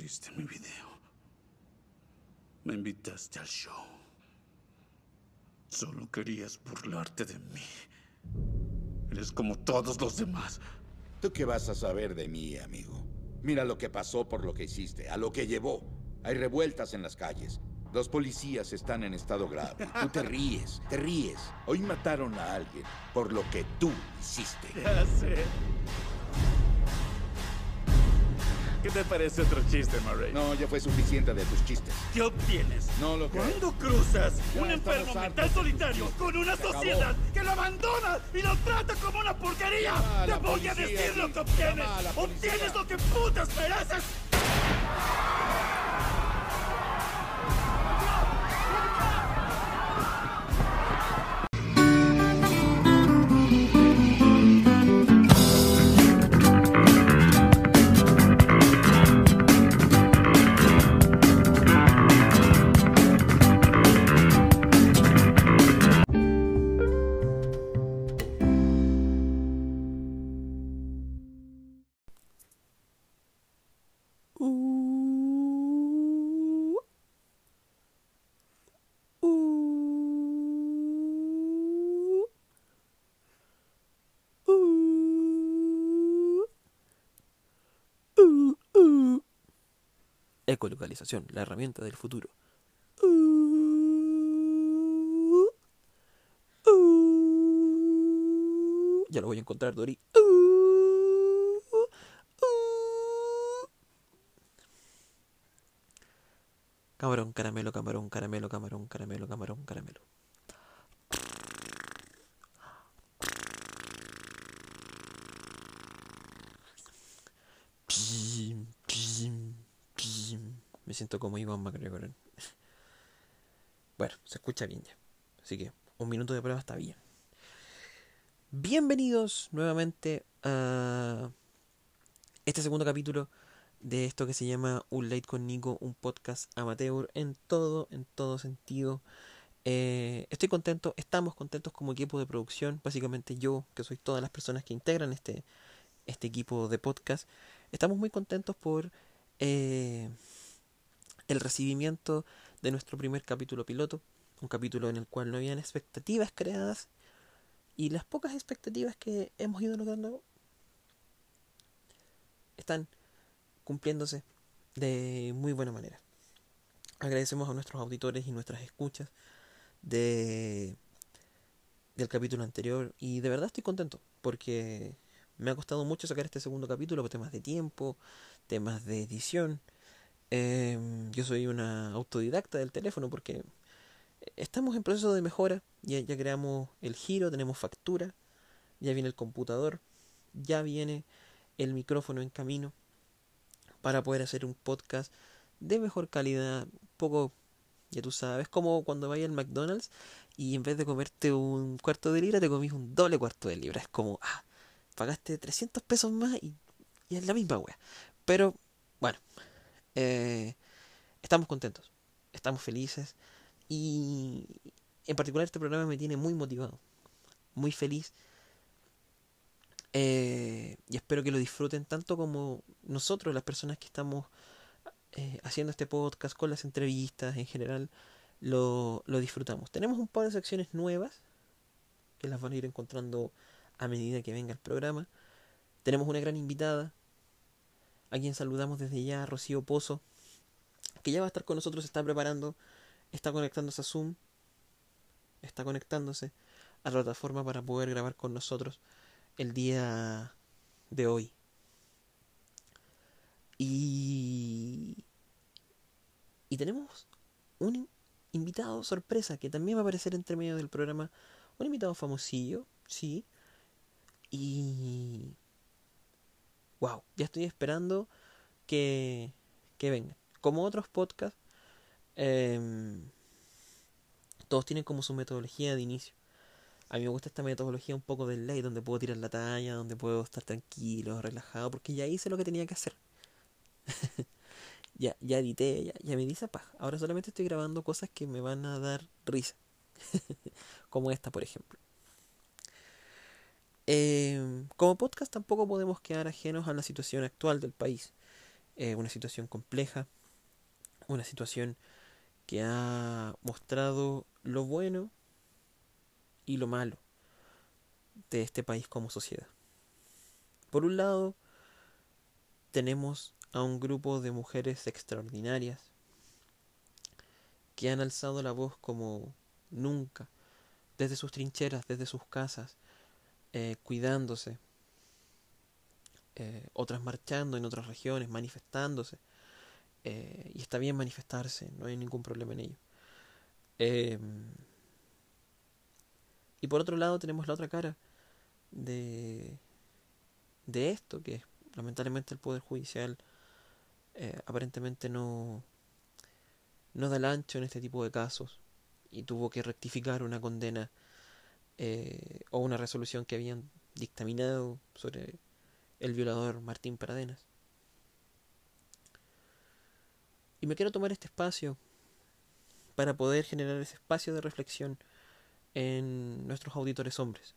pusiste mi video. Me invitaste al show. Solo querías burlarte de mí. Eres como todos los demás. ¿Tú qué vas a saber de mí, amigo? Mira lo que pasó por lo que hiciste, a lo que llevó. Hay revueltas en las calles. Los policías están en estado grave. Tú te ríes, te ríes. Hoy mataron a alguien por lo que tú hiciste. Ya sé. ¿Qué te parece otro chiste, Murray? No, ya fue suficiente de tus chistes. ¿Qué obtienes? No lo creo. Cuando cruzas Ya un enfermo mental solitario con una Se acabó. sociedad que lo abandona y lo trata como una porquería, Llama te voy a decir lo que obtienes. Obtienes lo que putas mereces. Ecolocalización, la herramienta del futuro. Ya lo voy a encontrar, Dori. Camarón, caramelo, camarón, caramelo, camarón, caramelo, camarón, caramelo. Como Iwan McGregor. Bueno, se escucha bien ya. Así que un minuto de prueba está bien. Bienvenidos nuevamente a este segundo capítulo de esto que se llama Un Late con Nico, un podcast amateur en todo, en todo sentido. Eh, estoy contento, estamos contentos como equipo de producción, básicamente yo, que soy todas las personas que integran este, este equipo de podcast. Estamos muy contentos por eh, el recibimiento de nuestro primer capítulo piloto, un capítulo en el cual no habían expectativas creadas y las pocas expectativas que hemos ido logrando están cumpliéndose de muy buena manera. Agradecemos a nuestros auditores y nuestras escuchas de del capítulo anterior y de verdad estoy contento porque me ha costado mucho sacar este segundo capítulo por temas de tiempo, temas de edición. Eh, yo soy una autodidacta del teléfono porque estamos en proceso de mejora. Ya, creamos el giro, tenemos factura, ya viene el computador, ya viene el micrófono en camino para poder hacer un podcast de mejor calidad, poco, ya tú sabes, como cuando vayas al McDonald's y en vez de comerte un cuarto de libra te comís un doble cuarto de libra. Es como, ah, pagaste 300 pesos más y, y es la misma wea. Pero, bueno, eh, estamos contentos, estamos felices y en particular este programa me tiene muy motivado, muy feliz eh, y espero que lo disfruten tanto como nosotros, las personas que estamos eh, haciendo este podcast con las entrevistas en general, lo, lo disfrutamos. Tenemos un par de secciones nuevas que las van a ir encontrando a medida que venga el programa. Tenemos una gran invitada, a quien saludamos desde ya, Rocío Pozo, que ya va a estar con nosotros, está preparando, está conectándose a Zoom, está conectándose a la plataforma para poder grabar con nosotros el día de hoy. Y, y tenemos un invitado sorpresa que también va a aparecer entre medio del programa. Un invitado famosillo, sí. Y... Wow, ya estoy esperando que, que venga. Como otros podcasts, em, todos tienen como su metodología de inicio. A mí me gusta esta metodología un poco del ley, donde puedo tirar la talla, donde puedo estar tranquilo, relajado, porque ya hice lo que tenía que hacer. ya, ya edité, ya, ya me di esa paja. Ahora solamente estoy grabando cosas que me van a dar risa. Como esta, por ejemplo. Eh, como podcast tampoco podemos quedar ajenos a la situación actual del país. eh, una situación compleja, una situación que ha mostrado lo bueno y lo malo de este país como sociedad. Por un lado, tenemos a un grupo de mujeres extraordinarias que han alzado la voz como nunca, desde sus trincheras, desde sus casas, eh, cuidándose, eh, otras marchando en otras regiones, manifestándose. Eh, y está bien manifestarse, no hay ningún problema en ello. Em, y por otro lado tenemos la otra cara de, de esto, que lamentablemente el Poder Judicial aparentemente no, no da el ancho en este tipo de casos y tuvo que rectificar una condena eh, o una resolución que habían dictaminado sobre el violador Martín Pradenas. Y me quiero tomar este espacio para poder generar ese espacio de reflexión en nuestros auditores hombres,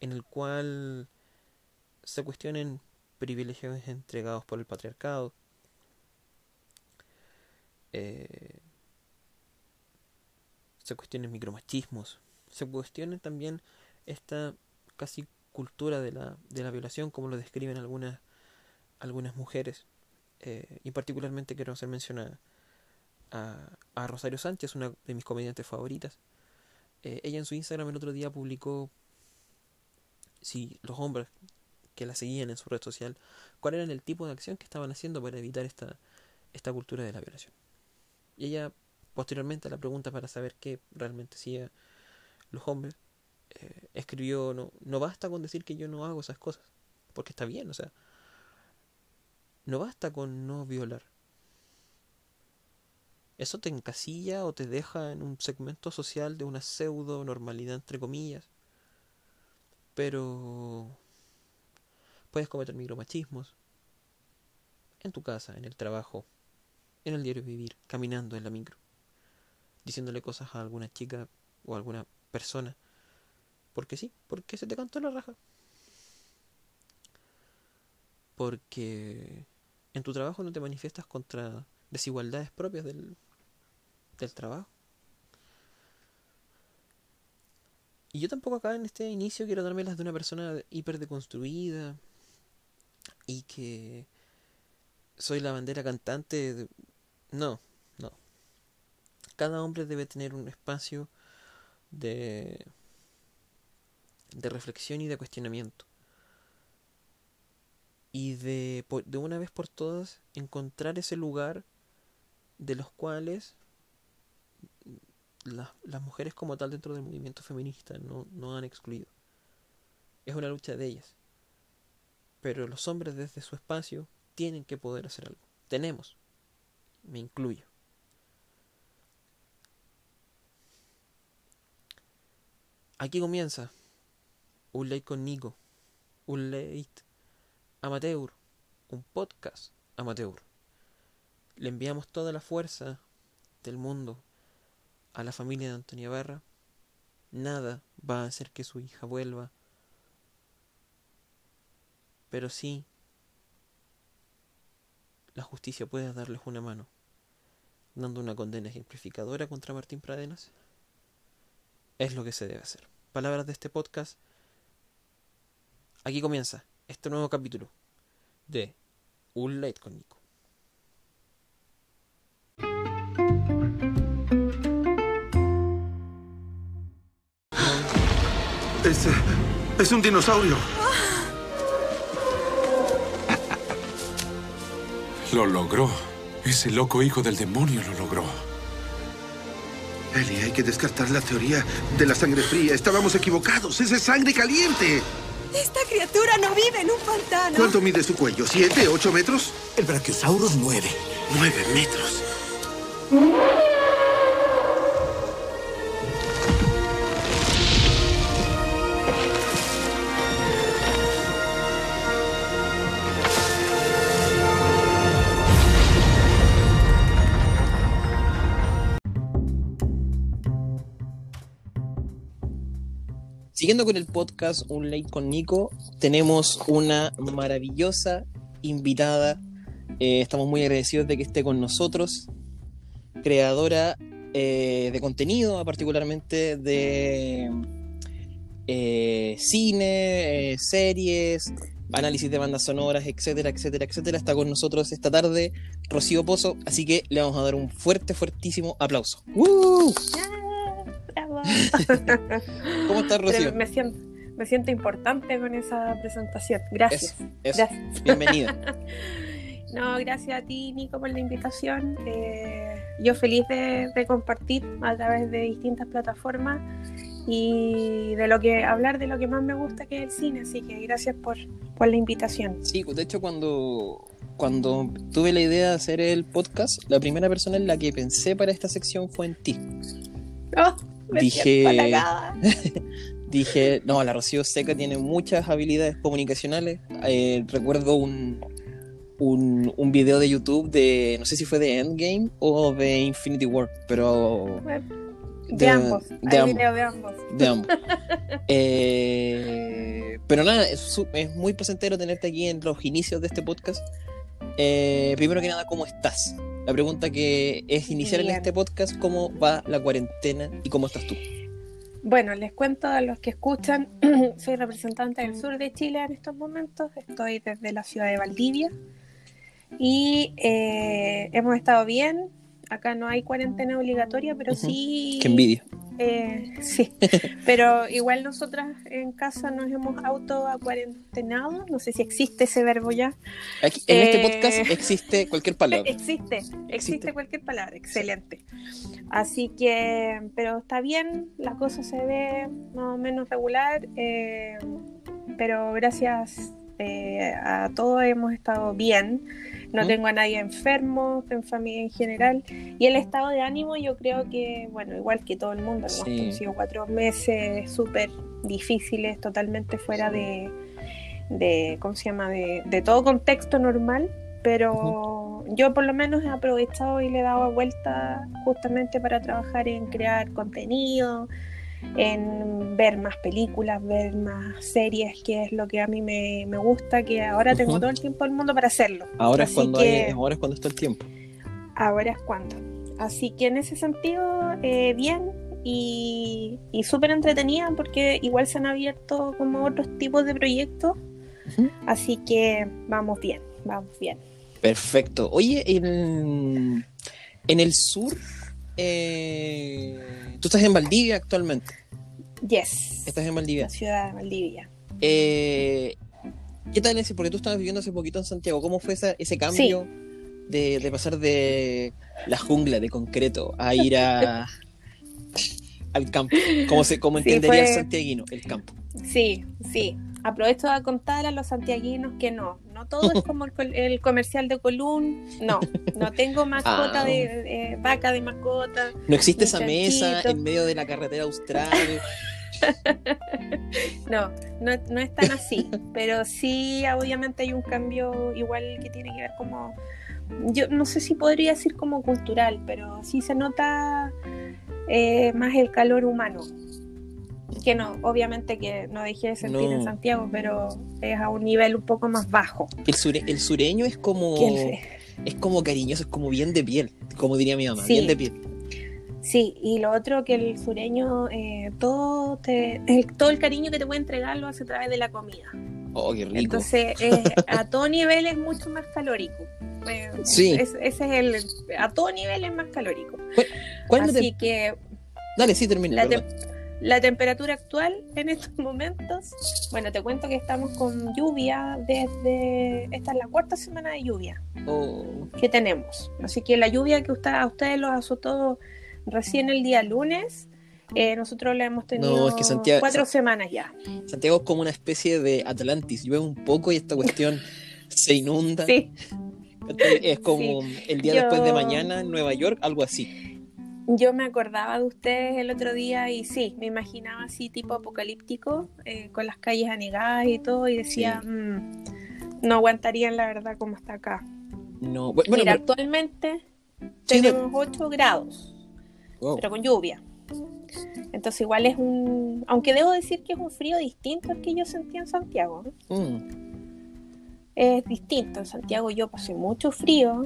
en el cual se cuestionen privilegios entregados por el patriarcado, eh, se cuestionen micromachismos, se cuestione también esta casi cultura de la, de la violación, como lo describen algunas, algunas mujeres. Eh, y particularmente quiero hacer mención a, a, Rosario Sánchez, una de mis comediantes favoritas. Eh, ella en su Instagram el otro día publicó si los hombres que la seguían en su red social, cuál era el tipo de acción que estaban haciendo para evitar esta, esta cultura de la violación. Y ella, posteriormente a la pregunta para saber qué realmente hacía los hombres, eh, escribió, no, no basta con decir que yo no hago esas cosas, porque está bien, o sea, no basta con no violar. Eso te encasilla o te deja en un segmento social de una pseudo normalidad entre comillas. Pero puedes cometer micromachismos en tu casa, en el trabajo, en el diario vivir, caminando en la micro, diciéndole cosas a alguna chica o a alguna persona. Porque sí, porque se te cantó la raja. Porque en tu trabajo no te manifiestas contra desigualdades propias del, del trabajo. Y yo tampoco acá en este inicio quiero darme las de una persona hiper deconstruida y que soy la bandera cantante no, no. Cada hombre debe tener un espacio de, de reflexión y de cuestionamiento. Y de, de una vez por todas encontrar ese lugar de los cuales las mujeres como tal dentro del movimiento feminista no, no han excluido. Es una lucha de ellas. Pero los hombres desde su espacio tienen que poder hacer algo. Tenemos me incluyo. Aquí comienza un late con Nico, un late amateur, un podcast amateur. Le enviamos toda la fuerza del mundo a la familia de Antonia Barra. Nada va a hacer que su hija vuelva. Pero sí la justicia puede darles una mano, dando una condena ejemplificadora contra Martín Pradenas, es lo que se debe hacer. Palabras de este podcast. Aquí comienza este nuevo capítulo de Un Late con Nico. Es, es un dinosaurio. Lo logró. Ese loco hijo del demonio lo logró. Eli, hay que descartar la teoría de la sangre fría. Estábamos equivocados. Esa es sangre caliente. Esta criatura no vive en un pantano. ¿Cuánto mide su cuello? ¿Siete, ocho metros? El Brachiosaurus nueve. Nueve metros. Siguiendo con el podcast Un Late con Nico, tenemos una maravillosa invitada Eh, estamos muy agradecidos de que esté con nosotros, creadora eh, de contenido, particularmente de eh, cine, series, análisis de bandas sonoras, etcétera, etcétera, etcétera. Está con nosotros esta tarde Rocío Pozo, así que le vamos a dar un fuerte, fuertísimo aplauso. ¡Woo! ¿Cómo estás, Rocío? Me siento, me siento importante con esa presentación. Gracias. Eso, eso. Gracias. Bienvenida. No, gracias a ti, Nico, por la invitación. Eh, yo feliz de, de compartir a través de distintas plataformas y de lo que hablar de lo que más me gusta que es el cine. Así que gracias por, por la invitación. Sí, de hecho cuando, cuando tuve la idea de hacer el podcast, la primera persona en la que pensé para esta sección fue en ti. Oh, me Dije-. Dije, no, la Rocío Seca tiene muchas habilidades comunicacionales. Eh, recuerdo un, un, un video de YouTube de, no sé si fue de Endgame o de Infinity War, pero De, de- ambos. de Hay ambos. video de ambos. de ambos. Eh, pero nada, es, es muy placentero tenerte aquí en los inicios de este podcast. Eh, primero que nada, ¿cómo estás? La pregunta que es iniciar en este podcast, ¿cómo va la cuarentena y cómo estás tú? Bueno, les cuento a los que escuchan, soy representante del sur de Chile en estos momentos, estoy desde la ciudad de Valdivia y eh, hemos estado bien, acá no hay cuarentena obligatoria, pero sí... Qué envidia. eh, sí, pero igual nosotras en casa nos hemos auto cuarentenado, no sé si existe ese verbo ya. Aquí, en este Eh, podcast existe cualquier palabra. Existe, existe, Existe. cualquier palabra, excelente. Así que, pero está bien, la cosa se ve más o menos regular, eh, pero gracias a todos hemos estado bien. No tengo a nadie enfermo, en familia en general. Y el estado de ánimo, yo creo que, bueno, igual que todo el mundo, hemos Sí. sido cuatro meses súper difíciles, totalmente fuera de, de, ¿cómo se llama?, de, de todo contexto normal, pero yo por lo menos he aprovechado y le he dado vuelta justamente para trabajar en crear contenido, en ver más películas, ver más series, que es lo que a mí me, me gusta, que ahora tengo todo el tiempo del mundo para hacerlo. Ahora es, cuando que- hay- ahora es cuando está el tiempo. Ahora es cuando. Así que en ese sentido, eh, bien y, y súper entretenida porque igual se han abierto como otros tipos de proyectos. Así que vamos bien, vamos bien. Perfecto. Oye, en, en el sur, eh, tú estás en Valdivia actualmente. Yes. Estás en Valdivia. La ciudad de Valdivia. Eh, ¿Qué tal ese? Porque tú estabas viviendo hace poquito en Santiago. ¿Cómo fue esa- ese cambio de, de pasar de la jungla de concreto a ir a, al campo? ¿Cómo, se, cómo Sí, entendería el fue- santiaguino? El campo. Sí, sí. Aprovecho a contar a los santiaguinos que no. No todo es como el, el comercial de Colún. No, no tengo mascota Ah. de, de vaca de mascota. No existe esa mesa en medio de la carretera austral. No, no, no es tan así, pero sí obviamente hay un cambio igual que tiene que ver como, yo no sé si podría decir como cultural, pero sí se nota eh, más el calor humano. Que no, obviamente que no dejé de sentir No. en Santiago, pero es a un nivel un poco más bajo. El, sure- el sureño es como, es como cariñoso, es como bien de piel, como diría mi mamá, Sí. bien de piel. Sí, y lo otro que el sureño, eh, todo, te, el, todo el cariño que te puede entregar lo hace a través de la comida. Oh, qué rico. Entonces, eh, a todo nivel es mucho más calórico. Eh, Sí. es- ese es el. A todo nivel es más calórico. ¿Cuál es la Así que Dale, sí, termina. la. La temperatura actual en estos momentos. Bueno, te cuento que estamos con lluvia desde. Esta es la cuarta semana de lluvia Oh, que tenemos. Así que la lluvia que usted, a ustedes los azotó recién el día lunes. eh, nosotros la hemos tenido No, es que Santiago- cuatro semanas ya. Santiago es como una especie de Atlantis. Llueve un poco y esta cuestión se inunda. Sí, Es como el día Yo- después de mañana en Nueva York, algo así. Yo me acordaba de ustedes el otro día y sí, me imaginaba así tipo apocalíptico, eh, con las calles anegadas y todo, y decía, Sí. "Mm, no aguantarían la verdad como está acá. No, bu- bueno, Mira, pero- actualmente Sí, no- tenemos 8 grados, wow. pero con lluvia. Entonces igual es un... Aunque debo decir que es un frío distinto al que yo sentía en Santiago. ¿no? Mm. es distinto. En Santiago yo pasé mucho frío,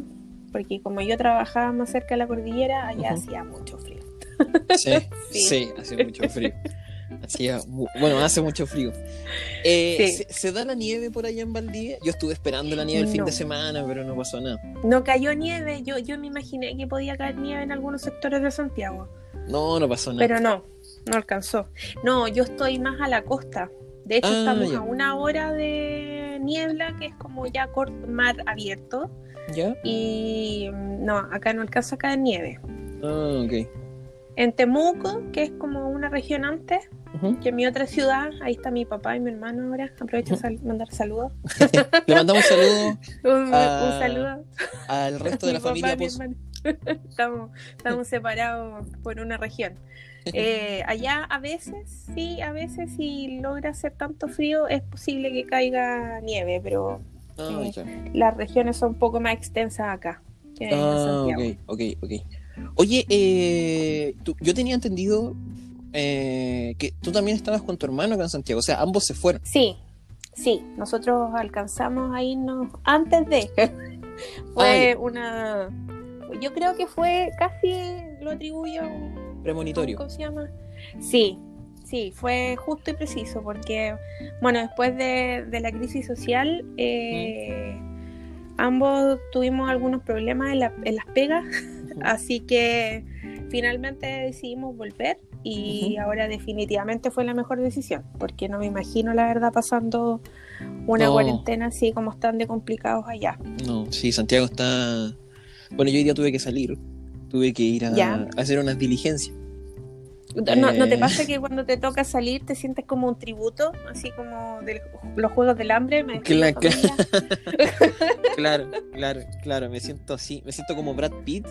porque como yo trabajaba más cerca de la cordillera, allá hacía mucho frío. Sí, Sí. sí, hace mucho frío. Hacía bueno, hace mucho frío. Eh, Sí. ¿se, se da la nieve por allá en Valdivia? Yo estuve esperando la nieve el fin de semana, pero no pasó nada. No cayó nieve, yo, yo me imaginé que podía caer nieve en algunos sectores de Santiago, No, no pasó nada. pero no, no alcanzó. No, yo estoy más a la costa. De hecho, Ah, estamos ya. a una hora de niebla, que es como ya cor- mar abierto. ¿Ya? Y mm, no, acá no alcanza a caer nieve. Ah, ok. En Temuco, que es como una región antes, que en mi otra ciudad, ahí está mi papá y mi hermano ahora. Aprovecho sal- mandar saludos. Le mandamos saludos Un, un saludo. al resto de la familia hermano. estamos, estamos separados por una región. Eh, allá a veces, sí, a veces si logra hacer tanto frío es posible que caiga nieve, pero Ah, eh, las regiones son un poco más extensas acá que en Ah, Santiago. ok, ok, ok. Oye, eh, tú- yo tenía entendido eh, que tú también estabas con tu hermano acá en Santiago, o sea, ambos se fueron. Sí, sí, nosotros alcanzamos a irnos antes de. Fue una. Yo creo que fue casi lo atribuyo a un Premonitorio. ¿Cómo se llama? Sí, sí, fue justo y preciso, porque, bueno, después de, de la crisis social, eh, ambos tuvimos algunos problemas en, la- en las pegas, así que finalmente decidimos volver y ahora definitivamente fue la mejor decisión, porque no me imagino la verdad pasando una No. cuarentena así como están de complicados allá. No, sí, Santiago está. Bueno, yo hoy día tuve que salir, tuve que ir a, hacer unas diligencias. ¿No, ¿No Eh. te pasa que cuando te toca salir te sientes como un tributo, así como de los Juegos del Hambre? Me Cla-. Claro, claro, claro, me siento así, me siento como Brad Pitt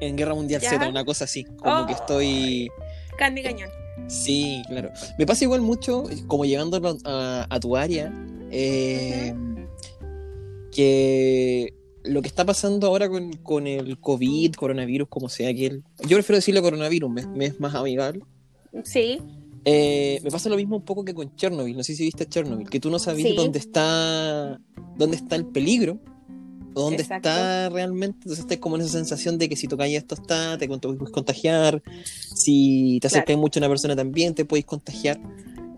en Guerra Mundial ¿Ya? Z, una cosa así, como que Oh. estoy. Candy Cañón. Sí, claro. Me pasa igual mucho, como llegando a, a tu área, eh, que lo que está pasando ahora con, con el COVID, coronavirus, como sea que el... Yo prefiero decirle coronavirus, me, me es más amigable. Sí, Eh, me pasa lo mismo un poco que con Chernobyl, no sé si viste Chernobyl, que tú no sabías Sí. dónde está dónde está el peligro, o dónde Exacto. está realmente, entonces estás como en esa sensación de que si tocáis esto está, te puedes contagiar, si te Claro. mucho a una persona también te puedes contagiar.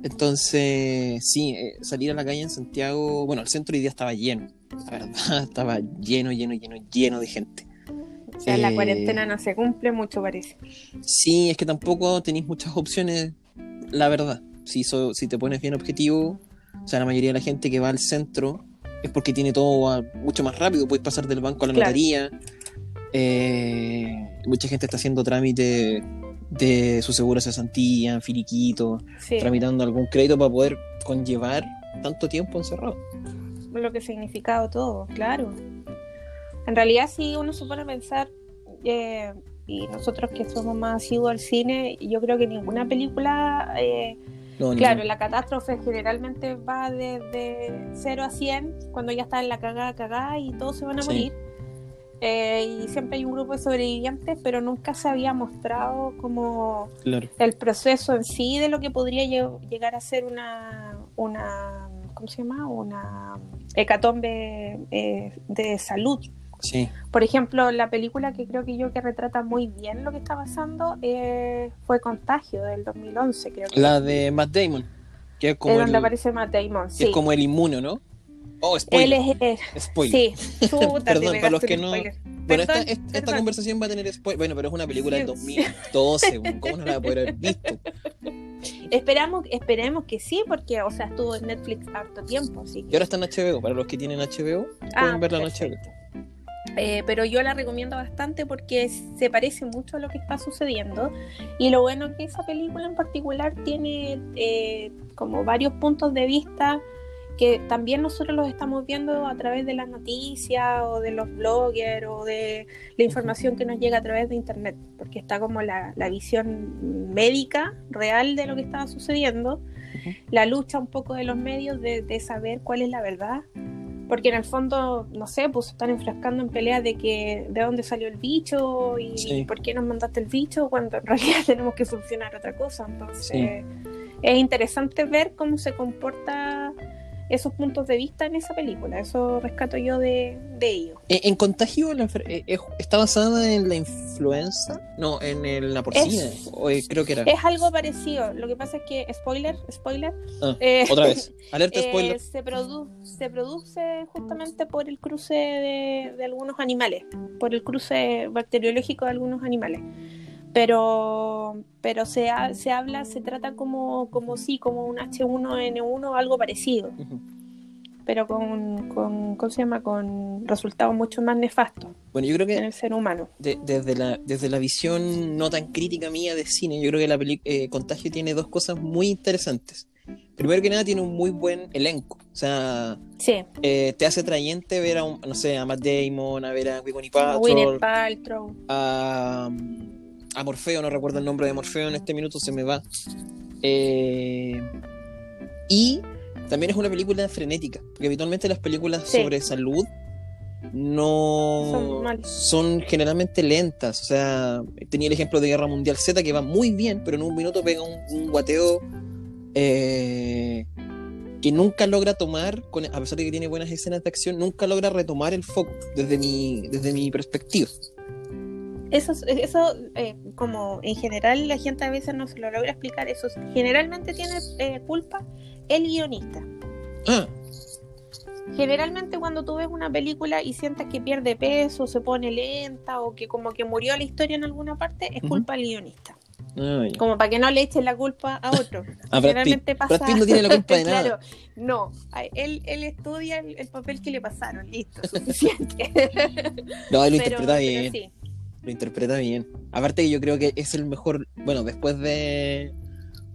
Entonces, sí, eh, salir a la calle en Santiago, bueno, el centro hoy día estaba lleno, la verdad, estaba lleno, lleno, lleno, lleno de gente. o sea, la Eh, cuarentena no se cumple mucho, parece. Sí, es que tampoco tenéis muchas opciones, la verdad. Si, so- si te pones bien objetivo, o sea, la mayoría de la gente que va al centro es porque tiene todo a- mucho más rápido. Puedes pasar del banco a la Claro. notaría. Eh, mucha gente está haciendo trámite de su seguro de cesantía, finiquito, Sí, tramitando algún crédito para poder conllevar tanto tiempo encerrado. lo que significado todo, claro. En realidad, si uno se pone a pensar, eh, y nosotros que somos más asiduos al cine, yo creo que ninguna película, eh, No, claro, la catástrofe generalmente va de, de 0 a 100, cuando ya está en la cagada, cagada y todos se van a Sí. morir. Eh, y siempre hay un grupo de sobrevivientes, pero nunca se había mostrado como claro. el proceso en sí de lo que podría lle- llegar a ser una, una ¿cómo se llama? Una hecatombe eh, de salud. Sí, Por ejemplo, la película que creo que yo que retrata muy bien lo que está pasando eh, fue Contagio del 2011, creo que. la de Matt Damon, que es como, es donde el, aparece Matt Damon. Sí. es como el inmuno, ¿no? Oh, Él spoiler. es. es- spoiler. sí, chuta, Perdón, para los que no- spoiler. Bueno, esta, Perdón, esta- conversación va a tener spoiler. Bueno, pero es una película del Sí. 2012. weón. ¿Cómo no la va a poder haber visto? Esperamos, esperemos que sí, porque, o sea, estuvo en Netflix harto tiempo, así Y que- ahora está en HBO. Para los que tienen HBO, pueden Ah, verla en. HBO. Eh, pero yo la recomiendo bastante porque se parece mucho a lo que está sucediendo y lo bueno es que esa película en particular tiene eh, como varios puntos de vista que también nosotros los estamos viendo a través de las noticias o de los bloggers o de la información que nos llega a través de internet porque está como la, la visión médica real de lo que estaba sucediendo la lucha un poco de los medios de, de saber cuál es la verdad porque en el fondo, no sé, pues están enfrascando en peleas de que de dónde salió el bicho y Sí. por qué nos mandaste el bicho cuando en realidad tenemos que solucionar otra cosa. Entonces, Sí. es interesante ver cómo se comporta esos puntos de vista en esa película. Eso rescato yo de, de ello. En, Contagio la eh, eh, está basada en la influenza, no, en el- la porcina, Es- o, eh, creo que era. Es algo parecido. Lo que pasa es que, spoiler, spoiler, Ah, eh, Otra vez, alerta eh, spoiler. se, produ- se produce justamente por el cruce de, de algunos animales, por el cruce bacteriológico de algunos animales. Pero, pero se, ha- se habla, se trata como, como sí, como un H1N1, algo parecido, pero con, con, ¿cómo se llama? con resultados mucho más nefastos Bueno, yo creo en que el ser humano. de- desde, la, desde la visión no tan crítica mía de cine, yo creo que la película Contagio tiene dos cosas muy interesantes. Primero que nada, tiene un muy buen elenco. O sea, Sí, eh, te hace atrayente ver a, un, no sé, a Matt Damon, a ver a Gwyneth Paltrow, Gwyneth Paltrow. a, a Morfeo, no recuerdo el nombre de Morfeo en este minuto, se me va. Eh, y también es una película frenética, porque habitualmente las películas Sí. sobre salud no Son son generalmente lentas. O sea, tenía el ejemplo de Guerra Mundial Z que va muy bien, pero en un minuto pega un, un guateo eh, que nunca logra tomar, con- a pesar de que tiene buenas escenas de acción, nunca logra retomar el foco desde mi, desde mi perspectiva. Eso, es- eso eh, como en general la gente a veces no se lo logra explicar, eso es- generalmente tiene eh, culpa el guionista. Ah, Generalmente cuando tú ves una película y sientes que pierde peso, se pone lenta o que como que murió la historia en alguna parte, es culpa del guionista. ah. Como para que no le echen la culpa a otro. A Brad Pitt. Generalmente pasa... Brad Pitt no tiene la culpa de claro, nada. no, él, él estudia el, el papel que le pasaron, listo, suficiente. No, él lo interpreta pero bien. sí. Lo interpreta bien. Aparte que yo creo que es el mejor, bueno, después de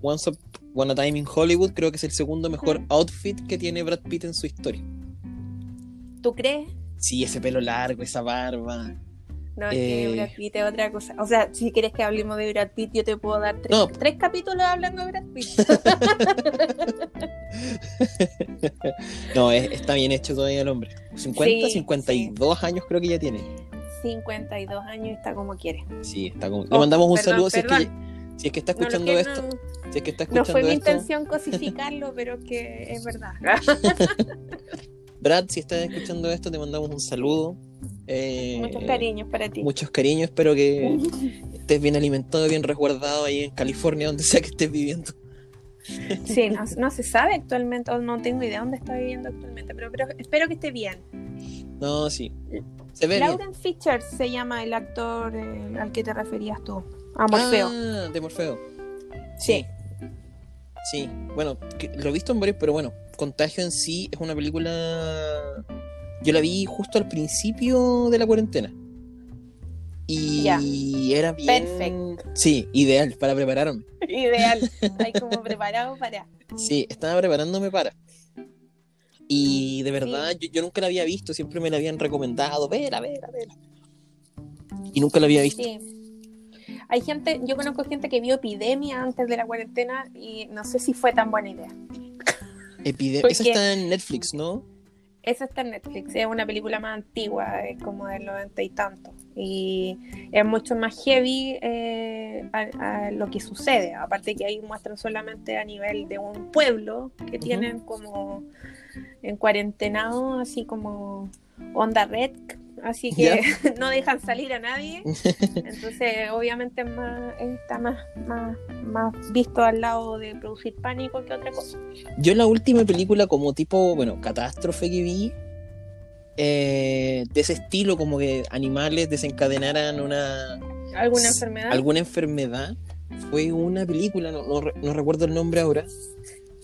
Once Upon a Time in Hollywood, creo que es el segundo mejor Mm. outfit que tiene Brad Pitt en su historia. ¿Tú crees? Sí, ese pelo largo, esa barba. No, es Eh, que Brad Pitt es otra cosa. O sea, si quieres que hablemos de Brad Pitt, yo te puedo dar tres, No. tres capítulos hablando de Brad Pitt. No, es- está bien hecho todavía el hombre. 50, Sí, 52 años creo que ya tiene. 52 años y está como quiere. Sí, está como... Le Oh, mandamos un perdón, saludo si es, que, perdón. si es que está No, escuchando que esto. no, Si es que está no escuchando fue mi esto. intención cosificarlo, pero que es verdad. Brad, si estás escuchando esto, te mandamos un saludo. Eh, Muchos cariños para ti. Muchos cariños, espero que estés bien alimentado, bien resguardado ahí en California, donde sea que estés viviendo. Sí, no, no se sabe actualmente, no tengo idea dónde está viviendo actualmente, pero, pero espero que esté bien. No, sí. Se ve. Lauren Fisher se llama el actor eh, al que te referías tú, a Morfeo. Ah, de Morfeo. sí. Sí. Bueno, que- lo he visto en varios, pero bueno, Contagio en sí es una película. Yo la vi justo al principio de la cuarentena. Y era bien. Perfecto. Sí, ideal para prepararme. Ideal. Ahí como preparado para. Sí, estaba preparándome para. Y de verdad, Sí. yo, yo nunca la había visto, siempre me la habían recomendado, vela, vela, vela. Y nunca la había visto. Sí. Hay gente, yo conozco gente que vio Epidemia antes de la cuarentena y no sé si fue tan buena idea. Epide- Porque- Esa está en Netflix, ¿no? Esa está en Netflix, es una película más antigua, es como del noventa y tanto. Y es mucho más heavy eh, a, a lo que sucede. Aparte que ahí muestran solamente a nivel de un pueblo que tienen como en cuarentenado, así como onda red, así que no dejan salir a nadie. Entonces, obviamente es más, está más, más, más visto al lado de producir pánico que otra cosa. Yo la última película como tipo, bueno, catástrofe que vi, eh, de ese estilo, como que animales desencadenaran una ¿Alguna enfermedad? alguna enfermedad, fue una película, no, no no recuerdo el nombre ahora,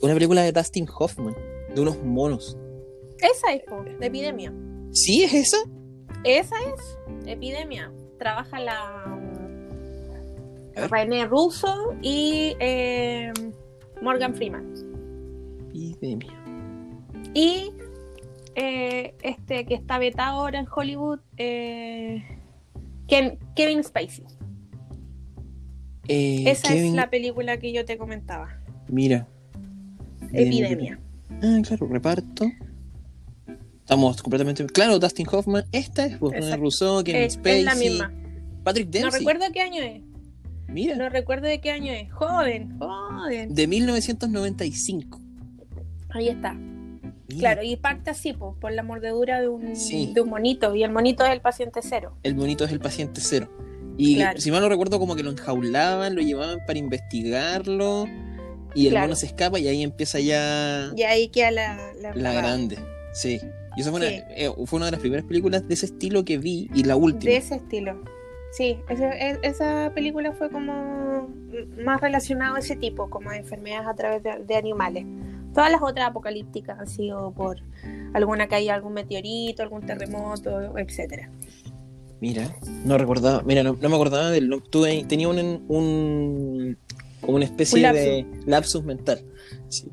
una película de Dustin Hoffman, de unos monos. Esa es, po, de epidemia. ¿Sí es esa? Esa es epidemia. Trabaja la. René Russo y eh, Morgan Freeman. Epidemia. Y eh, este que está vetado ahora en Hollywood, eh, Ken- Kevin Spacey. Esa Kevin- es la película que yo te comentaba. Mira. Epidemia. Ah, claro, reparto. Estamos completamente. Claro, Dustin Hoffman. Esta es Exacto. Russo, Kevin Es, Spacey. es la misma. Patrick No Dempsey. recuerdo qué año es. Mira. No recuerdo de qué año es. Joven, joven. De 1995. Ahí está. Mira, Claro, y parte así, po, por la mordedura de un, Sí. de un monito. Y el monito es el paciente cero. El bonito es el paciente cero. Y Claro. si mal no recuerdo, como que lo enjaulaban, lo llevaban para investigarlo. Y el mono se escapa y ahí empieza ya Y ahí queda la, la, grande. Sí. Y eso fue, una, eh, fue una de las primeras películas de ese estilo que vi y la última. De ese estilo. Sí, e- esa película fue como más relacionado a ese tipo, como a enfermedades a través de, de animales. Todas las otras apocalípticas han sido por alguna caída, algún meteorito, algún terremoto, etcétera. Mira, no recordaba, mira, no, no me acordaba del tuve- tenía un, un como una especie Un lapsus. de lapsus mental. Sí,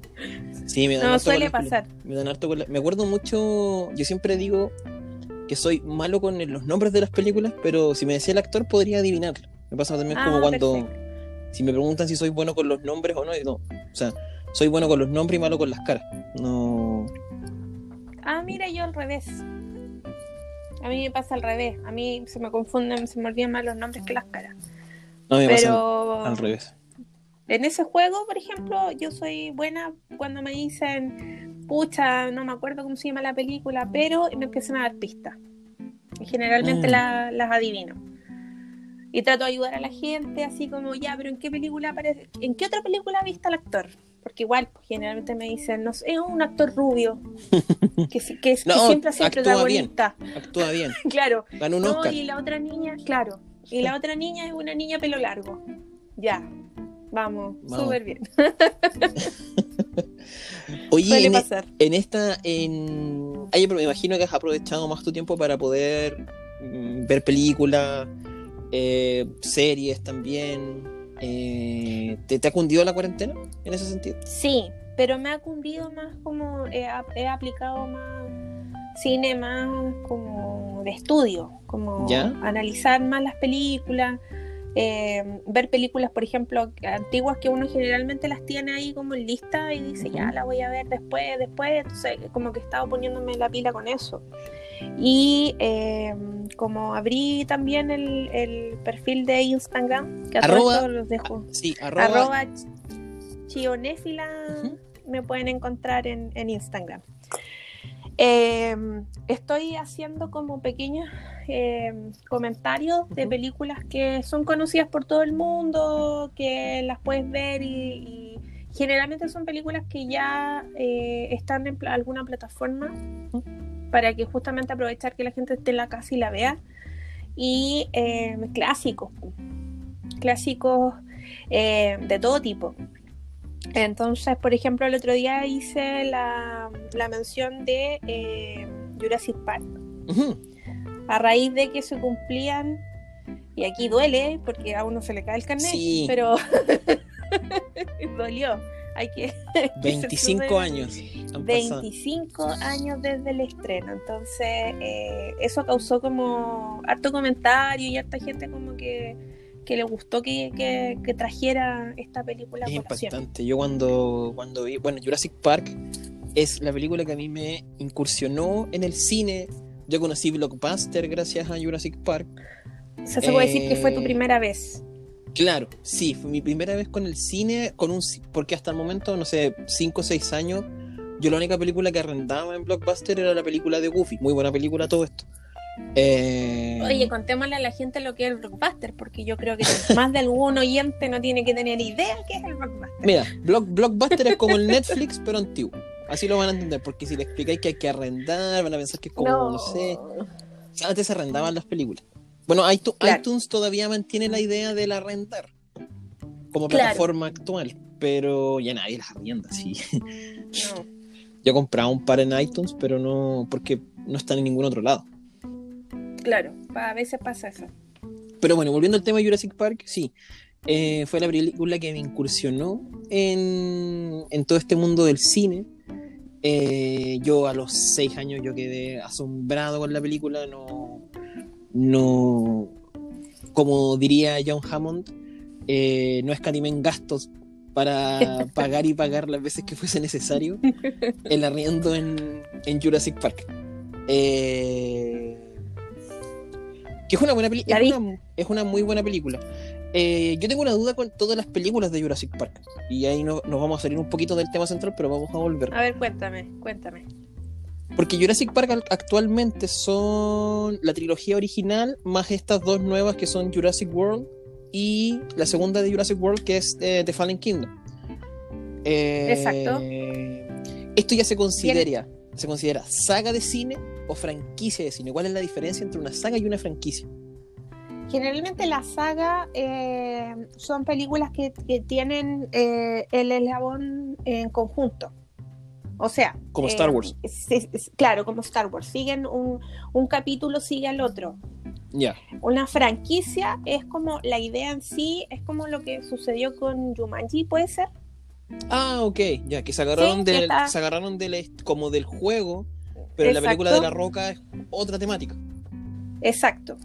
Sí, me dan No harto suele pasar. Me dan harto con la- Me acuerdo mucho, yo siempre digo que soy malo con los nombres de las películas, pero si me decía el actor podría adivinarlo. Me pasa también Ah, como cuando perfecto. si me preguntan si soy bueno con los nombres o no, no, o sea, soy bueno con los nombres y malo con las caras. No, Ah, mira, yo al revés. A mí me pasa al revés. A mí se me confunden, se me olvidan más los nombres que las caras. no me pasa Pero al revés. En ese juego, por ejemplo, yo soy buena cuando me dicen, pucha, no me acuerdo cómo se llama la película, pero me empiezan a dar pistas. Y generalmente Mm. la- las adivino. Y trato de ayudar a la gente, así como, ya, pero ¿en qué película aparece? ¿En qué otra película viste al actor? Porque igual, pues, generalmente me dicen, no sé, es un actor rubio, que, que, que No, siempre ha sido actúa bien. protagonista. Actúa bien. claro. Ganó un No, Oscar. y la otra niña, claro. Y la otra niña es una niña pelo largo. Ya. Vamos, Vamos. súper bien. Oye, Suele en, pasar. en esta, en... Ay, pero me imagino que has aprovechado más tu tiempo para poder mm, ver películas, eh, series también. Eh, ¿te, ¿Te ha cundido la cuarentena en ese sentido? Sí, pero me ha cundido más como he, ap- he aplicado más cine más como de estudio, como ¿Ya? analizar más las películas, eh, ver películas, por ejemplo, antiguas que uno generalmente las tiene ahí como en lista y dice, ya la voy a ver después, después, entonces como que he estado poniéndome la pila con eso. Y eh, como abrí también el, el perfil de Instagram, que a Arroba- esto los dejo. Sí, arroba, Arroba ch- chionéfila me pueden encontrar en, en Instagram. Eh, estoy haciendo como pequeños eh, comentarios de películas que son conocidas por todo el mundo, que las puedes ver y, y generalmente son películas que ya eh, están en alguna plataforma para que justamente aprovechar que la gente esté en la casa y la vea. Y eh, clásicos, clásicos de todo tipo. Entonces, por ejemplo, el otro día hice la, la mención de eh, Jurassic Park. A raíz de que se cumplían, y aquí duele porque a uno se le cae el carnet, Sí. pero dolió. Hay que. que ser 25 súper- años han pasado. 25 años desde el estreno. Entonces, eh, eso causó como harto comentario y harta gente como que, que le gustó que, que- que trajera esta película. Es impactante. Yo cuando, cuando vi, bueno, Jurassic Park es la película que a mí me incursionó en el cine. Yo conocí Blockbuster gracias a Jurassic Park. O sea, se puede decir que fue tu Eh, primera vez. Claro, sí, fue mi primera vez con el cine, con un porque hasta el momento, no sé, 5 o 6 años, yo la única película que arrendaba en Blockbuster era la película de Goofy. Muy buena película todo esto. Eh, Oye, contémosle a la gente lo que es el blockbuster, porque yo creo que más de algún oyente no tiene que tener idea qué es el blockbuster. Mira, Block- Blockbuster es como el Netflix, pero antiguo. Así lo van a entender, porque si le explicáis que hay que arrendar, van a pensar que es como, no, sé. Antes se arrendaban las películas. Bueno, Claro. iTunes todavía mantiene la idea del arrendar como Claro. plataforma actual, pero ya nadie las arrienda, sí. No. Yo compraba un par en iTunes, pero no, porque no están en ningún otro lado. Claro, a veces pasa eso. Pero bueno, volviendo al tema de Jurassic Park, sí. eh, fue la película que me incursionó en, en todo este mundo del cine. Eh, yo a los seis años yo quedé asombrado con la película. No, no como diría John Hammond, eh, no escatimé en gastos para pagar y pagar las veces que fuese necesario el arriendo en, en Jurassic Park. Eh, que es una buena película. ¿La Es, una- es una muy buena película. eh, yo tengo una duda con todas las películas de Jurassic Park. Y ahí no- nos vamos a salir un poquito del tema central, pero vamos a volver. A ver, cuéntame, cuéntame. Porque Jurassic Park al- actualmente son la trilogía original más estas dos nuevas que son Jurassic World y la segunda de Jurassic World que es eh, The Fallen Kingdom. Eh, Exacto. Esto ya se considera, se considera saga de cine o franquicia de cine. ¿Cuál es la diferencia entre una saga y una franquicia? Generalmente la saga eh, son películas que, que tienen eh, el eslabón en conjunto. O sea, Como eh, Star Wars. claro, como Star Wars. Siguen un, un capítulo, sigue al otro. Ya. Una franquicia es como la idea en sí, es como lo que sucedió con Jumanji, puede ser. Ah, ok, ya, que se agarraron, Sí, del, se agarraron del, como del juego, pero en la película de. La Roca es otra temática. Exacto.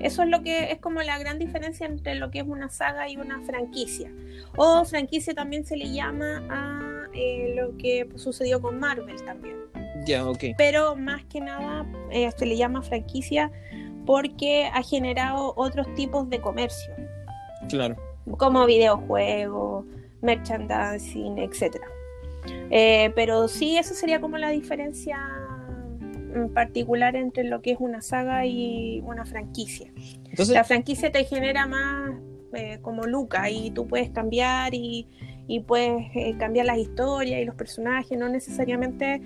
Eso es lo que es como la gran diferencia entre lo que es una saga y una franquicia. O franquicia también se le llama a eh, lo que sucedió con Marvel también. Ya, ok. Pero más que nada eh, se le llama franquicia porque ha generado otros tipos de comercio, Claro. como videojuegos, merchandising, etc. Eh, pero sí, esa sería como la diferencia en particular entre lo que es una saga y una franquicia. Entonces, La franquicia te genera más eh, como Luca y tú puedes cambiar y, y puedes eh, cambiar las historias y los personajes, no necesariamente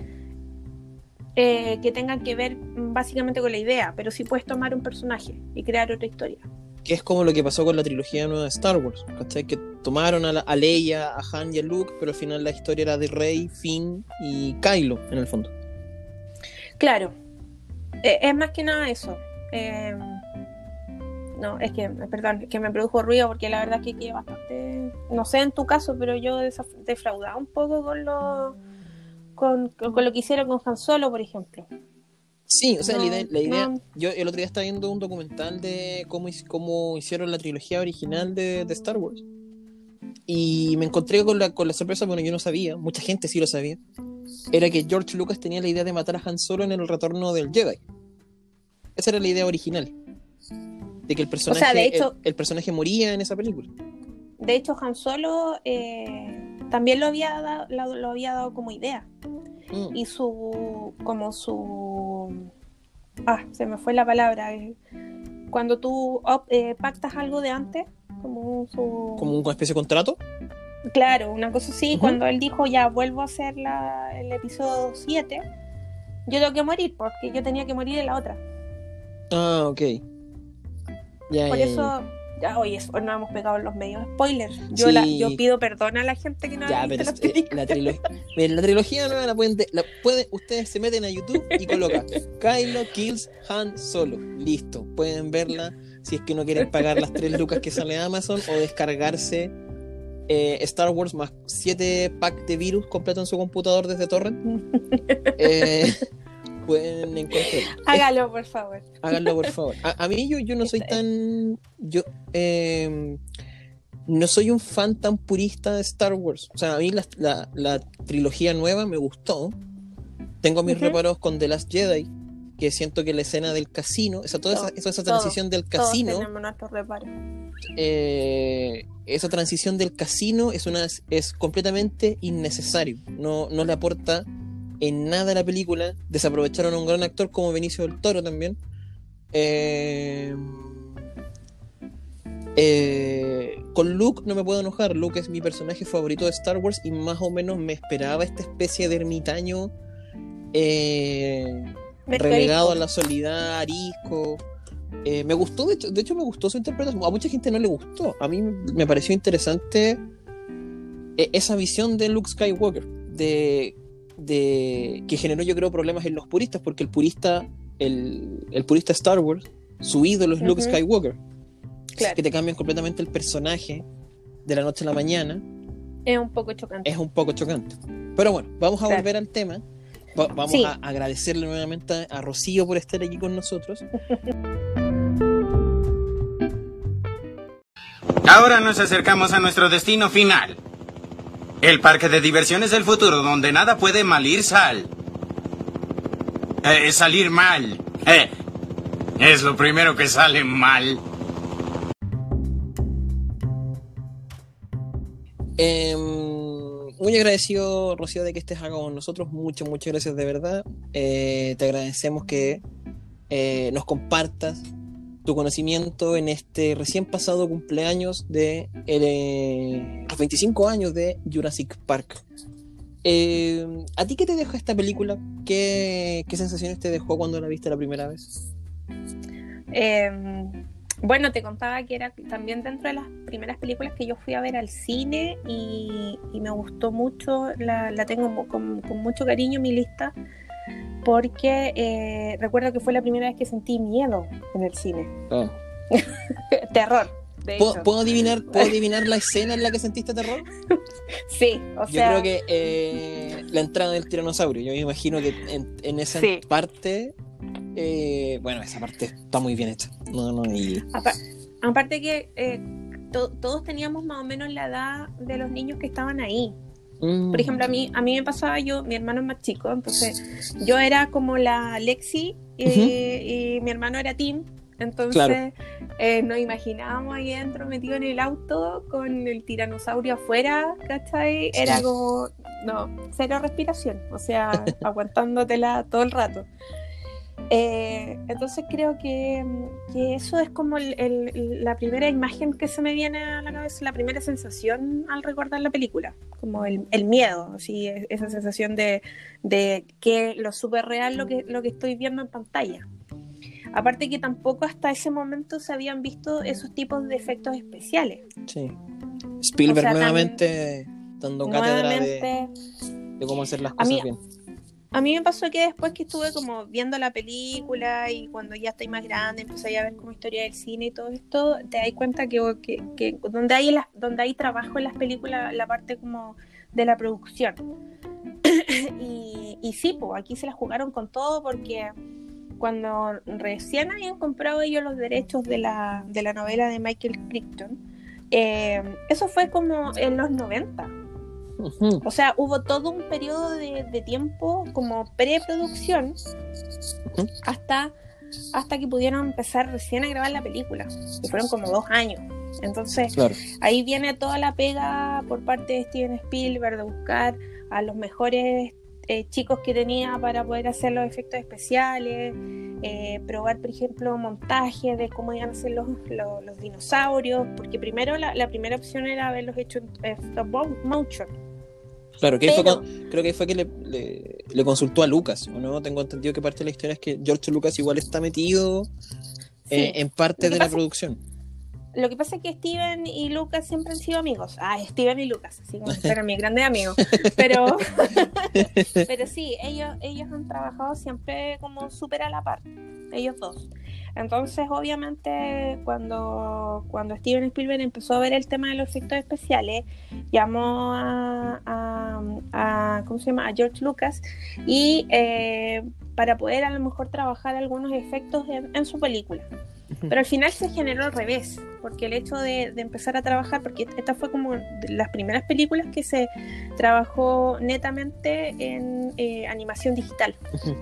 eh, que tengan que ver mm, básicamente con la idea, pero sí puedes tomar un personaje y crear otra historia. Que es como lo que pasó con la trilogía nueva de Star Wars, ¿cachai? Que tomaron a, la- a Leia, a Han y a Luke, pero al final la historia era de Rey, Finn y Kylo, en el fondo. Claro, Eh, es más que nada eso. Eh, no, es que, perdón, es que me produjo ruido porque la verdad que quedé bastante, no sé en tu caso, pero yo defraudaba un poco con lo, con- con lo que hicieron con Han Solo, por ejemplo. Sí, o sea, la idea, la idea- no. yo el otro día estaba viendo un documental de cómo, cómo hicieron la trilogía original de, de Star Wars. Y me encontré con la, con la sorpresa, bueno, yo no sabía, mucha gente sí lo sabía, era que George Lucas tenía la idea de matar a Han Solo en el retorno del Jedi. Esa era la idea original. De que el personaje, de hecho- el, el personaje moría en esa película. De hecho, Han Solo eh, también lo había, dado, lo, lo había dado como idea. Mm. Y su, como su, ah, se me fue la palabra. eh, Cuando tú eh, pactas algo de antes, como su... Como una especie de contrato. Claro, una cosa así, cuando él dijo ya vuelvo a hacer la, el episodio 7, yo tengo que morir porque yo tenía que morir en la otra. Ah, ok. Por eso, ya, oye, eso, no hemos pegado en los medios spoilers. Yo, la, Sí. yo pido perdón a la gente que no Ya, ha pero visto es- eh, películas. la, trilogía, la trilogía nueva la pueden, de- la pueden- ustedes se meten a YouTube y colocan Kylo Kills Han Solo. Listo, pueden verla si es que no quieren pagar las tres lucas que sale Amazon o descargarse eh, Star Wars más 7 packs de virus completo en su computador desde torrent. Eh, pueden encontrar. Hágalo, por favor. Háganlo, por favor. A, a mí yo, yo no soy tan. Yo eh, no soy un fan tan purista de Star Wars. O sea, a mí la, la- la trilogía nueva me gustó. Tengo mis reparos con The Last Jedi, que siento que la escena del casino, esa, toda esa, esa, esa Todo, transición del casino, eh, esa transición del casino es una es completamente innecesario. No, no le aporta en nada la película. Desaprovecharon a un gran actor como Benicio del Toro también. Eh, eh, con Luke no me puedo enojar. Luke es mi personaje favorito de Star Wars y más o menos me esperaba esta especie de ermitaño eh, relegado a la soledad, arisco. Eh, me gustó, de hecho, de hecho me gustó su interpretación. A mucha gente no le gustó. A mí me pareció interesante esa visión de Luke Skywalker, de, de que generó yo creo problemas en los puristas, porque el purista, el, el purista Star Wars, su ídolo es Luke Ujú. Skywalker. Claro. Que te cambian completamente el personaje de la noche a la mañana Es un poco chocante. es un poco chocante. Pero bueno, vamos a Claro. volver al tema. Va- vamos Sí. a agradecerle nuevamente a Rocío por estar aquí con nosotros. Ahora nos acercamos a nuestro destino final. El parque de diversiones del futuro, donde nada puede malir sal. Eh, salir mal. Eh, es lo primero que sale mal. Em, muy agradecido, Rocío, de que estés acá con nosotros. Muchas, muchas gracias de verdad. Eh, te agradecemos que nos compartas tu conocimiento en este recién pasado cumpleaños de eh, los 25 años de Jurassic Park. Eh, ¿A ti qué te dejó esta película? ¿Qué, ¿Qué sensaciones te dejó cuando la viste la primera vez? Eh, bueno, te contaba que era también dentro de las primeras películas que yo fui a ver al cine y, me gustó mucho, la, tengo con, con mucho cariño en mi lista, porque eh, recuerdo que fue la primera vez que sentí miedo en el cine. Terror, de ¿Puedo, hecho. puedo adivinar, ¿Puedo adivinar la escena en la que sentiste terror? Sí, o Yo sea, creo que eh, la entrada del tiranosaurio. Yo me imagino que en, en esa Sí. parte. eh, bueno, esa parte está muy bien hecha. No, no, y. apa- aparte que eh, to- todos teníamos más o menos la edad de los niños que estaban ahí. Mm, Por ejemplo, a mí, a mí me pasaba yo, mi hermano es más chico, entonces yo era como la Lexi y, Ujú. y mi hermano era Tim. Entonces Claro. eh, nos imaginábamos ahí adentro metido en el auto con el tiranosaurio afuera, ¿cachai? Era como, no, cero respiración, o sea, aguantándotela todo el rato. Eh, entonces creo que, que eso es como el- el- la primera imagen que se me viene a la cabeza, la primera sensación al recordar la película, como el, el miedo, así, esa sensación de, de que lo súper real lo que, lo que estoy viendo en pantalla. Aparte que tampoco hasta ese momento se habían visto esos tipos de efectos especiales. Sí. Spielberg O sea, nuevamente dando cátedra de, Nuevamente, de cómo hacer las cosas mí- bien. A mí me pasó que después que estuve como viendo la película y cuando ya estoy más grande, empecé a ver como historia del cine y todo esto, te das cuenta que, donde, hay las- donde hay trabajo en las películas, la parte como de la producción. y, y sí, pues aquí se la jugaron con todo porque cuando recién habían comprado ellos los derechos de la, de la novela de Michael Crichton, eh, eso fue como en los 90. O sea, hubo todo un periodo de, de tiempo como preproducción hasta, hasta que pudieron empezar recién a grabar la película, que fueron como dos años. Entonces, Claro. ahí viene toda la pega por parte de Steven Spielberg de buscar a los mejores eh, chicos que tenía para poder hacer los efectos especiales, eh, probar, por ejemplo, montajes de cómo iban a ser los, los, los dinosaurios, porque primero la, la primera opción era haberlos hecho en stop mo- motion. Claro, que fue creo que fue que le, le- le consultó a Lucas, ¿o no? Tengo entendido que parte de la historia es que George Lucas igual está metido eh, en parte de la producción. Lo que pasa es que Steven y Lucas siempre han sido amigos. Ah, Steven y Lucas, así como si fueran mis grandes amigos. Pero, pero sí, ellos, ellos han trabajado siempre como súper a la par, ellos dos. Entonces, obviamente, cuando, cuando Steven Spielberg empezó a ver el tema de los efectos especiales, llamó a, a, a- ¿cómo se llama? a George Lucas y eh, para poder a lo mejor trabajar algunos efectos en- en su película. Pero al final se generó al revés, porque el hecho de, de empezar a trabajar, porque esta fue como de las primeras películas que se trabajó netamente en eh, animación digital. Ujú.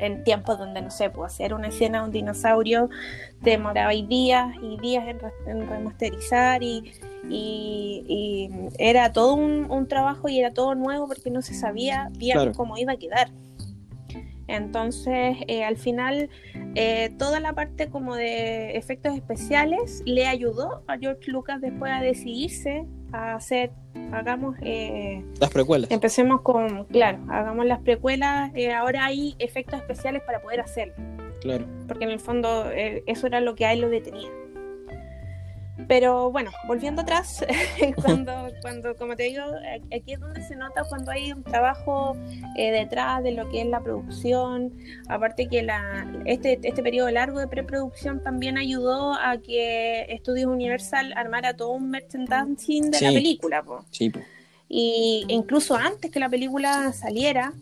En tiempos donde, no sé, pues hacer una escena de un dinosaurio te demoraba y días y días en, re- en remasterizar y, y- y era todo un, un trabajo y era todo nuevo porque no se sabía bien Claro. cómo iba a quedar. Entonces, eh, al final, eh, toda la parte como de efectos especiales le ayudó a George Lucas después a decidirse a hacer, hagamos, eh, Las precuelas. empecemos con, claro, hagamos las precuelas, eh, ahora hay efectos especiales para poder hacerlo, Claro. porque en el fondo eh, eso era lo que a él lo detenía. Pero bueno, volviendo atrás, cuando, cuando, como te digo, aquí es donde se nota cuando hay un trabajo eh, detrás de lo que es la producción. Aparte que la, este, este periodo largo de preproducción también ayudó a que Estudios Universal armara todo un merchandising de la película. po. Sí, po. Y incluso antes que la película saliera,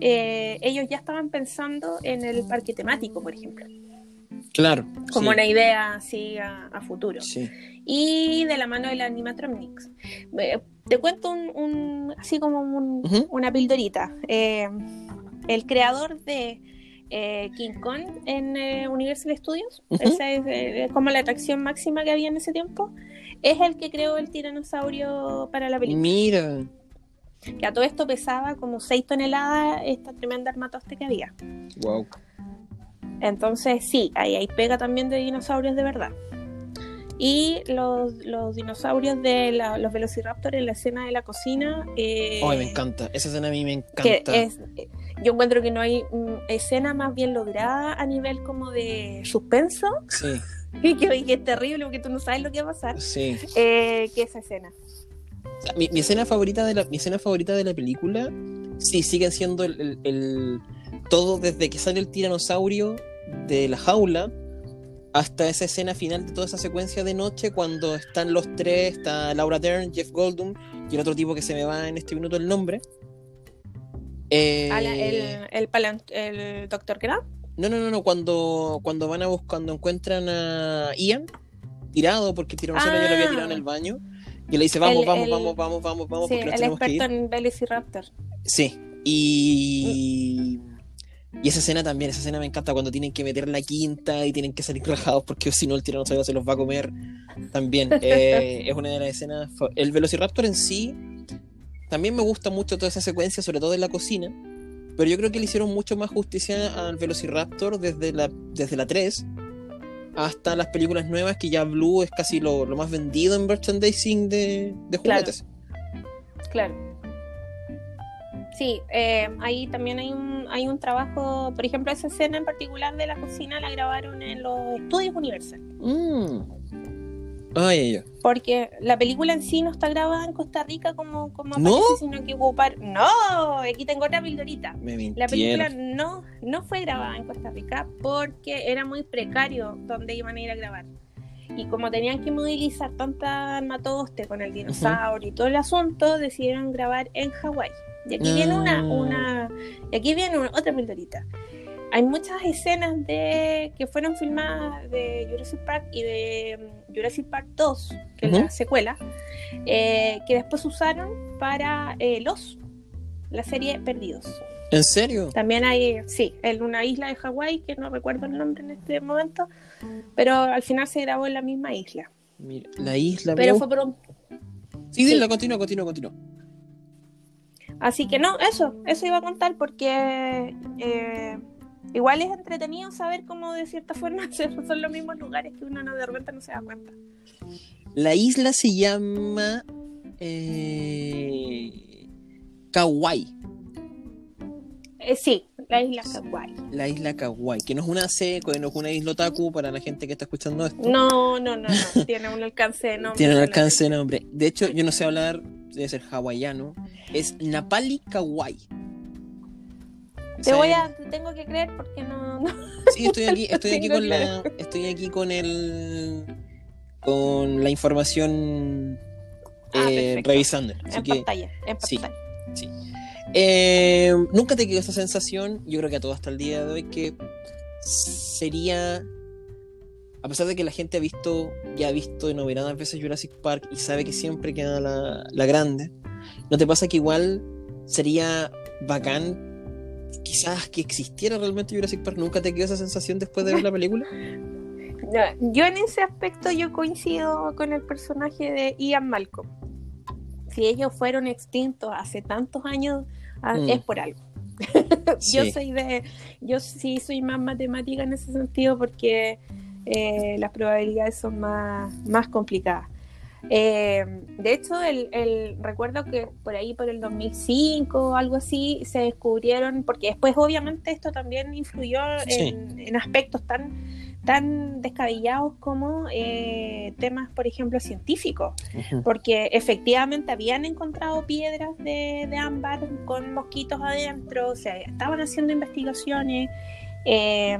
eh, ellos ya estaban pensando en el parque temático, por ejemplo, Claro. como sí, una idea así a, a futuro. Sí. Y de la mano de la animatronics. Eh, te cuento un, un- así como un- una pildorita. Eh, el creador de eh, King Kong en Universal Studios, esa es como la atracción máxima que había en ese tiempo, es el que creó el tiranosaurio para la película. Mira. Que a todo esto pesaba como 6 toneladas esta tremenda armatoste que había. Wow. Entonces, sí, ahí hay pega también de dinosaurios de verdad. Y los, los dinosaurios de la- los Velociraptor en la escena de la cocina. eh, Ay, me encanta. Esa escena a mí me que encanta. es, eh, yo encuentro que no hay mm, escena más bien lograda a nivel como de suspenso Sí, y que, y que es terrible porque tú no sabes lo que va a pasar sí. eh, que esa escena. O sea, Mi, mi escena favorita de la, mi escena favorita de la película, sí, sigue siendo el, el- el- todo desde que sale el tiranosaurio de la jaula hasta esa escena final de toda esa secuencia de noche cuando están los tres, está Laura Dern, Jeff Goldblum y el otro tipo que se me va en este minuto el nombre. Eh, A la- el, el, el doctor Grant. No, no, no, no, cuando, cuando van a buscar, cuando encuentran a Ian tirado porque el tiranosaurio ya lo había Ah. tirado en el baño y le dice vamos, El- vamos, el- vamos, vamos, vamos, vamos, Sí, porque nos el tenemos que ir. experto en Velociraptor. Sí, y... Y esa escena también, esa escena me encanta cuando tienen que meter la quinta y tienen que salir rajados porque si no el tiranosaurio se los va a comer. También eh, es una de las escenas. El Velociraptor en sí también me gusta mucho toda esa secuencia, sobre todo en la cocina. Pero yo creo que le hicieron mucho más justicia al Velociraptor desde la, desde la 3 hasta las películas nuevas, que ya Blue es casi lo, lo más vendido en merchandising de, de Claro. juguetes. Claro. Sí, eh, ahí también hay un, hay un trabajo, por ejemplo, esa escena en particular de la cocina la grabaron en los estudios Universal. Mm. Porque la película en sí no está grabada en Costa Rica como, como ¿No? aparece, sino que ocupar. ¡No! Aquí tengo otra pildorita. Me La película no, no fue grabada en Costa Rica porque era muy precario donde iban a ir a grabar. Y como tenían que movilizar tanta armatoste con el dinosaurio y todo el asunto, decidieron grabar en Hawái. Y aquí viene una, Ah. una, y aquí viene una- otra pildorita. Hay muchas escenas de que fueron filmadas de Jurassic Park y de Jurassic Park 2, que es la secuela, eh, que después usaron para eh, Los, la serie Perdidos. ¿En serio? También hay, sí, en una isla de Hawái, que no recuerdo el nombre en este momento, pero al final se grabó en la misma isla. Mira, la isla. Pero fue por un... Sí, dile, continúa, continúa, continúa. Así que no, eso, eso iba a contar porque eh, igual es entretenido saber cómo de cierta forma son los mismos lugares que uno no de repente no se da cuenta. La isla se llama. Eh, Kauai. Eh, sí, la isla Hawái. La isla Kauai. Que no es una C, que no es una isla otaku para la gente que está escuchando esto. No, no, no, no, tiene un alcance de nombre. Tiene un alcance de nombre. De hecho, yo no sé hablar, debe ser hawaiano. Es Napali Kauai. Te voy a, te tengo que creer porque no, no. Sí, estoy aquí, estoy aquí con la. Estoy aquí con el. con la información Ah, eh, perfecto. revisando. Así en que pantalla, en sí. pantalla. sí. Eh, nunca te quedó esa sensación, yo creo que a todo hasta el día de hoy, que sería. A pesar de que la gente ha visto, ya ha visto enumeradas veces Jurassic Park y sabe que siempre queda la, la grande, ¿no te pasa que igual sería bacán quizás que existiera realmente Jurassic Park? ¿Nunca te quedó esa sensación después de ver la película? No, Yo en ese aspecto yo coincido con el personaje de Ian Malcolm. Si ellos fueron extintos hace tantos años, ah, Mm. es por algo. Yo soy de, yo sí soy más matemática en ese sentido porque eh, las probabilidades son más, más complicadas. Eh, de hecho, el, el- recuerdo que por ahí, por el 2005 o algo así, se descubrieron, porque después obviamente esto también influyó Sí. en, en aspectos tan, tan descabellados como eh, temas, por ejemplo, científicos, porque efectivamente habían encontrado piedras de, de ámbar con mosquitos adentro, o sea, estaban haciendo investigaciones. eh,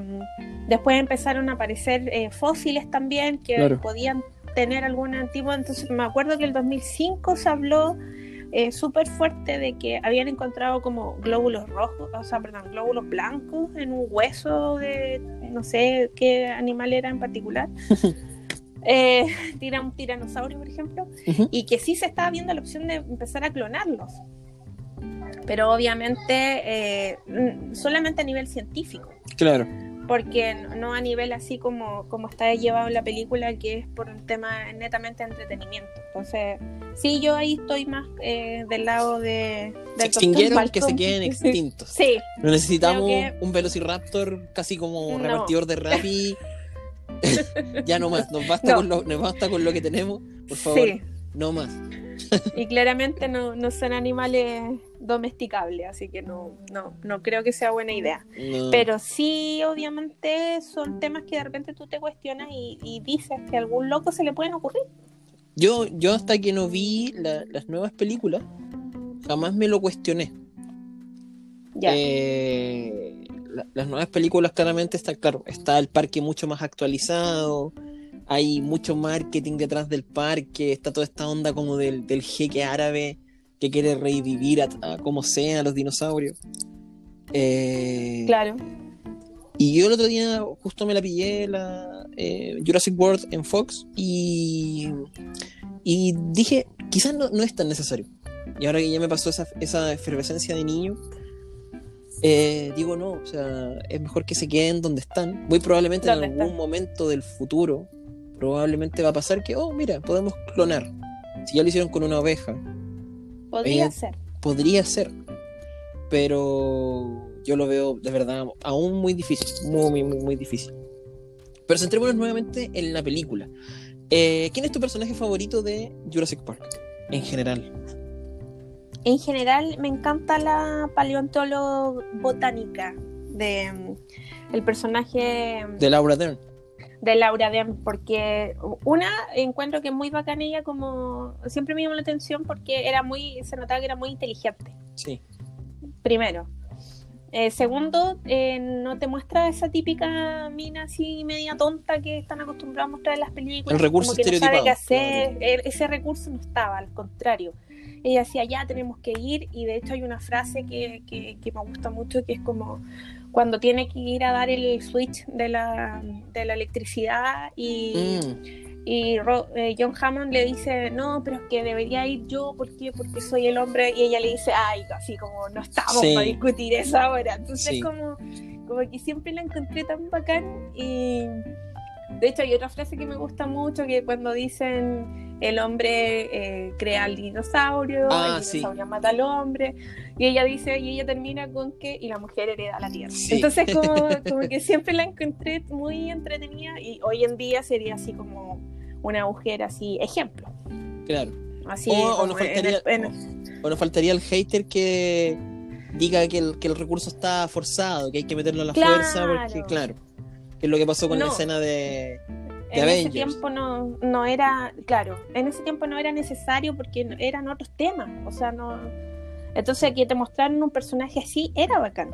después empezaron a aparecer eh, fósiles también que Claro. podían tener algún antiguo. Entonces me acuerdo que el 2005 se habló eh, súper fuerte de que habían encontrado como glóbulos rojos, o sea, perdón, glóbulos blancos en un hueso de no sé qué animal era en particular. Eh, tira un tiranosaurio, por ejemplo, y que sí se estaba viendo la opción de empezar a clonarlos. Pero obviamente eh, solamente a nivel científico. Claro. Porque no- a nivel así como, como está llevado en la película, que es por un tema netamente de entretenimiento. Entonces, sí, yo ahí estoy más eh, del lado de... Se extinguieron que se queden extintos. Sí, No necesitamos que- un Velociraptor casi como No. repartidor de Rappi. ya no más, nos basta, No. con lo, nos basta con lo que tenemos, por favor, sí. no más. Y claramente no, no son animales domesticables, así que no, no, no creo que sea buena idea. No. Pero sí, obviamente, son temas que de repente tú te cuestionas y, y dices que a algún loco se le pueden ocurrir. Yo, yo hasta que no vi la- las nuevas películas, jamás me lo cuestioné. Ya. Eh, la- las nuevas películas claramente está claro, está el parque mucho más actualizado, hay mucho marketing detrás del parque, está toda esta onda como del, del jeque árabe que quiere revivir a, a como sea a los dinosaurios. Eh, claro. y yo el otro día justo me la pillé la eh, Jurassic World en Fox y, y dije, quizás no, no es tan necesario. Y ahora que ya me pasó esa, esa efervescencia de niño, eh, digo no, o sea, es mejor que se queden donde están. Muy probablemente en ¿Dónde algún están? momento del futuro, probablemente va a pasar que, oh, mira, podemos clonar. Si ya lo hicieron con una oveja, Podría eh, ser. podría ser. Pero yo lo veo de verdad aún muy difícil. Muy, muy, muy, muy difícil. Pero centrémonos nuevamente en la película. Eh, ¿Quién es tu personaje favorito de Jurassic Park? En general. En general, me encanta la paleontóloga botánica de mm, el personaje mm, De Laura Dern. De Laura Dern, porque una encuentro que es muy bacana ella como siempre me llamó la atención porque era muy se notaba que era muy inteligente. Sí. primero. Eh, segundo eh, no te muestra esa típica mina así media tonta que están acostumbrados a mostrar en las películas El recurso como que no sabe estereotipado, qué hacer. E- ese recurso no estaba al contrario. Ella decía ya tenemos que ir y de hecho hay una frase que, que, que me gusta mucho que es como cuando tiene que ir a dar el switch de la, de la electricidad y, Mm, y Ro- eh, John Hammond le dice, no, pero es que debería ir yo, ¿por qué? Porque soy el hombre. Y ella le dice, ay, así como no estamos Sí. para discutir eso ahora. Entonces Sí. como, como que siempre la encontré tan bacán. Y de hecho hay otra frase que me gusta mucho, que cuando dicen el hombre eh, crea al dinosaurio, Ah, el sí. dinosaurio mata al hombre. Y ella dice, y ella termina con que, y la mujer hereda la tierra. Sí. Entonces como, como que siempre la encontré muy entretenida y hoy en día sería así como una mujer así, ejemplo. claro. Así O, o nos faltaría, el- o nos faltaría el hater que diga que el, que el recurso está forzado, que hay que meterlo a la Claro. fuerza, porque claro, que es lo que pasó con la escena de, en ese tiempo no, no era, claro, en ese tiempo no era necesario porque eran otros temas, o sea, no... Entonces que te mostraran un personaje así era bacán.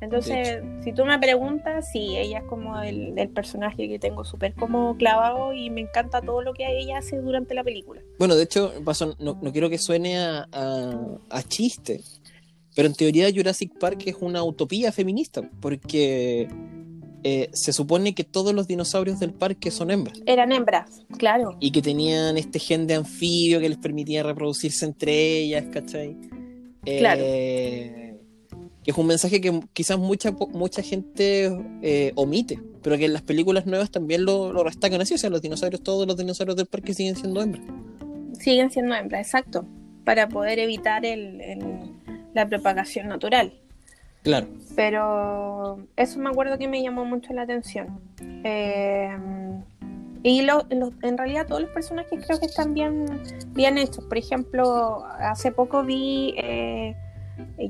Entonces, si tú me preguntas, sí, ella es como el, el personaje que tengo súper como clavado y me encanta todo lo que ella hace durante la película. Bueno, de hecho, pasó- no, no quiero que suene a, a- a chiste, pero en teoría Jurassic Park es una utopía feminista, porque eh, se supone que todos los dinosaurios del parque son hembras Eran hembras, claro. y que tenían este gen de anfibio que les permitía reproducirse entre ellas, ¿cachai? Eh, Claro. Que es un mensaje que quizás mucha, mucha gente eh, omite, pero que en las películas nuevas también lo, lo destacan así, o sea, los dinosaurios, todos los dinosaurios del parque siguen siendo hembras. Siguen siendo hembras, exacto, para poder evitar el- el- la propagación natural. Claro. Pero eso me acuerdo que me llamó mucho la atención. Eh, y lo- lo- en realidad todos los personajes creo que están bien, bien hechos. Por ejemplo, hace poco vi eh,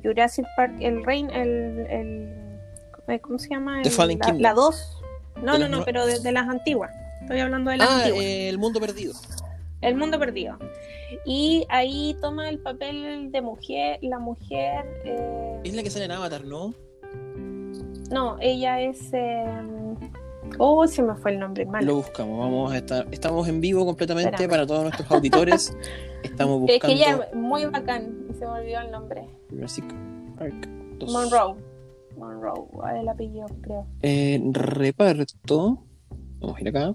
Jurassic Park, el Rein, el, el- eh, ¿cómo se llama? El- la, Kingdom. la 2. No, no, no, pero de, de las antiguas. Estoy hablando de las Ah, antiguas. eh, el mundo perdido. El mundo perdido. Y ahí toma el papel de mujer, la mujer... eh, Es la que sale en Avatar, ¿no? No, ella es. eh, Oh, se me fue el nombre mal. Lo buscamos, vamos a estar, estamos en vivo completamente Espérame. para todos nuestros auditores. Estamos Es que buscando ella es muy bacán y se me olvidó el nombre. Jurassic Park 2. Monroe. Monroe, ¿cuál es el apellido, creo. Eh, reparto. Vamos a ir acá.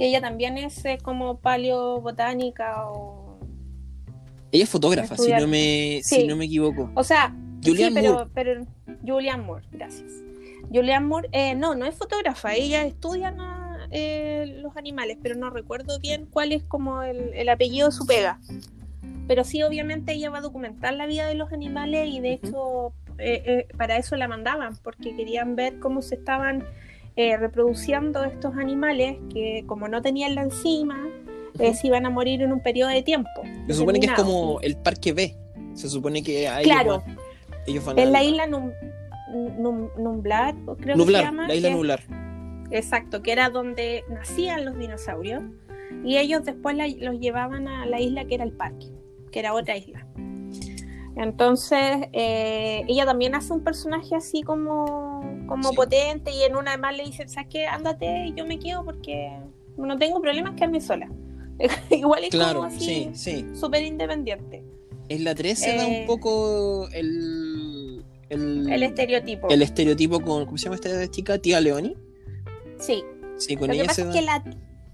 Que ella también es eh, como paleobotánica o. Ella es fotógrafa, si no me, si no me equivoco. O sea, Julianne sí, pero, Moore. pero. Julianne Moore, gracias. Julianne Moore, eh, no, no es fotógrafa, ella estudia na- eh, los animales, pero no recuerdo bien cuál es como el, el apellido de su pega. Pero sí, obviamente ella va a documentar la vida de los animales y de hecho eh, para eso la mandaban, porque querían ver cómo se estaban eh, reproduciendo estos animales que como no tenían la enzima, eh, se iban a morir en un periodo de tiempo. Se supone que es como el parque B. Se supone que ellos Claro, van- ellos van en la isla Num- Num- Numblar, creo que se Nublar, llama. la isla que- Nublar. Exacto, que era donde nacían los dinosaurios. Y ellos después la- los llevaban a la isla que era el parque, que era otra isla. Entonces, eh, ella también hace un personaje así como, como Sí. potente y en una además le dice, ¿sabes qué? Ándate y yo me quedo porque no tengo problemas quedarme sola. Igual es Claro, como sí, así, sí. súper independiente. En la 3 se da un Eh, poco el. El, El estereotipo. el estereotipo con. ¿Cómo se llama esta chica? Tía Leoni. Sí, Sí, con Lo que pasa se es que la,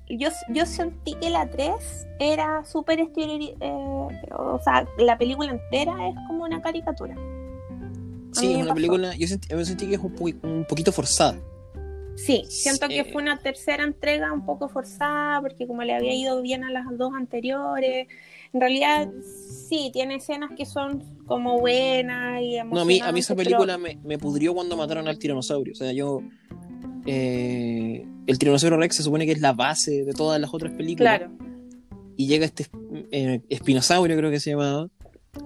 yo, yo sentí que la 3 era súper estere- eh, o sea, la película entera es como una caricatura. Sí, es una pasó. película. Yo sentí, yo sentí que es un, po- un poquito forzada. Sí, siento que fue una tercera entrega un poco forzada porque como le había ido bien a las dos anteriores, en realidad sí, tiene escenas que son como buenas y No, a mí, a mí esa emocionantes, película me, me pudrió cuando mataron al tiranosaurio. O sea, yo. eh, el tiranosaurio Rex se supone que es la base de todas las otras películas. Claro, Y llega este eh, espinosaurio, creo que se llamaba.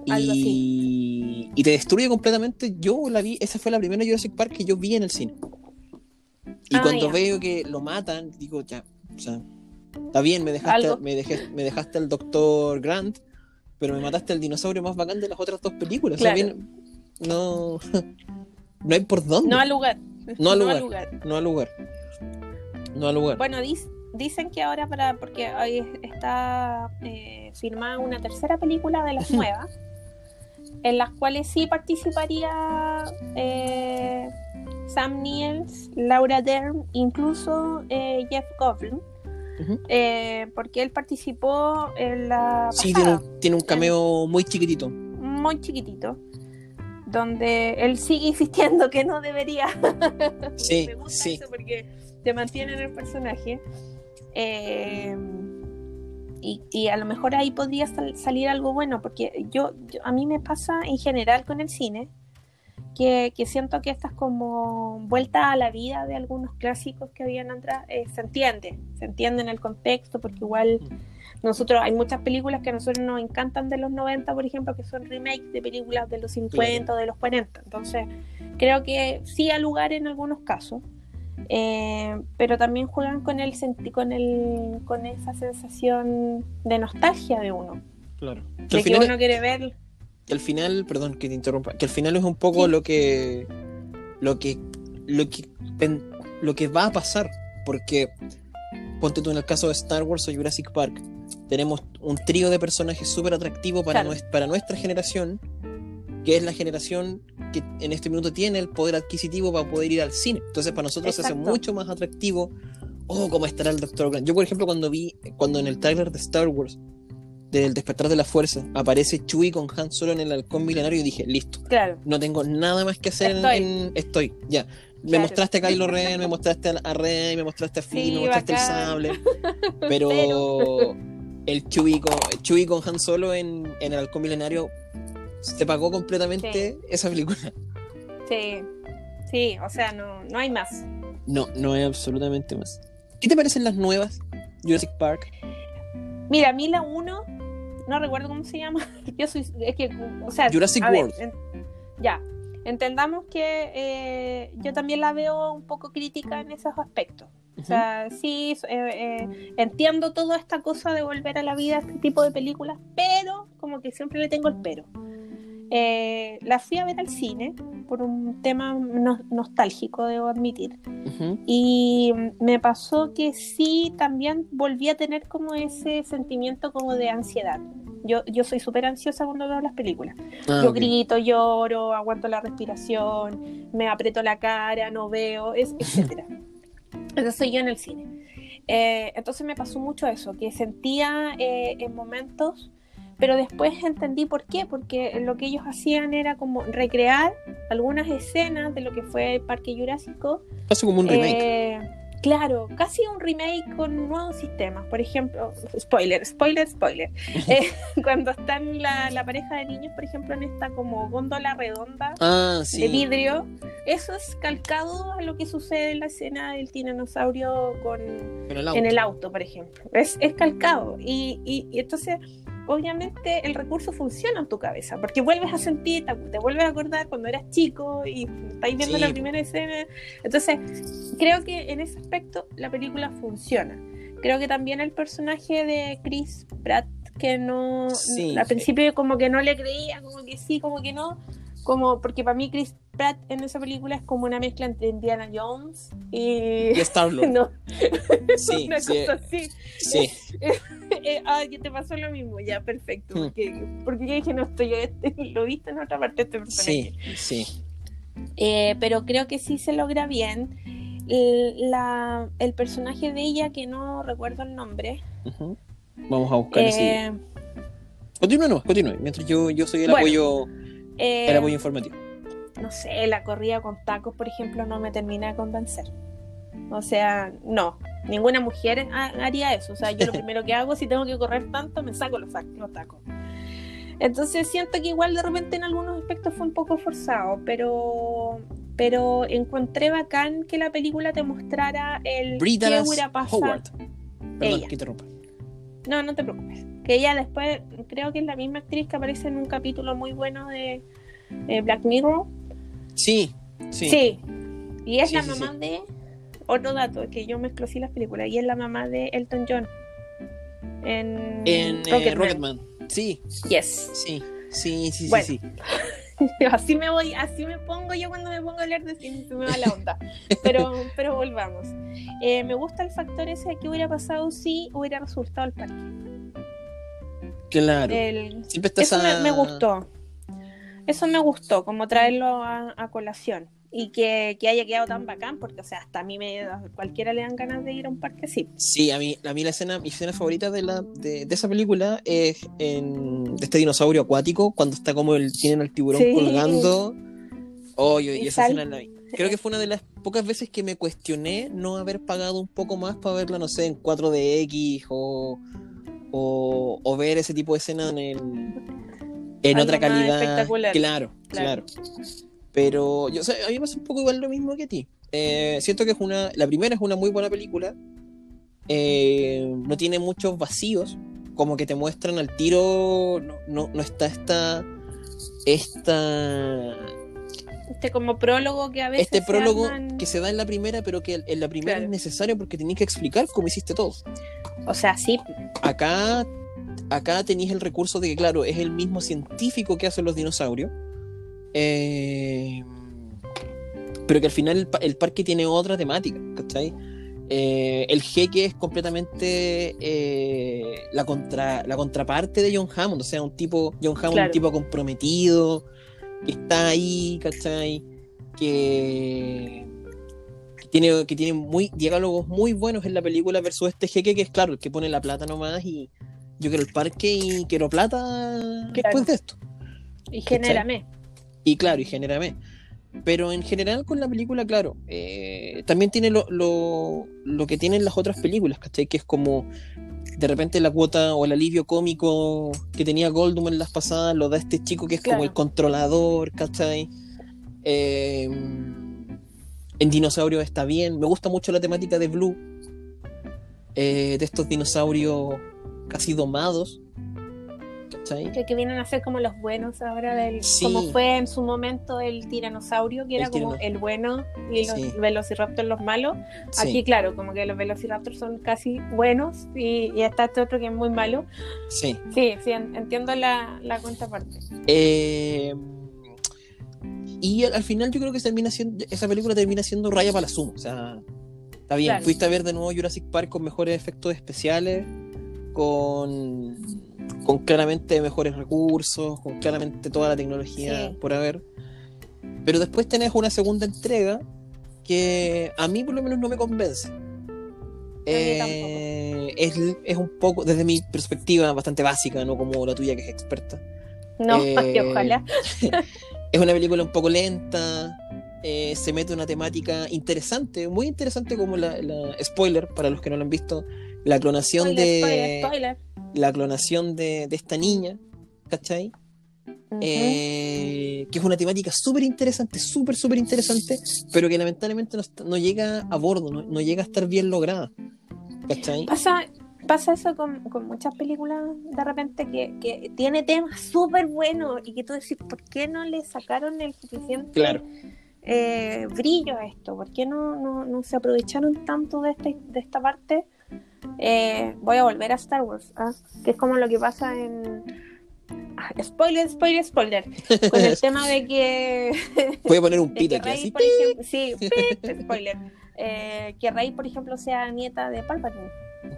Algo Y, y te destruye completamente. Yo la vi, esa fue la primera Jurassic Park que yo vi en el cine. Y Ah, cuando ya. veo que lo matan, digo, ya, o sea, está bien, me dejaste, Algo. me dejé- me dejaste al Doctor Grant, pero me mataste al dinosaurio más bacán de las otras dos películas. O sea, Claro. bien, no, no hay por dónde. no al lugar. No al No lugar. al lugar. No al lugar. No al lugar. Bueno, dis- dicen que ahora para, porque hoy está eh, firmada una tercera película de las nuevas, en las cuales sí participaría eh, Sam Neill, Laura Dern, incluso eh, Jeff Ujú. eh, porque él participó en la sí, tiene un, tiene un cameo muy chiquitito. muy chiquitito, donde él sigue insistiendo que no debería Sí, me gusta sí. eso porque te mantiene en el personaje. Eh, y, y a lo mejor ahí podría sal- salir algo bueno, porque yo, yo- a mí me pasa en general con el cine que, que siento que estas como vuelta a la vida de algunos clásicos que habían atrás eh, se entiende, se entiende en el contexto, porque igual nosotros hay muchas películas que a nosotros nos encantan de los 90, por ejemplo, que son remakes de películas de los 50 o de los 40. Entonces, creo que sí ha lugar en algunos casos. Eh, pero también juegan con el senti- con el con esa sensación de nostalgia de uno Claro. Que de que final, uno quiere ver que al final, perdón que te interrumpa, que al final es un poco Sí. lo que lo que lo que lo que va a pasar, porque ponte tú en el caso de Star Wars o Jurassic Park, tenemos un trío de personajes súper atractivo para, Claro. nues- para nuestra generación, que es la generación que en este minuto tiene el poder adquisitivo para poder ir al cine. Entonces para nosotros se hace mucho más atractivo, oh, cómo estará el Doctor Grant. Yo, por ejemplo, cuando vi, cuando en el tráiler de Star Wars, del despertar de la fuerza, aparece Chewie con Han Solo en el halcón milenario y dije, listo, claro no tengo nada más que hacer en- Estoy. en, estoy, ya. Me Claro. mostraste a Kylo Ren, me mostraste a, Rey, me mostraste a Finn, Sí, me mostraste bacán. el sable, pero, el Chewie con, Chewie con Han Solo en, en el halcón milenario se pagó completamente esa película. sí sí o sea no no hay más No, no hay absolutamente más. ¿Qué te parecen las nuevas Jurassic Park? mira a mí la 1 no recuerdo cómo se llama yo soy es que o sea Jurassic ver, World. en- ya entendamos que eh, yo también la veo un poco crítica en esos aspectos O sea, sí, eh, eh, entiendo toda esta cosa de volver a la vida este tipo de películas, pero como que siempre le tengo el pero. Eh, la fui a ver al cine por un tema no- nostálgico, debo admitir. Ujú. Y me pasó que sí, también volví a tener como ese sentimiento como de ansiedad. Yo, yo soy súper ansiosa cuando veo las películas. Ah, yo grito, lloro, aguanto la respiración, me aprieto la cara, no veo, es, etcétera. Eso soy yo en el cine. Eh, entonces me pasó mucho eso, que sentía eh, en momentos pero después entendí por qué, porque lo que ellos hacían era como recrear algunas escenas de lo que fue el Parque Jurásico. Hace como un remake. Eh, claro, casi un remake con nuevos sistemas. Por ejemplo, spoiler, spoiler, spoiler. Eh, cuando están la, la pareja de niños, por ejemplo, en esta como góndola redonda ah, sí. de vidrio, eso es calcado a lo que sucede en la escena del tiranosaurio con, el en el auto, por ejemplo. Es, es calcado. Y, y- y entonces, obviamente, el recurso funciona en tu cabeza, porque vuelves a sentir, te, vuelves a acordar cuando eras chico y estáis viendo Sí. la primera escena. Entonces, creo que en ese aspecto la película funciona. Creo que también el personaje de Chris Pratt, que no, Sí. al principio como que no le creía, como que sí, como que no, como porque para mí Chris Pratt en esa película es como una mezcla entre Indiana Jones y... Y Star-Lord. no, Sí, una sí, cosa así. sí. Eh, ah, que te pasó lo mismo, ya, perfecto. Hmm. Porque, porque yo dije, no, estoy, este, lo viste en otra parte este personaje. Sí, sí. Eh, pero creo que sí se logra bien. El, la, el personaje de ella, que no recuerdo el nombre. Vamos a buscar ese. eh, Continúa nomás, continúa. Mientras yo, yo soy el Bueno, apoyo, eh, el apoyo informativo. no sé, la corrida con tacos, por ejemplo, no me termina de convencer. O sea, no, ninguna mujer ha- haría eso. O sea, yo lo primero que hago, si tengo que correr tanto, me saco los, tacos. Entonces siento que igual de repente en algunos aspectos fue un poco forzado, pero pero encontré bacán que la película te mostrara el Brie qué hubiera pasado. Howard. Perdón, que interrumpa. No, no te preocupes. Que ella después, creo que es la misma actriz que aparece en un capítulo muy bueno de eh, Black Mirror. Sí, sí. Sí. Y es Sí, la sí, mamá de. Otro dato, que yo mezclo así las películas. Y es la mamá de Elton John. En, En eh, Rocketman. Rocketman. Sí, Yes. sí, sí, sí, Bueno. sí, sí. así me voy, así me pongo yo cuando me pongo a hablar de cine, se me va la onda. Pero, pero volvamos. Eh, me gusta el factor ese de que hubiera pasado si hubiera resultado el parque. Claro. El- Siempre está Eso me, me gustó. Eso me gustó, como traerlo a, a colación. Y que, que haya quedado tan bacán, porque, o sea, hasta a mí me, a cualquiera le dan ganas de ir a un parque así. Sí, a mí, a mí la escena, mi escena favorita de, la, de, de esa película es en, de este dinosaurio acuático, cuando está como el, tienen al tiburón Sí. colgando. Oh, yo- y Y esa sal- escena la vi. Creo que fue una de las pocas veces que me cuestioné no haber pagado un poco más para verla, no sé, en 4DX o, o, o ver ese tipo de escena en, el- en otra calidad. espectacular. Claro, Claro. claro. Pero yo, o sea, a mí me pasa un poco igual lo mismo que a ti. Eh, siento que es una. La primera es una muy buena película. Eh, no tiene muchos vacíos. Como que te muestran al tiro. No, no, no está esta. Esta. Este como prólogo que a veces. Este prólogo que se da en la primera, pero que en la primera Claro. es necesario porque tenías que explicar cómo hiciste todo. O sea, sí. Acá. Acá tenéis el recurso de que, claro, es el mismo científico que hace los dinosaurios. Eh, pero que al final el, el parque tiene otra temática, ¿cachai? Eh, el jeque es completamente eh, la, contra, la contraparte de John Hammond, o sea, un tipo, John Hammond, Claro. un tipo comprometido, que está ahí, ¿cachai? Que, que tiene, que tiene muy, diálogos muy buenos en la película versus este jeque que es claro, el que pone la plata nomás y yo quiero el parque y quiero plata después de esto. Y genérame. Y claro, y genérame. Pero en general con la película, claro, eh, también tiene lo, lo, lo que tienen las otras películas, ¿cachai? Que es como de repente la cuota o el alivio cómico que tenía Goldum en las pasadas, lo da este chico que es como el controlador, ¿cachai? Eh, en Dinosaurio está bien, me gusta mucho la temática de Blue, eh, de estos dinosaurios casi domados, ¿cachai? Que, que vienen a ser como los buenos ahora del. Sí. Como fue en su momento el tiranosaurio, que El era como el bueno y los Sí. velociraptors los malos. Sí. Aquí, claro, como que los velociraptors son casi buenos y, y está este otro que es muy malo. Sí. Sí, sí, en- entiendo la, la contraparte. Eh, y al, al final yo creo que termina siendo, esa película termina siendo raya para la suma. O sea, está bien. Claro. Fuiste a ver de nuevo Jurassic Park con mejores efectos especiales, con, con claramente mejores recursos, con claramente toda la tecnología Sí. por haber. Pero después tenés una segunda entrega que a mí por lo menos no me convence. Eh, es, es un poco, desde mi perspectiva, bastante básica, no como la tuya que es experta. No, Eh, ojalá. Es una película un poco lenta, eh, se mete una temática interesante, muy interesante como la, la- spoiler para los que no lo han visto, la clonación Spoiler, de spoiler, spoiler. La clonación de, de esta niña, ¿cachai? Eh, que es una temática súper interesante, súper, súper interesante, pero que lamentablemente no, está- no llega a bordo, no, no llega a estar bien lograda. ¿Cachai? Pasa, pasa eso con, con muchas películas de repente que, que tiene temas súper buenos y que tú decís, ¿por qué no le sacaron el suficiente Claro. eh, brillo a esto? ¿Por qué no, no, no se aprovecharon tanto de, este, de esta parte? Eh, voy a volver a Star Wars, ¿ah? que es como lo que pasa en... ah, Spoiler, spoiler, spoiler. Con el tema de que Voy a poner un pito aquí Rey, así. por ejemplo, sí, spoiler. Eh, que Rey, por ejemplo, sea nieta de Palpatine.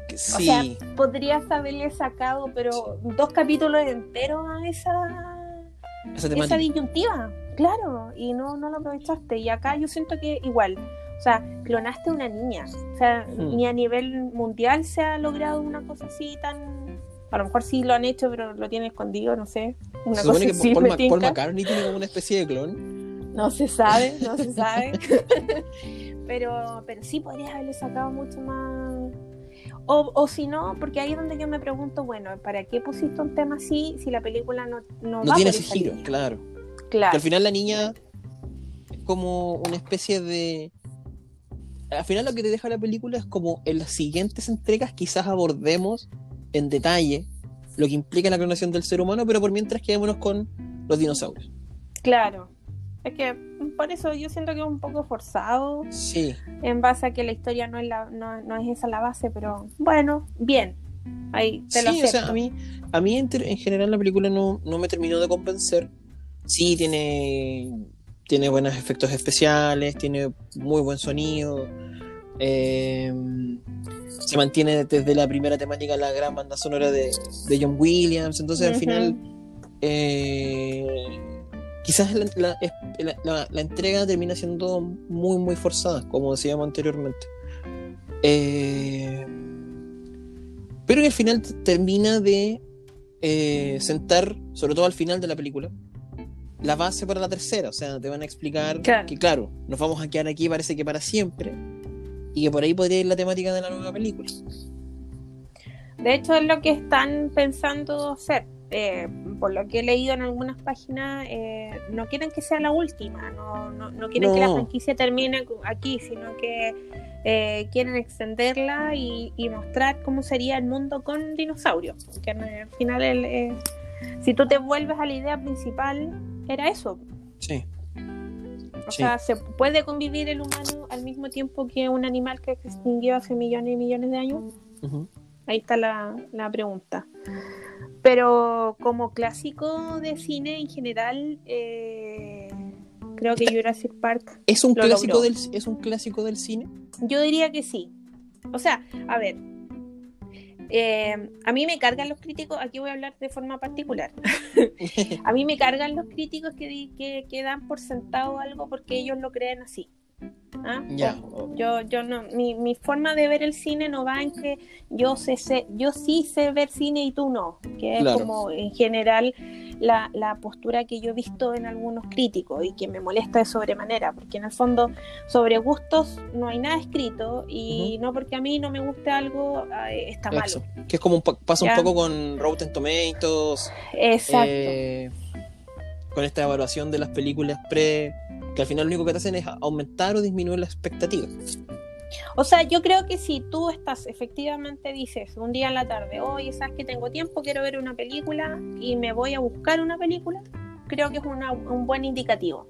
que O Sí, sea, podrías haberle sacado, pero dos capítulos enteros a esa, esa esa disyuntiva. Claro, y no, no lo aprovechaste. Y acá yo siento que igual. O sea, clonaste a una niña. O sea, Hmm. ni a nivel mundial se ha logrado una cosa así tan. A lo mejor sí lo han hecho, pero lo tienen escondido, no sé. Una Se cosa supone que así, Paul, Paul tinca. McCartney tiene como una especie de clon. No se sabe, no se sabe. pero, pero sí podrías haberle sacado mucho más. O, o si no, porque ahí es donde yo me pregunto, bueno, ¿para qué pusiste un tema así si la película no, no, No va tiene por ese giro, línea? claro. Que Claro. al final la niña es como una especie de. Al final lo que te deja la película es como en las siguientes entregas quizás abordemos en detalle lo que implica la clonación del ser humano, pero por mientras quedémonos con los dinosaurios. Claro. Es que por eso yo siento que es un poco forzado Sí, en base a que la historia no es, la, no, no es esa la base, pero bueno, bien. Ahí te lo sí, o acepto. sea, a mí, a mí en, en general la película no, no me terminó de convencer. Sí, tiene, tiene buenos efectos especiales, tiene muy buen sonido. eh, se mantiene desde la primera temática la gran banda sonora de, de John Williams. Entonces, al final, eh, quizás la, la- es- la- la- la entrega termina siendo muy, muy forzada, como decíamos anteriormente. Eh, pero que al final termina de sentar, sobre todo al final de la película, la base para la tercera. O sea, te van a explicar Claro. que, claro, nos vamos a quedar aquí, parece que para siempre, y que por ahí podría ir la temática de la nueva película. De hecho, es lo que están pensando hacer. Eh, por lo que he leído en algunas páginas, eh, no quieren que sea la última, no, no, no quieren que la franquicia termine aquí, sino que eh, quieren extenderla y, y mostrar cómo sería el mundo con dinosaurios. Que al final, el, si tú te vuelves a la idea principal, era eso. Sí. O Sí. sea, se puede convivir el humano al mismo tiempo que un animal que se extinguió hace millones y millones de años. Ahí está la, la pregunta. Pero como clásico de cine en general, eh, creo que Jurassic Park, ¿Es un, Lo clásico logró. del, ¿Es un clásico del cine? yo diría que sí. O sea, a ver, eh, a mí me cargan los críticos, aquí voy a hablar de forma particular. a mí me cargan los críticos que, que, que dan por sentado algo porque ellos lo creen así. ¿Ah? Ya. Yo, yo no, mi, mi forma de ver el cine no va en que yo sé, sé- yo sí sé ver cine y tú no, que es Claro. como en general la, la postura que yo he visto en algunos críticos y que me molesta de sobremanera, porque en el fondo sobre gustos no hay nada escrito y no porque a mí no me guste algo eh, está malo. Que es como un pa- pasa Ya. un poco con Rotten Tomatoes, Exacto. eh, con esta evaluación de las películas pre, que al final lo único que te hacen es aumentar o disminuir la expectativa. O sea, yo creo que si tú estás, efectivamente dices un día en la tarde, oye, sabes que tengo tiempo, quiero ver una película y me voy a buscar una película, creo que es una- un buen indicativo.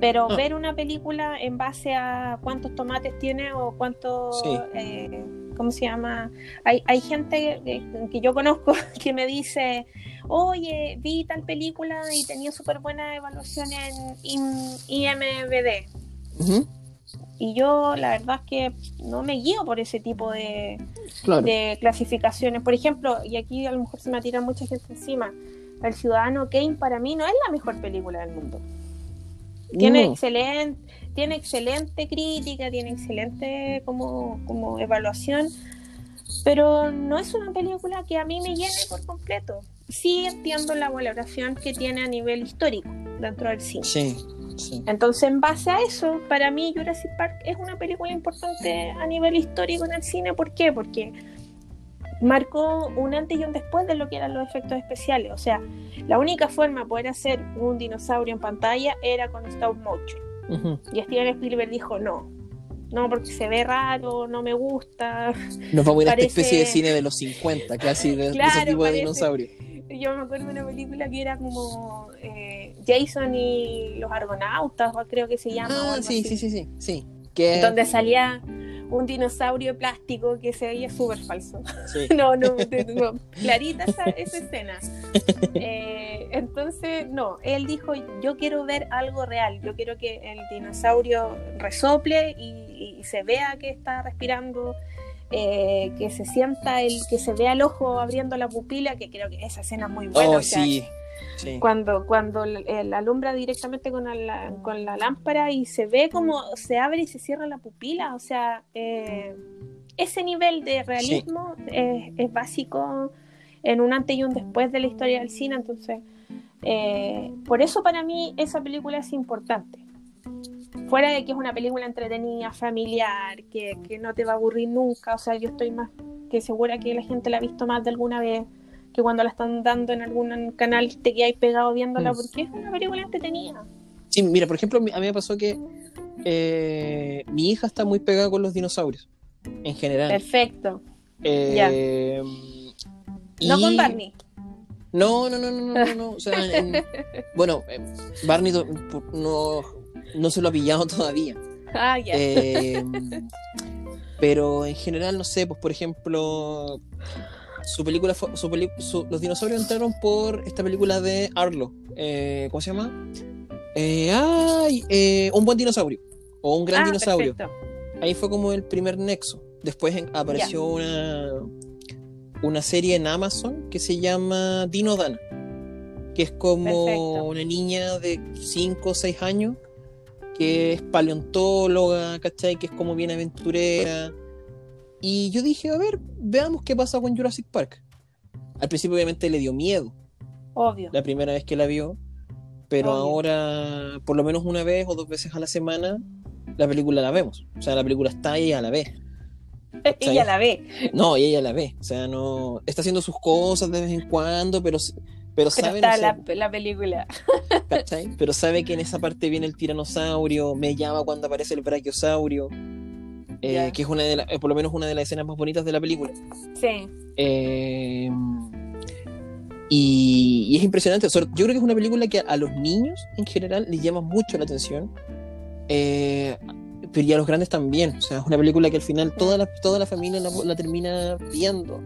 Pero ver una película en base a cuántos tomates tiene o cuántos, Sí. eh, ¿cómo se llama? Hay, hay gente que, que yo conozco que me dice, oye, vi tal película y tenía súper buena evaluación en IM- IMBD. Ujú. Y yo la verdad es que no me guío por ese tipo de, Claro. de clasificaciones. Por ejemplo, y aquí a lo mejor se me tira mucha gente encima, El Ciudadano Kane para mí no es la mejor película del mundo. Tiene No. excelente, tiene excelente crítica, tiene excelente como, como evaluación, pero no es una película que a mí me llene por completo. Sí entiendo la valoración que tiene a nivel histórico dentro del cine. Sí, sí. Entonces, en base a eso, para mí Jurassic Park es una película importante a nivel histórico en el cine. ¿Por qué? Porque marcó un antes y un después de lo que eran los efectos especiales. O sea, la única forma de poder hacer un dinosaurio en pantalla era con stop motion. Y Steven Spielberg dijo no. No, porque se ve raro, no me gusta. Nos vamos a ir a esta especie de cine de los 50, casi de, de Claro, ese tipo de parece- dinosaurio. Yo me acuerdo de una película que era como eh, Jason y los argonautas, o creo que se llama. Ah, sí, sí, sí, sí, sí. Que, Donde salía un dinosaurio plástico que se veía súper falso. sí. No, no, no, clarita esa, esa escena. Eh, entonces, no, él dijo, yo quiero ver algo real, yo quiero que el dinosaurio resople y, y se vea que está respirando, eh, que se sienta, el, que se vea el ojo abriendo la pupila, que creo que esa escena es muy buena. Oh, o sea, sí. sí. Cuando, cuando el alumbra directamente con la, con la lámpara y se ve como se abre y se cierra la pupila, o sea, eh, ese nivel de realismo es, es básico en un antes y un después de la historia del cine, entonces, eh, por eso para mí esa película es importante. Fuera de que es una película entretenida, familiar, que, que no te va a aburrir nunca, o sea, yo estoy más que segura que la gente la ha visto más de alguna vez, que cuando la están dando en algún canal te quedáis pegado viéndola, Mm. porque es una película entretenida. Sí, mira, por ejemplo, a mí me pasó que eh, mi hija está muy pegada con los dinosaurios, en general. Perfecto. Eh, No y- con Barney. No, no, no, no, no, no, no. O sea, en- bueno, eh, Barney no, no se lo ha pillado todavía. Ah, ya. Eh, pero en general, no sé, pues por ejemplo, su película, fue- su los dinosaurios entraron por esta película de Arlo. Eh, ¿Cómo se llama? Eh, ay, eh, un buen dinosaurio. O un gran Ah, dinosaurio. perfecto. Ahí fue como el primer nexo. Después en- apareció una, una serie en Amazon que se llama Dino Dana, que es como Perfecto. una niña de 5 o 6 años que es paleontóloga, ¿cachai? Que es como bien aventurera. Y yo dije, a ver, veamos qué pasa con Jurassic Park. Al principio obviamente le dio miedo Obvio. la primera vez que la vio, pero Obvio. ahora por lo menos una vez o dos veces a la semana la película la vemos. O sea, la película está y ella la ve. Ella la ve. No, y ella la ve. O sea, no está haciendo sus cosas de vez en cuando, pero pero Pero sabe, está no sé, la, la película. ¿cachai? Pero sabe que en esa parte viene el tiranosaurio, me llama cuando aparece el brachiosaurio, eh, que es una de la- eh, por lo menos una de las escenas más bonitas de la película. Sí. Eh, y, y es impresionante. Yo creo que es una película que a, a los niños en general les llama mucho la atención. Eh, pero y a los grandes también. O sea, es una película que al final toda la, toda la familia la, la termina viendo.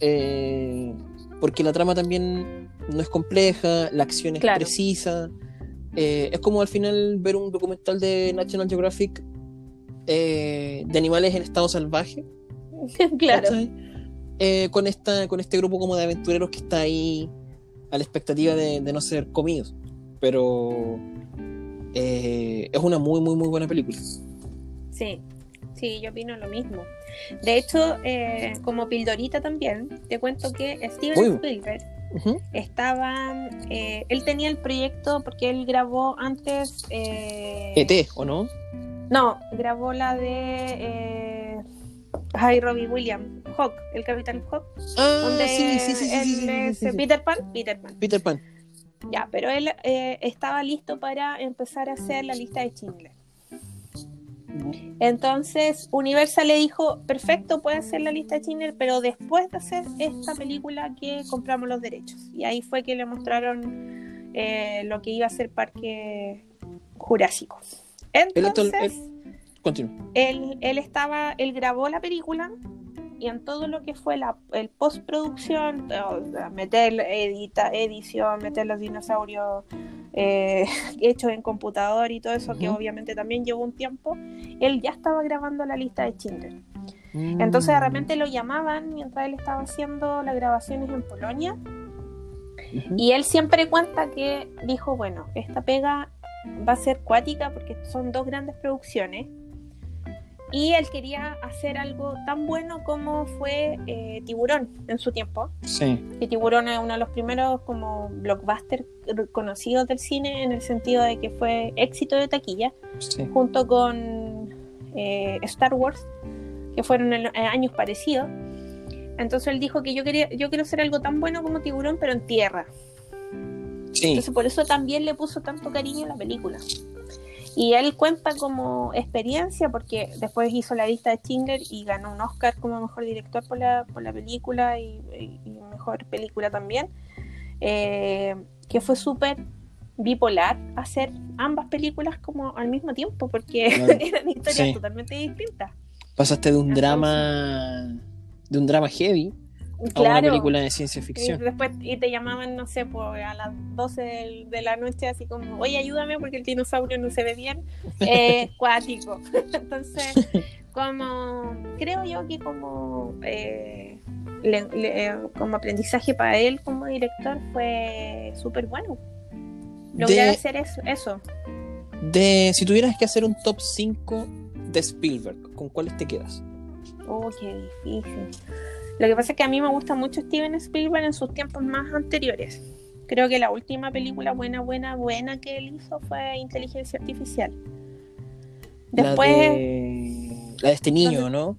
Eh, porque la trama también no es compleja, la acción es Claro. precisa. Eh, es como al final ver un documental de National Geographic eh, de animales en estado salvaje. claro. Eh, con, esta, con este grupo como de aventureros que está ahí a la expectativa de, de no ser comidos. Pero eh, es una muy, muy, muy buena película. Sí. Sí, yo opino lo mismo. De hecho, eh, como pildorita también, te cuento que Steven Uy. Spielberg estaba. eh, él tenía el proyecto porque él grabó antes. eh, ET, ¿o no? No, grabó la de. Eh, ay, Robbie Williams, Hawk, el Capitán Hawk. Ah, donde sí, sí, sí, él. Peter Pan, Peter Pan. Peter Pan. Ya, pero él eh, estaba listo para empezar a hacer la lista de Schindler. Entonces, Universal le dijo, perfecto, puede hacer la lista de Schindler, pero después de hacer esta película que compramos los derechos. Y ahí fue que le mostraron eh, lo que iba a ser Parque Jurásico. Él Entonces, él, él estaba, él grabó la película y en todo lo que fue la el postproducción, meter edita, edición, meter los dinosaurios eh, hechos en computador y todo eso, que obviamente también llevó un tiempo, él ya estaba grabando la lista de Schindler. Mm. Entonces de repente lo llamaban mientras él estaba haciendo las grabaciones en Polonia y él siempre cuenta que dijo, bueno, esta pega va a ser cuática porque son dos grandes producciones. Y él quería hacer algo tan bueno como fue eh, Tiburón en su tiempo. Sí. Que Tiburón es uno de los primeros como blockbusters conocidos del cine en el sentido de que fue éxito de taquilla, Sí. junto con eh, Star Wars, que fueron en, en años parecidos. Entonces él dijo que yo quería, yo quiero hacer algo tan bueno como Tiburón, pero en tierra. Sí. Entonces por eso también le puso tanto cariño a la película. Y él cuenta como experiencia porque después hizo la lista de Schindler y ganó un Oscar como mejor director por la, por la película y, y- y mejor película también. Eh, que fue súper bipolar hacer ambas películas como al mismo tiempo porque Claro. eran historias Sí. totalmente distintas. Pasaste de un Entonces- drama. de un drama heavy a una Claro. película de ciencia Y ficción. después y te llamaban, no sé, pues, a las 12 del- de la noche, así como, oye, ayúdame porque el dinosaurio no se ve bien. Eh, cuático. Entonces, como, creo yo que como, eh, le- le- como aprendizaje para él como director fue súper bueno. Lograr De- hacer eso. eso. De, si tuvieras que hacer un top 5 de Spielberg, ¿con cuáles te quedas? Oh, qué difícil. Lo que pasa es que a mí me gusta mucho Steven Spielberg en sus tiempos más anteriores. Creo que la última película buena, buena, buena que él hizo fue Inteligencia Artificial. Después, La de, la de este niño, ¿no?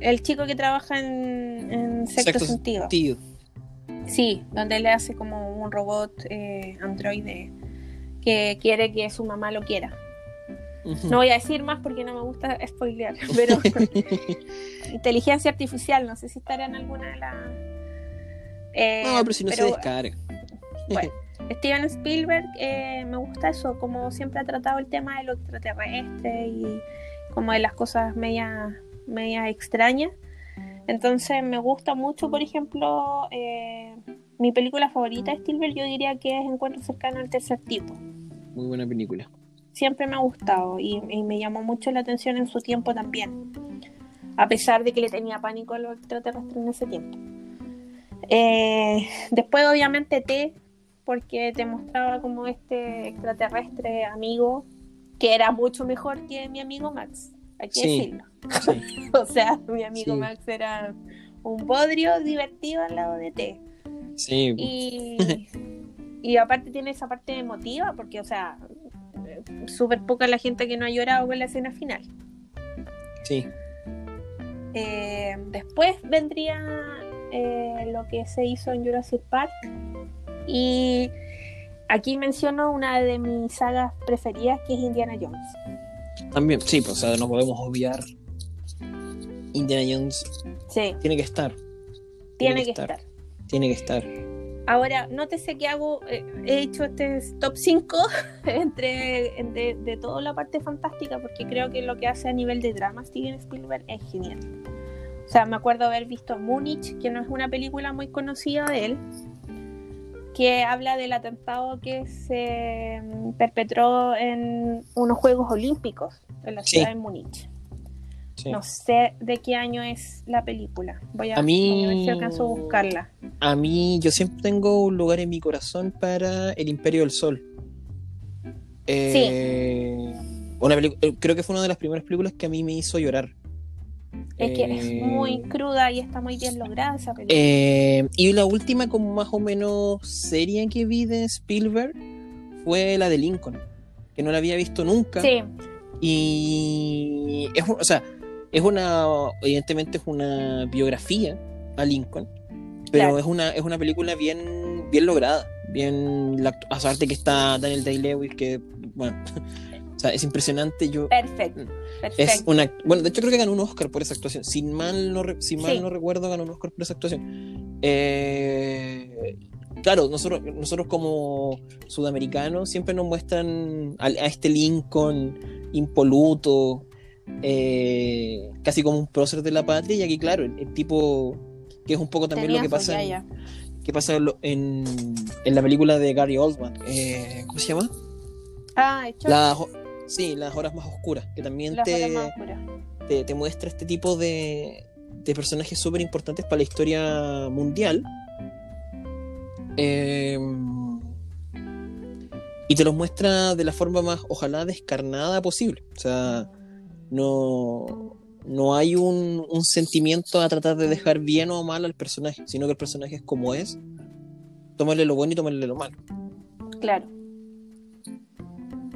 el chico que trabaja en, en sexto, sentido. sentido. Sí, donde le hace como un robot eh, androide que quiere que su mamá lo quiera. No voy a decir más porque no me gusta spoilear, pero inteligencia artificial, no sé si estará en alguna de las... Eh, no, pero si no se descarga. bueno, Steven Spielberg eh, me gusta eso, como siempre ha tratado el tema de lo extraterrestre y como de las cosas media, media extrañas. Entonces me gusta mucho, por ejemplo, eh, mi película favorita de Spielberg yo diría que es Encuentro cercano al tercer tipo. Muy buena película. Siempre me ha gustado y, y me llamó mucho la atención en su tiempo también, a pesar de que le tenía pánico a los extraterrestres en ese tiempo. Eh, después obviamente T, porque te mostraba como este extraterrestre amigo que era mucho mejor que mi amigo Max, hay que Sí. decirlo. Sí. O sea, mi amigo Sí. Max era un bodrio divertido al lado de T. Sí. Y, y aparte tiene esa parte emotiva, porque, o sea, eh, súper poca la gente que no ha llorado con la escena final. sí. Eh, después vendría eh, lo que se hizo en Jurassic Park. Y aquí menciono una de mis sagas preferidas, que es Indiana Jones. También, sí, pues, o sea, no podemos obviar. Indiana Jones Sí, tiene que estar. tiene que estar. Tiene que estar. Ahora, nótese que hago, eh, he hecho este top 5 entre de, de toda la parte fantástica, porque creo que lo que hace a nivel de drama Steven Spielberg es genial. O sea, me acuerdo haber visto Múnich, que no es una película muy conocida de él, que habla del atentado que se mm, perpetró en unos Juegos Olímpicos en la Sí. ciudad de Múnich. Sí. No sé de qué año es la película. Voy a, A mí- voy a ver si alcanzo a buscarla. A mí, yo siempre tengo un lugar en mi corazón para El Imperio del Sol. Eh, una eh, creo que fue una de las primeras películas que a mí me hizo llorar. Es que Eh, es muy cruda y está muy bien lograda esa película. eh, y la última, como más o menos seria que vi de Spielberg fue la de Lincoln, que no la había visto nunca. sí, Y es, o sea, es una, evidentemente es una biografía a Lincoln, pero Claro. es una es una película bien bien lograda, bien la, actu- a saber que está Daniel Day Lewis que bueno, o sea, es impresionante. Yo perfecto. Perfecto. es una bueno, de hecho creo que ganó un Oscar por esa actuación. Sin mal no si mal Sí. no recuerdo ganó un Oscar por esa actuación. Eh, claro, nosotros nosotros como sudamericanos siempre nos muestran a, a este Lincoln impoluto, eh, casi como un prócer de la patria, y aquí, claro, el, el tipo que es un poco también Tenía lo que pasa, en, que pasa en, en, la película de Gary Oldman. Eh, ¿Cómo se llama? Ah, ho- sí, las horas más oscuras, que también las te, te, te muestra este tipo de, de personajes súper importantes para la historia mundial. Eh, y te los muestra de la forma más, ojalá, descarnada posible. O sea, no, no hay un, un sentimiento a tratar de dejar bien o mal al personaje, sino que el personaje es como es. Tómale lo bueno y tómale lo malo. Claro.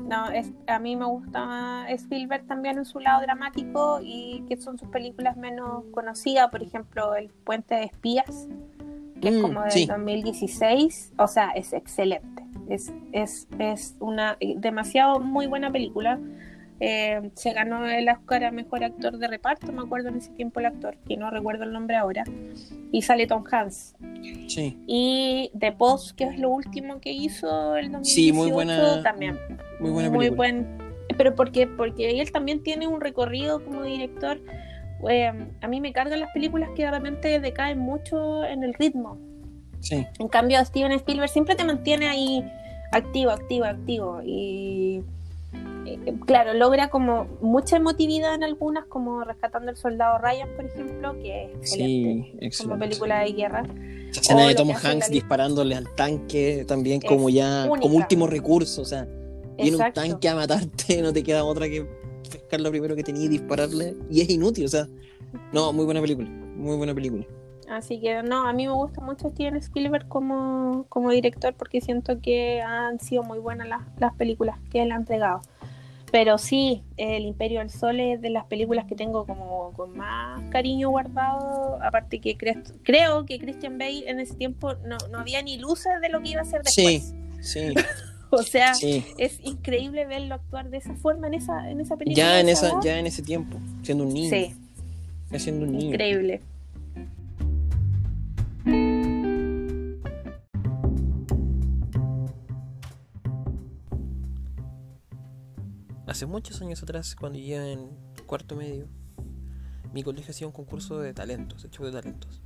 No, es, a mí me gusta Spielberg también en su lado dramático y que son sus películas menos conocidas, por ejemplo, El Puente de Espías, que es Mm, como sí. 2016, o sea, es excelente. Es, es, es una eh, demasiado muy buena película. Eh, se ganó el Oscar a Mejor Actor de Reparto, me acuerdo en ese tiempo el actor, que no recuerdo el nombre ahora, y sale Tom Hanks. Sí, Y The Post, que es lo último que hizo el 2018, Sí, muy buena- también. muy buena Muy película. buen. Pero porque, porque él también tiene un recorrido como director. Eh, a mí me cargan las películas que de repente decaen mucho en el ritmo. Sí, En cambio, Steven Spielberg siempre te mantiene ahí activo, activo, activo. Y eh, claro, logra como mucha emotividad en algunas, como Rescatando al Soldado Ryan, por ejemplo, que es excelente. sí, como excelente. película de guerra. Esa escena de Tom Hanks la- disparándole al tanque también como ya, única. como último recurso, o sea, viene un tanque a matarte, no te queda otra que pescar lo primero que tenía y dispararle, y es inútil, o sea, no, muy buena película, muy buena película. Así que no, a mí me gusta mucho Steven Spielberg como, como director porque siento que han sido muy buenas las, las películas que él ha entregado. Pero sí, El Imperio del Sol es de las películas que tengo como con más cariño guardado. Aparte que cre- creo que Christian Bale en ese tiempo no, no había ni luces de lo que iba a ser Sí, después. sí, O sea, sí. es increíble verlo actuar de esa forma en esa, en esa película. Ya en esa, edad. ya en ese tiempo, siendo un niño, Sí, ya siendo un niño. increíble. Hace muchos años atrás, cuando yo en cuarto medio, mi colegio hacía un concurso de talentos, de show de talentos.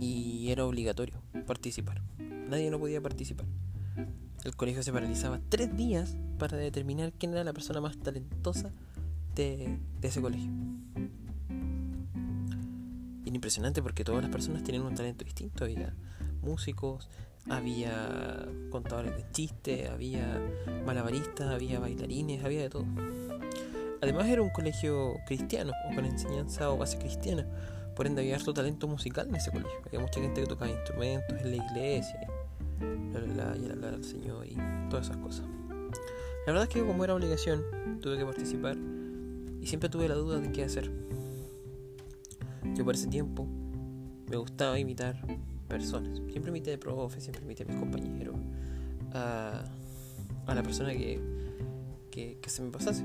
Y era obligatorio participar. Nadie no podía participar. El colegio se paralizaba tres días para determinar quién era la persona más talentosa de, ese colegio. Era impresionante porque todas las personas tenían un talento distinto. Había músicos, había contadores de chistes, había malabaristas, había bailarines, había de todo. Además era un colegio cristiano o con enseñanza o base cristiana. Por ende había harto talento musical en ese colegio. Había mucha gente que tocaba instrumentos en la iglesia. Y, bla, y hablar al Señor y todas esas cosas. La verdad es que como era obligación, tuve que participar y siempre tuve la duda de qué hacer. Yo por ese tiempo me gustaba imitar personas. Siempre imité de profe, siempre imité a mis compañeros, a, a la persona que, que, se me pasase.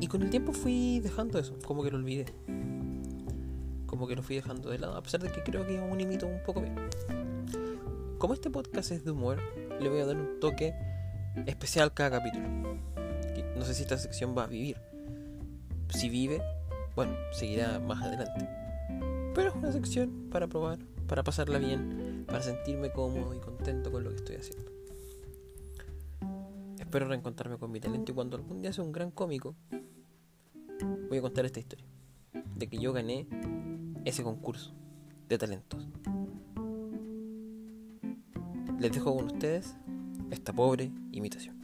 Y con el tiempo fui dejando eso, como que lo olvidé. Como que lo fui dejando de lado, a pesar de que creo que aún imito un poco bien. Como este podcast es de humor, le voy a dar un toque especial cada capítulo. No sé si esta sección va a vivir. Si vive, bueno, seguirá más adelante. Pero es una sección para probar, para pasarla bien, para sentirme cómodo y contento con lo que estoy haciendo. Espero reencontrarme con mi talento y cuando algún día sea un gran cómico, voy a contar esta historia. De que yo gané ese concurso de talentos. Les dejo con ustedes esta pobre imitación.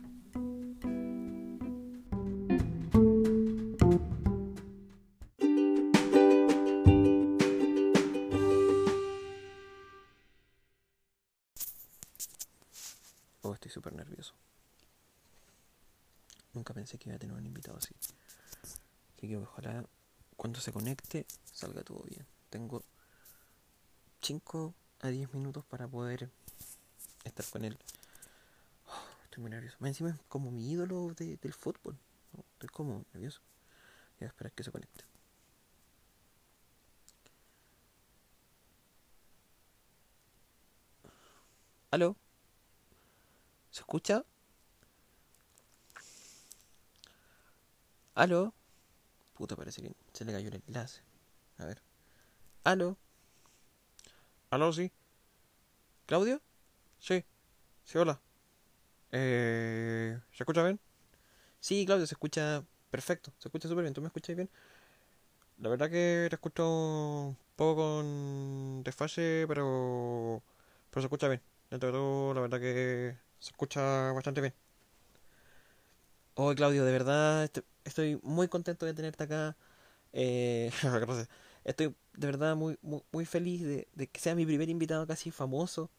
Pensé que iba a tener un invitado así. Así que ojalá cuando se conecte salga todo bien. Tengo 5 a 10 minutos para poder estar con él. Oh, estoy muy nervioso. Más encima es como mi ídolo de- del fútbol. Estoy como nervioso. Voy a esperar que se conecte. ¿Aló? ¿Se escucha? ¿Aló? Puta, parece que se le cayó el enlace. A ver. ¿Aló? ¿Aló, sí? ¿Claudio? Sí. Sí, hola. Eh, ¿Se escucha bien? Sí, Claudio, se escucha perfecto. Se escucha súper bien. ¿Tú me escuchas bien? La verdad que te escucho un poco con desfase, pero, pero se escucha bien. Dentro de todo, la verdad que se escucha bastante bien. Oh, Claudio, de verdad est- estoy muy contento de tenerte acá. Eh, estoy de verdad muy, muy, muy feliz de, que sea mi primer invitado casi famoso.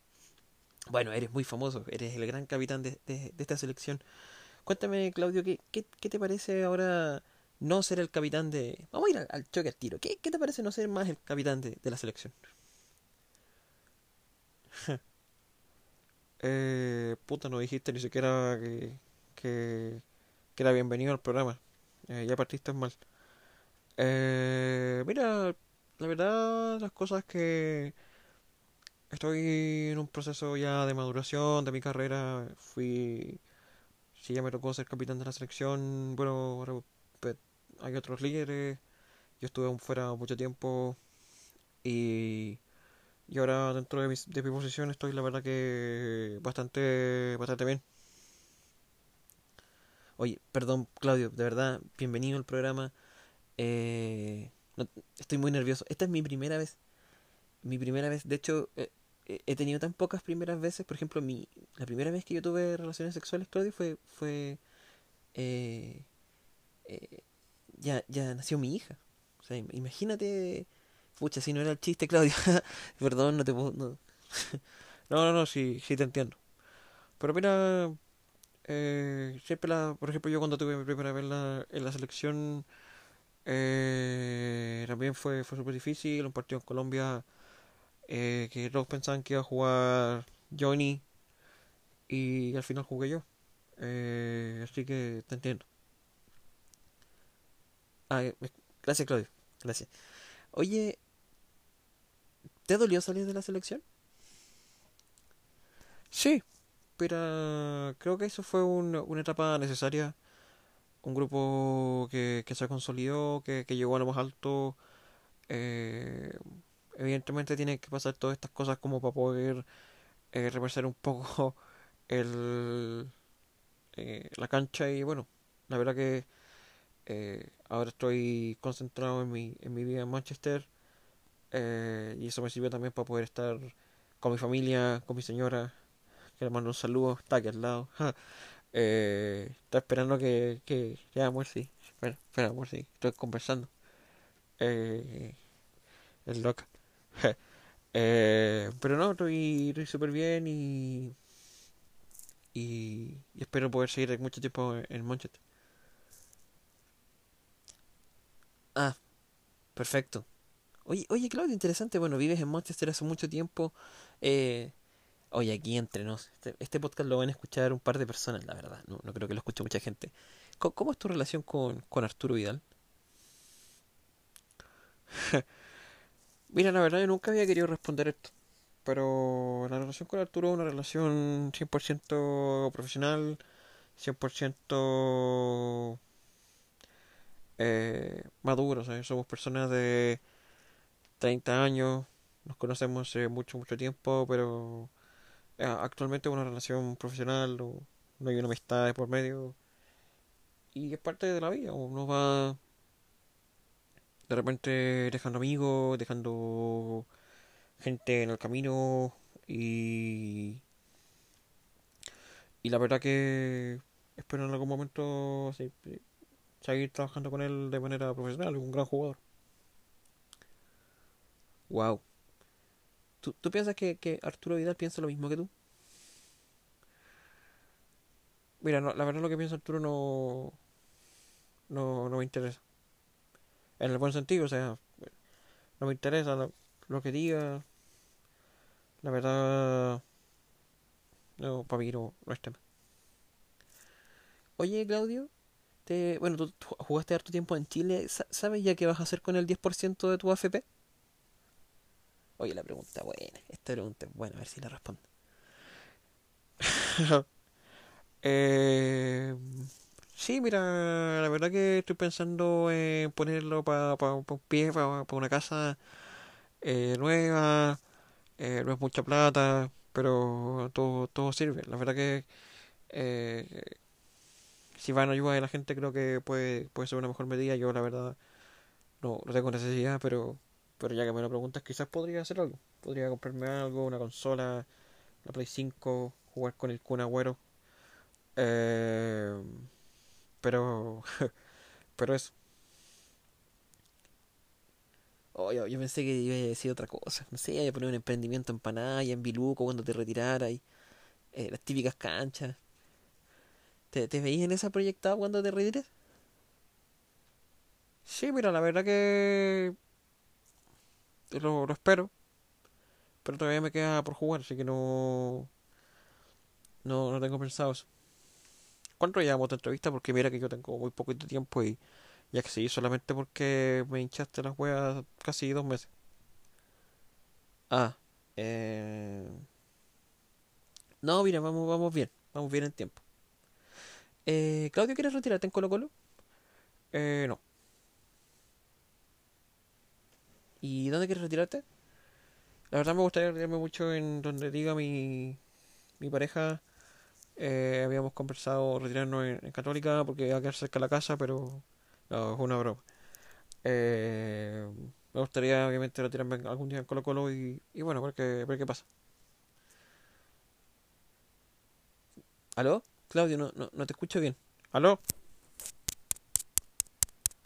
Bueno, eres muy famoso, eres el gran capitán de, de- esta selección. Cuéntame, Claudio, ¿qué, qué, qué te parece ahora no ser el capitán de... Vamos a ir al, choque al tiro. ¿Qué, qué te parece no ser más el capitán de, de la selección? eh, puta, no dijiste ni siquiera que, que, que era bienvenido al programa. Eh, ya partiste mal. Eh, mira, la verdad, las cosas que estoy en un proceso ya de maduración de mi carrera. Fui, si ya me tocó ser capitán de la selección, bueno, ahora, hay otros líderes. Yo estuve fuera mucho tiempo y, y ahora dentro de mi, de mi posición estoy, la verdad que bastante, bastante bien. Oye, perdón, Claudio, de verdad, bienvenido al programa. Eh, estoy muy nervioso. Esta es mi primera vez. Mi primera vez. De hecho, eh, eh, he tenido tan pocas primeras veces. Por ejemplo, mi, la primera vez que yo tuve relaciones sexuales, Claudio, fue, fue eh, eh, ya, ya nació mi hija. O sea, im- imagínate. Pucha, si no era el chiste, Claudio. Perdón, no te puedo. No, no, no, no, sí, sí te entiendo. Pero mira, eh, siempre la. Por ejemplo, yo cuando tuve mi primera vez la- en la selección. Eh, también fue, fue súper difícil, un partido en Colombia eh, que todos pensaban que iba a jugar Johnny y al final jugué yo. Eh, así que te entiendo. Ah, eh, gracias Claudio, gracias. Oye, ¿te dolió salir de la selección? Sí, pero creo que eso fue un- una etapa necesaria un grupo que, que se consolidó, que, que llegó a lo más alto. eh, evidentemente tienen que pasar todas estas cosas como para poder eh, repasar un poco el, eh, la cancha y bueno, la verdad que eh, ahora estoy concentrado en mi, en mi vida en Manchester eh, y eso me sirve también para poder estar con mi familia, con mi señora, que mando un saludo, está aquí al lado. Eh, está esperando que, que ya amor sí. Espera, espera amor sí. Estoy conversando. Eh, es loca. Eh, pero no estoy estoy súper bien y, y espero poder seguir mucho tiempo en, Manchester ah perfecto. Oye oye Claudio interesante. Bueno vives en Manchester hace mucho tiempo. Eh, Oye, aquí entre nos, este, este podcast lo van a escuchar un par de personas, la verdad. No, no creo que lo escuche mucha gente. ¿Cómo, es tu relación con, con Arturo Vidal? Mira, la verdad yo nunca había querido responder esto. Pero la relación con Arturo es una relación 100% profesional, 100% eh, madura. sea, somos personas de 30 años, nos conocemos hace mucho, mucho tiempo, pero actualmente es una relación profesional, no, no hay una amistad de por medio. Y es parte de la vida, uno va de repente dejando amigos, dejando gente en el camino y y la verdad que espero en algún momento sí, seguir trabajando con él de manera profesional, es un gran jugador. Wow. ¿Tú, tú piensas que, que Arturo Vidal piensa lo mismo que tú? Mira, no, la verdad lo que piensa Arturo no, no, no me interesa. En el buen sentido, o sea, no me interesa lo, que diga. La verdad, no, para mí no, no es. Oye, Claudio, te, bueno, tú, tú jugaste harto tiempo en Chile. Sa- ¿Sabes ya qué vas a hacer con el 10% de tu AFP? Oye, la pregunta buena. Esta pregunta es buena, a ver si la respondo. eh, sí, mira, la verdad que estoy pensando en ponerlo para pa, pa un pie, para una casa eh, nueva. Eh, no es mucha plata, pero todo, todo sirve. La verdad que eh, si van a ayudar a la gente creo que puede, puede ser una mejor medida. Yo la verdad no, no tengo necesidad, pero, pero ya que me lo preguntas quizás podría hacer algo. Podría comprarme algo, una consola, la Play 5, jugar con el Kun Agüero. Eh, Pero, pero eso. Oh, yo, yo pensé que iba a decir otra cosa. No sé, iba a poner un emprendimiento en Panaya, en Biluco, cuando te retiraras. Y, eh, las típicas canchas. ¿Te, ¿Te en esa proyectada cuando te retires? Sí, mira, la verdad que lo, espero. Pero todavía me queda por jugar, así que no. No, no tengo pensado eso. ¿Cuánto llevamos de entrevista? Porque mira que yo tengo muy poquito tiempo y ya que sí, solamente porque me hinchaste las huevas casi dos meses. Ah, eh... No, mira, vamos, vamos bien, vamos bien en tiempo. Eh, Claudio, ¿quieres retirarte en Colo Colo? Eh, no. ¿Y dónde quieres retirarte? La verdad me gustaría retirarme mucho en donde diga mi, mi pareja. Eh, habíamos conversado retirarnos en, Católica porque iba a quedar cerca de la casa, pero no, es una broma. Eh, me gustaría obviamente retirarme algún día en Colo Colo y, y bueno, ver qué, ver qué pasa. ¿Aló? Claudio, no, no, no te escucho bien. ¿Aló?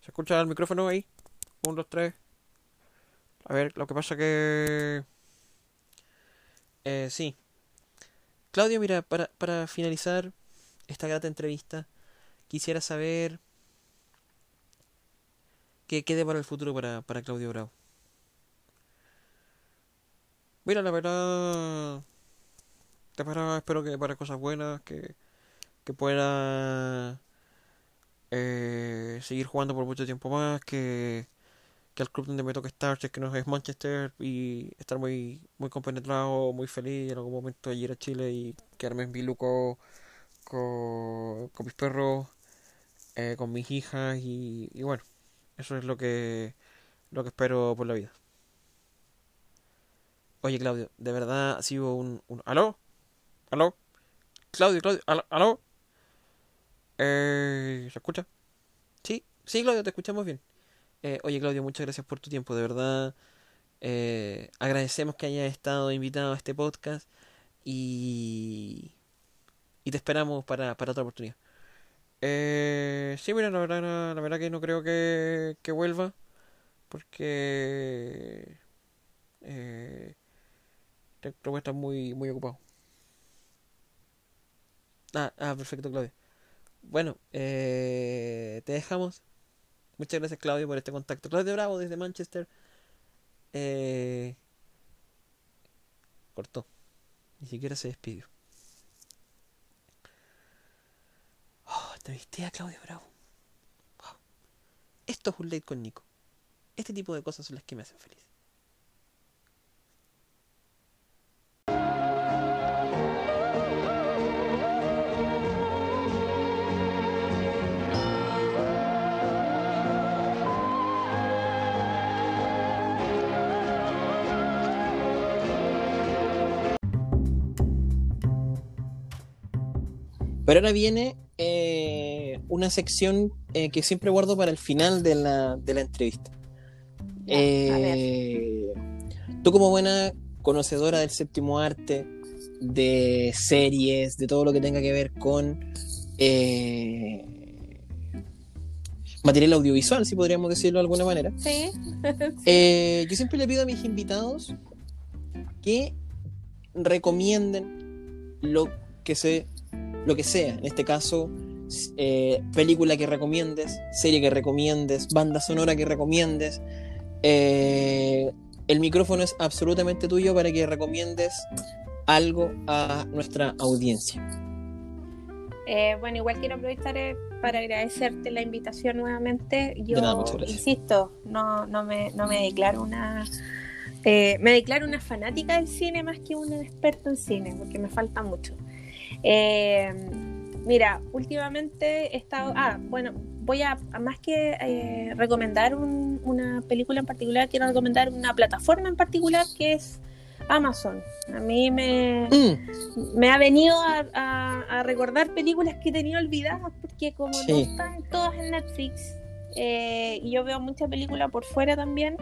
¿Se escucha el micrófono ahí? Un, dos, tres. A ver, lo que pasa que... Eh, sí. Claudio, mira, para, para finalizar esta grata entrevista, quisiera saber qué quede para el futuro para, para Claudio Bravo. Mira, la verdad, de verdad espero que para cosas buenas, que, que pueda eh, seguir jugando por mucho tiempo más, que, que al club donde me toque estar, si es que no es Manchester, y estar muy, muy compenetrado, muy feliz en algún momento ir a Chile y quedarme en Biluco con, mis perros, eh, con mis hijas y, bueno, eso es lo que, lo que espero por la vida. Oye Claudio, de verdad ha sido un. ¿Aló? ¿Aló? Claudio, Claudio, ¿aló? ¿Aló? Eh, ¿Se escucha? Sí, sí Claudio, te escuchamos bien. Eh, oye Claudio, muchas gracias por tu tiempo, de verdad. Eh, agradecemos que hayas estado invitado a este podcast y, y te esperamos para, para otra oportunidad. Eh, sí, mira, la verdad, la verdad que no creo que, que vuelva porque eh, creo muy, muy ocupado. Ah, ah, perfecto, Claudio. Bueno, eh, te dejamos. Muchas gracias, Claudio, por este contacto. Claudio Bravo desde Manchester. Eh, cortó. Ni siquiera se despidió. Oh, entrevisté a Claudio Bravo. Oh, Esto es un late con Nico. Este tipo de cosas son las que me hacen feliz. Pero ahora viene eh, una sección eh, que siempre guardo para el final de la, de la entrevista. Eh, tú como buena conocedora del séptimo arte, de series, de todo lo que tenga que ver con eh, material audiovisual, si podríamos decirlo de alguna manera. Sí. Yo siempre le pido a mis invitados que recomienden lo que se, lo que sea. En este caso, eh, película que recomiendes, serie que recomiendes, banda sonora que recomiendes. Eh, el micrófono es absolutamente tuyo para que recomiendes algo a nuestra audiencia. Eh, bueno, igual quiero aprovechar eh, para agradecerte la invitación nuevamente. Yo nada, insisto, no, no, me, no me declaro una. eh, me declaro una fanática del cine más que una experta en cine, porque me falta mucho. Eh, mira, últimamente he estado. Ah, bueno, voy a, a más que eh, recomendar un- una película en particular, quiero recomendar una plataforma en particular que es Amazon. A mí me, Mm, me ha venido a, a- a recordar películas que tenía olvidadas porque como no están todas en Netflix eh, y yo veo mucha película por fuera también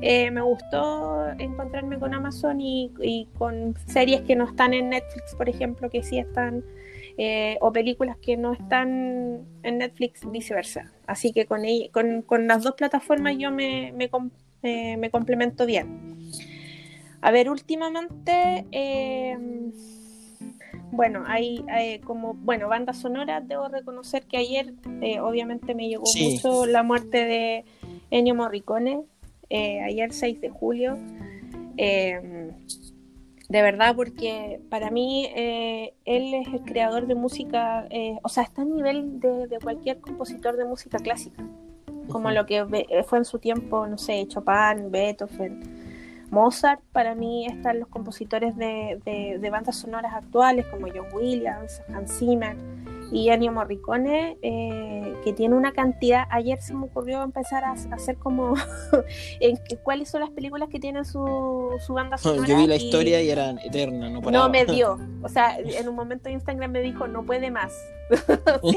eh, me gustó encontrarme con Amazon y, y con series que no están en Netflix por ejemplo que sí están eh, o películas que no están en Netflix, viceversa. Así que con, ell- con, con las dos plataformas yo me, me, eh, me complemento bien. A ver, últimamente, eh, bueno, hay, hay como, bueno, banda sonora, debo reconocer que ayer obviamente me llegó Sí. mucho la muerte de Ennio Morricone, eh, ayer 6 de julio. Eh, de verdad, porque para mí eh, él es el creador de música, eh, o sea, está a nivel de, de cualquier compositor de música clásica, como lo que ve- fue en su tiempo, no sé, Chopin, Beethoven, Mozart. Para mí están los compositores de, de- de bandas sonoras actuales, como John Williams, Hans Zimmer y Ennio Morricone, eh, que tiene una cantidad. Ayer se me ocurrió empezar a, a hacer como en cuáles son las películas que tienen su, su banda sonora. Yo vi la y- historia y era eterna, no paraba. no me dio. O sea, en un momento Instagram me dijo, no puede más.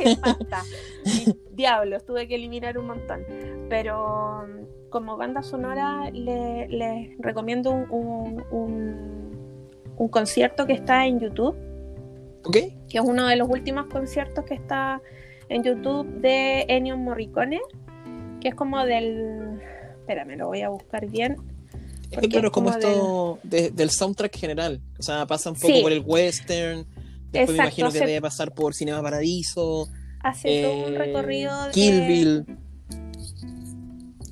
Diablos, tuve que eliminar un montón. Pero como banda sonora le- les recomiendo un, un- un- un concierto que está en YouTube, Que es uno de los últimos conciertos que está en YouTube de Ennio Morricone, que es como del... Espérame, lo voy a buscar bien. Es que Porque claro, es como como esto de- del soundtrack general. O sea, pasa un poco Sí. por el western. Después me imagino que debe pasar por Cinema Paradiso. Hace todo un eh, recorrido de... Kill Bill.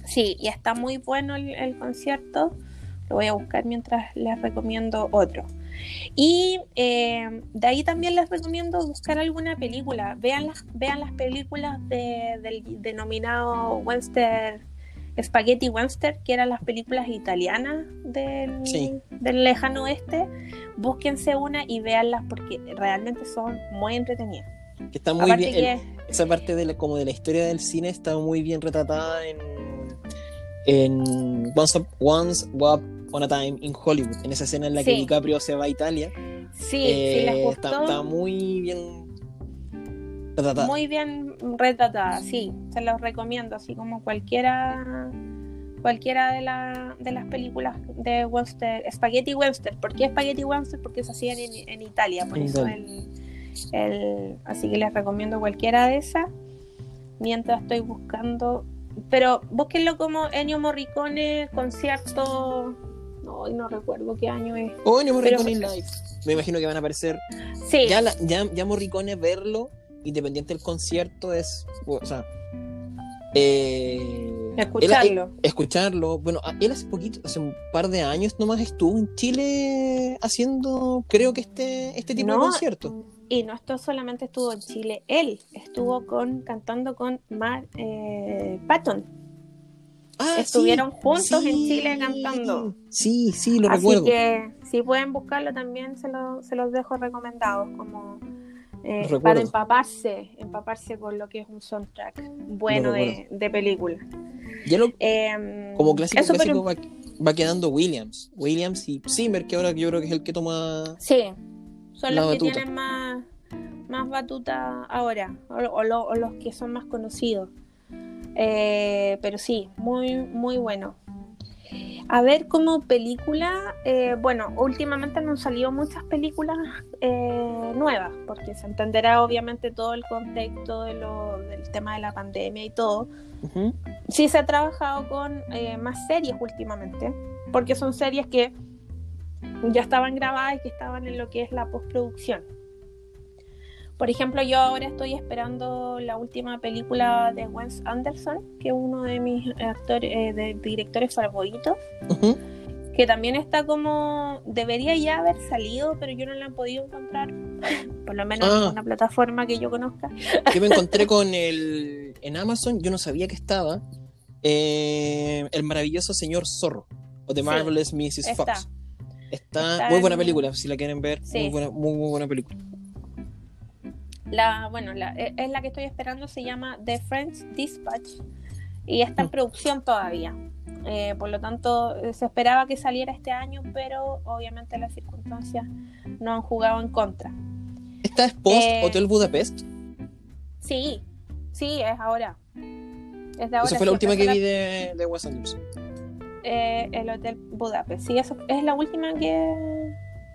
Sí, y está muy bueno el, el concierto. Lo voy a buscar mientras les recomiendo otro. Y eh, de ahí también les recomiendo buscar alguna película. Vean las, vean las películas de- del denominado Western, Spaghetti Western, que eran las películas italianas del, Sí. del lejano oeste. Búsquense una y véanlas porque realmente son muy entretenidas. Que está muy Aparte bien. que... esa parte de la, como de la historia del cine está muy bien retratada en, en Once, Up- A Time in Hollywood. En esa escena en la que Sí. DiCaprio se va a Italia. Sí, Eh, les gustó. está, está muy bien retratada. Muy bien retratada, sí, se los recomiendo, así como cualquiera cualquiera de, la- de las películas de Webster, Spaghetti Webster. ¿Por qué Spaghetti Webster? Porque se hacían en, en Italia, por eso el- así que les recomiendo cualquiera de esas. Mientras estoy buscando, pero búsquenlo como Ennio Morricone concierto, no, no recuerdo qué año es. Oh, Ennio Pero- Morricone Live. Me imagino que van a aparecer. Sí, Ya, la- ya, ya Morricone verlo, independiente del concierto, es. O sea. eh, escucharlo. él- escucharlo. Bueno, él hace poquito, hace un par de años nomás estuvo en Chile haciendo, creo que este, este tipo de concierto. Y no esto solamente estuvo en Chile, él estuvo con cantando con Mark eh, Patton. Ah, estuvieron sí, juntos en Chile cantando. Sí, sí, lo Así recuerdo. que si pueden buscarlo también se, lo- se los dejo recomendados como eh, para empaparse, empaparse con lo que es un soundtrack bueno de, de película. Lo- Em, como clásico, eso, clásico pero- va, va quedando Williams. Williams y Zimmer, que ahora yo creo que es el que toma. Sí, son los que tienen más, más batuta ahora, o, o lo- o los que son más conocidos. Eh, pero sí, muy, muy bueno. A ver, como película, eh, bueno, últimamente no han salido muchas películas eh, nuevas, porque se entenderá obviamente todo el contexto de lo, del tema de la pandemia y todo. Ujú. Sí se ha trabajado con eh, más series últimamente, porque son series que ya estaban grabadas y que estaban en lo que es la postproducción. Por ejemplo, yo ahora estoy esperando la última película de Wes Anderson, que es uno de mis actores, eh, de directores favoritos, que también está como debería ya haber salido, pero yo no la he podido encontrar, por lo menos en Ah. una plataforma que yo conozca. Yo me encontré con el. En Amazon, yo no sabía que estaba. eh, el maravilloso señor Zorro. O The Sí, Marvelous Mrs. está. Fox. Está, Está muy buena en- película, si la quieren ver. Sí. Muy, buena, muy, muy buena película. La, bueno, la, e- es la que estoy esperando, se llama The French Dispatch y está en Mm. producción todavía. Eh, por lo tanto, eh, se esperaba que saliera este año, pero obviamente las circunstancias no han jugado en contra. Esta es post Eh, Hotel Budapest. Sí, sí, es ahora. Es de ahora. Esa fue la última que vi de, de Wes Anderson. eh, el Hotel Budapest. Sí, eso es la última que,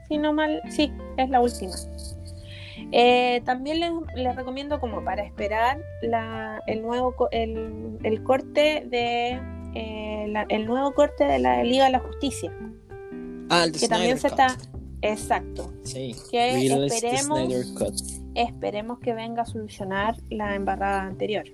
si no mal, sí, es la última. Eh, también les, les recomiendo como para esperar la, el nuevo el, el corte de eh, la- el nuevo corte de la Liga de la Justicia Ah, el de que también se Snyder está exacto Sí. que esperemos- Snyder esperemos que venga a solucionar la embarrada anterior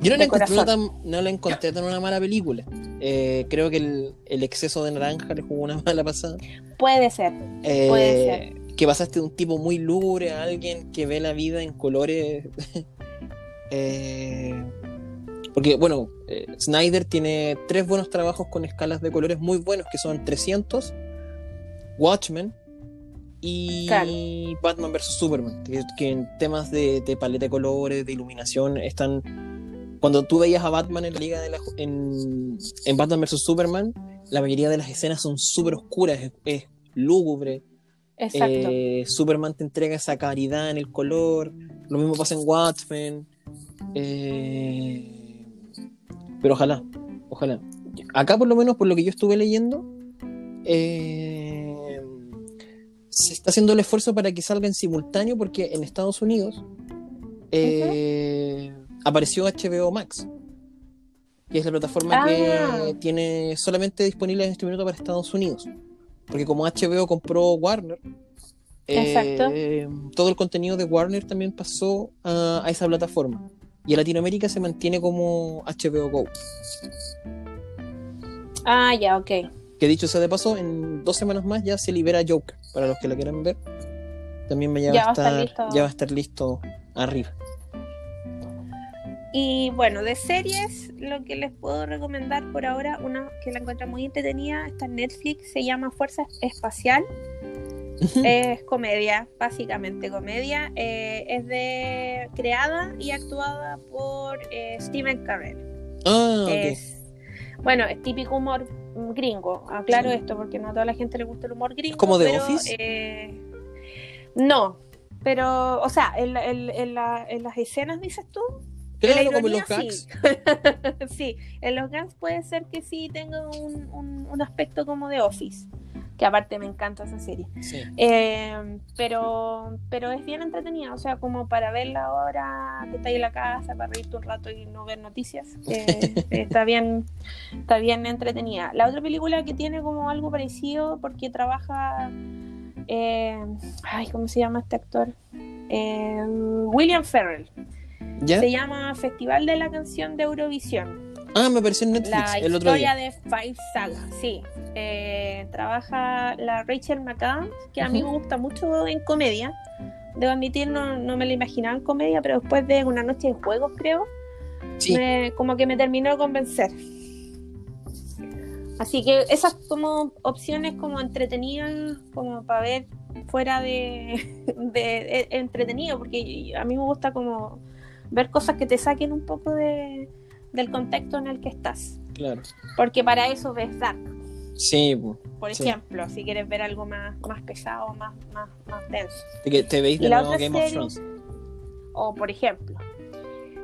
Yo no la, encontré tan, no la encontré tan una mala película. Eh, creo que el, el exceso de naranja le jugó una mala pasada. puede ser Eh, Puede ser. Que pasaste de un tipo muy lúgubre a alguien que ve la vida en colores. Eh, porque, bueno, eh, Snyder tiene tres buenos trabajos con escalas de colores muy buenos, que son 300, Watchmen y Claro. Batman vs. Superman, que, que en temas de, de paleta de colores, de iluminación, están... Cuando tú veías a Batman en la Liga de la en, en Batman vs. Superman, la mayoría de las escenas son súper oscuras, es, es lúgubre. Exacto Eh, Superman te entrega esa claridad en el color. Lo mismo pasa en Watchmen. Eh, pero ojalá, ojalá. Acá por lo menos por lo que yo estuve leyendo, eh, se está haciendo el esfuerzo para que salga en simultáneo porque en Estados Unidos eh, apareció HBO Max, que es la plataforma Ah. que tiene solamente disponible en este minuto para Estados Unidos. Porque como HBO compró Warner, eh, todo el contenido de Warner también pasó a, a esa plataforma. Y en Latinoamérica se mantiene como HBO Go. ah ya ok Que dicho sea de paso, en dos semanas más ya se libera Joker. Para los que la quieran ver. También ya, Ya va, a estar, listo. ya va a estar listo arriba. Y bueno, de series, lo que les puedo recomendar por ahora, una que la encuentro muy entretenida, está en Netflix, se llama Fuerza Espacial. Es comedia, básicamente comedia. Eh, es de creada y actuada por eh, Steven Carell. Ah. Es, bueno, es típico humor gringo. Aclaro esto porque no a toda la gente le gusta el humor gringo. como The pero, Office? eh, no, pero, o sea, en, la- en- en la- en las escenas dices tú. Claro, la como en los ironía, gags. Sí. sí, en los gags puede ser que sí tenga un, un- un aspecto como de Office. Que aparte me encanta esa serie. Sí. Eh, pero, pero es bien entretenida, o sea, como para verla ahora que estáis en la casa, para reírte un rato y no ver noticias. eh, está bien, está bien entretenida. La otra película que tiene como algo parecido, porque trabaja, eh, ay, ¿cómo se llama este actor? Eh, William Ferrell. ¿Ya? Se llama Festival de la Canción de Eurovisión. Ah, me apareció en Netflix La el otro historia día. de Five Saga, sí. Eh, trabaja la Rachel McAdams, que a mí me gusta mucho en comedia. Debo admitir, no, no me la imaginaba en comedia, pero después de una noche de juegos, creo, Sí. me- como que me terminó de convencer. Así que esas como opciones como entretenidas, como para ver fuera de, de- de- entretenido, porque a mí me gusta como ver cosas que te saquen un poco de, del contexto en el que estás. Claro. Porque para eso ves Dark, Sí, po. por Sí. ejemplo, si quieres ver algo más, más pesado, más, más, más denso. De que te veis de nuevo Game of Thrones. O por ejemplo,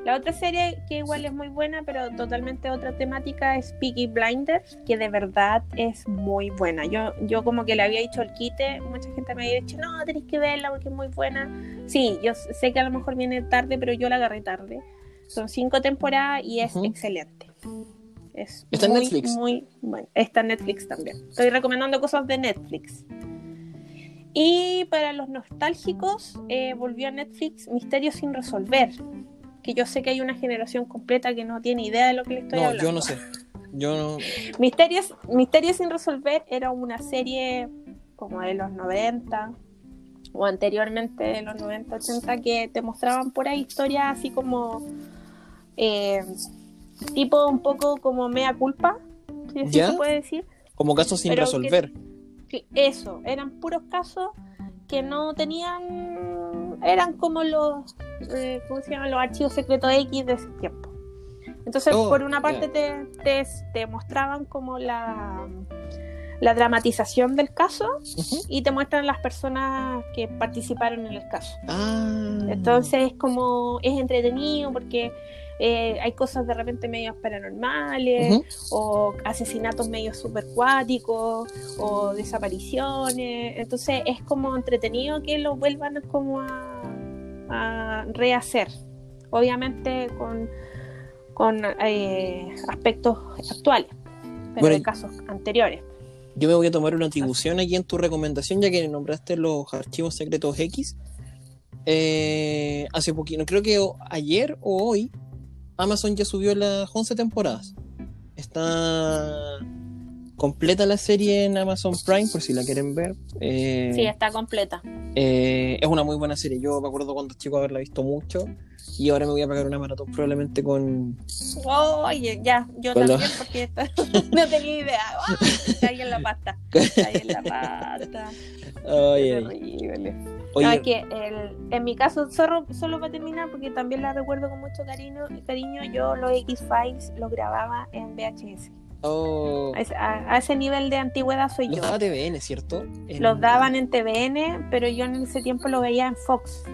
la otra serie que igual es muy buena, pero totalmente otra temática es Peaky Blinders, que de verdad es muy buena. Yo, yo como que le había dicho el quite, mucha gente me había dicho, no, tenés que verla porque es muy buena. Sí, yo sé que a lo mejor viene tarde, pero yo la agarré tarde. Son cinco temporadas y es Ujú. excelente. Es ¿Está en Netflix? muy bueno. Está en Netflix también. Estoy recomendando cosas de Netflix. Y para los nostálgicos, eh, volvió a Netflix Misterios sin resolver. Que yo sé que hay una generación completa que no tiene idea de lo que le estoy No, hablando. yo no sé. Yo no. Misterios, Misterios sin resolver era una serie como de los 90 o anteriormente de los 90, 80 que te mostraban por ahí historias así como eh, tipo un poco como mea culpa, si así ¿Ya? se puede decir. Como casos sin Pero que- resolver. que eso, eran puros casos que no tenían, eran como los, eh, ¿cómo se llama? Los archivos secretos X de ese tiempo. Entonces, Oh, por una parte te, te, te mostraban como la, la dramatización del caso y te muestran las personas que participaron en el caso. Ah. Entonces, como es entretenido porque eh, hay cosas de repente medios paranormales o asesinatos medios supercuáticos o desapariciones. Entonces es como entretenido que lo vuelvan como a, a rehacer. Obviamente con, con eh, aspectos actuales, pero Bueno, en casos anteriores. Yo me voy a tomar una atribución aquí en tu recomendación, ya que nombraste los archivos secretos X. Eh, hace poquito, creo que ayer o hoy, Amazon ya subió las 11 temporadas. Está completa la serie en Amazon Prime, por si la quieren ver. Eh, Sí, está completa. eh, es una muy buena serie. Yo me acuerdo cuando chico haberla visto mucho. Y ahora me voy a pagar una maratón probablemente con... Oye, ya, yo Con también, los- porque esta- no tenía idea. ¡Ah! Caí en la pasta. Caí en la pasta. Qué terrible. Oye, No, es que el- en mi caso, solo, solo para terminar, porque también la recuerdo con mucho cariño, cariño yo los X-Files los grababa en VHS. oh, A ese, a- a ese nivel de antigüedad soy los yo. daba TVN, ¿cierto? En- Los daban en TVN, pero yo en ese tiempo lo veía en Fox.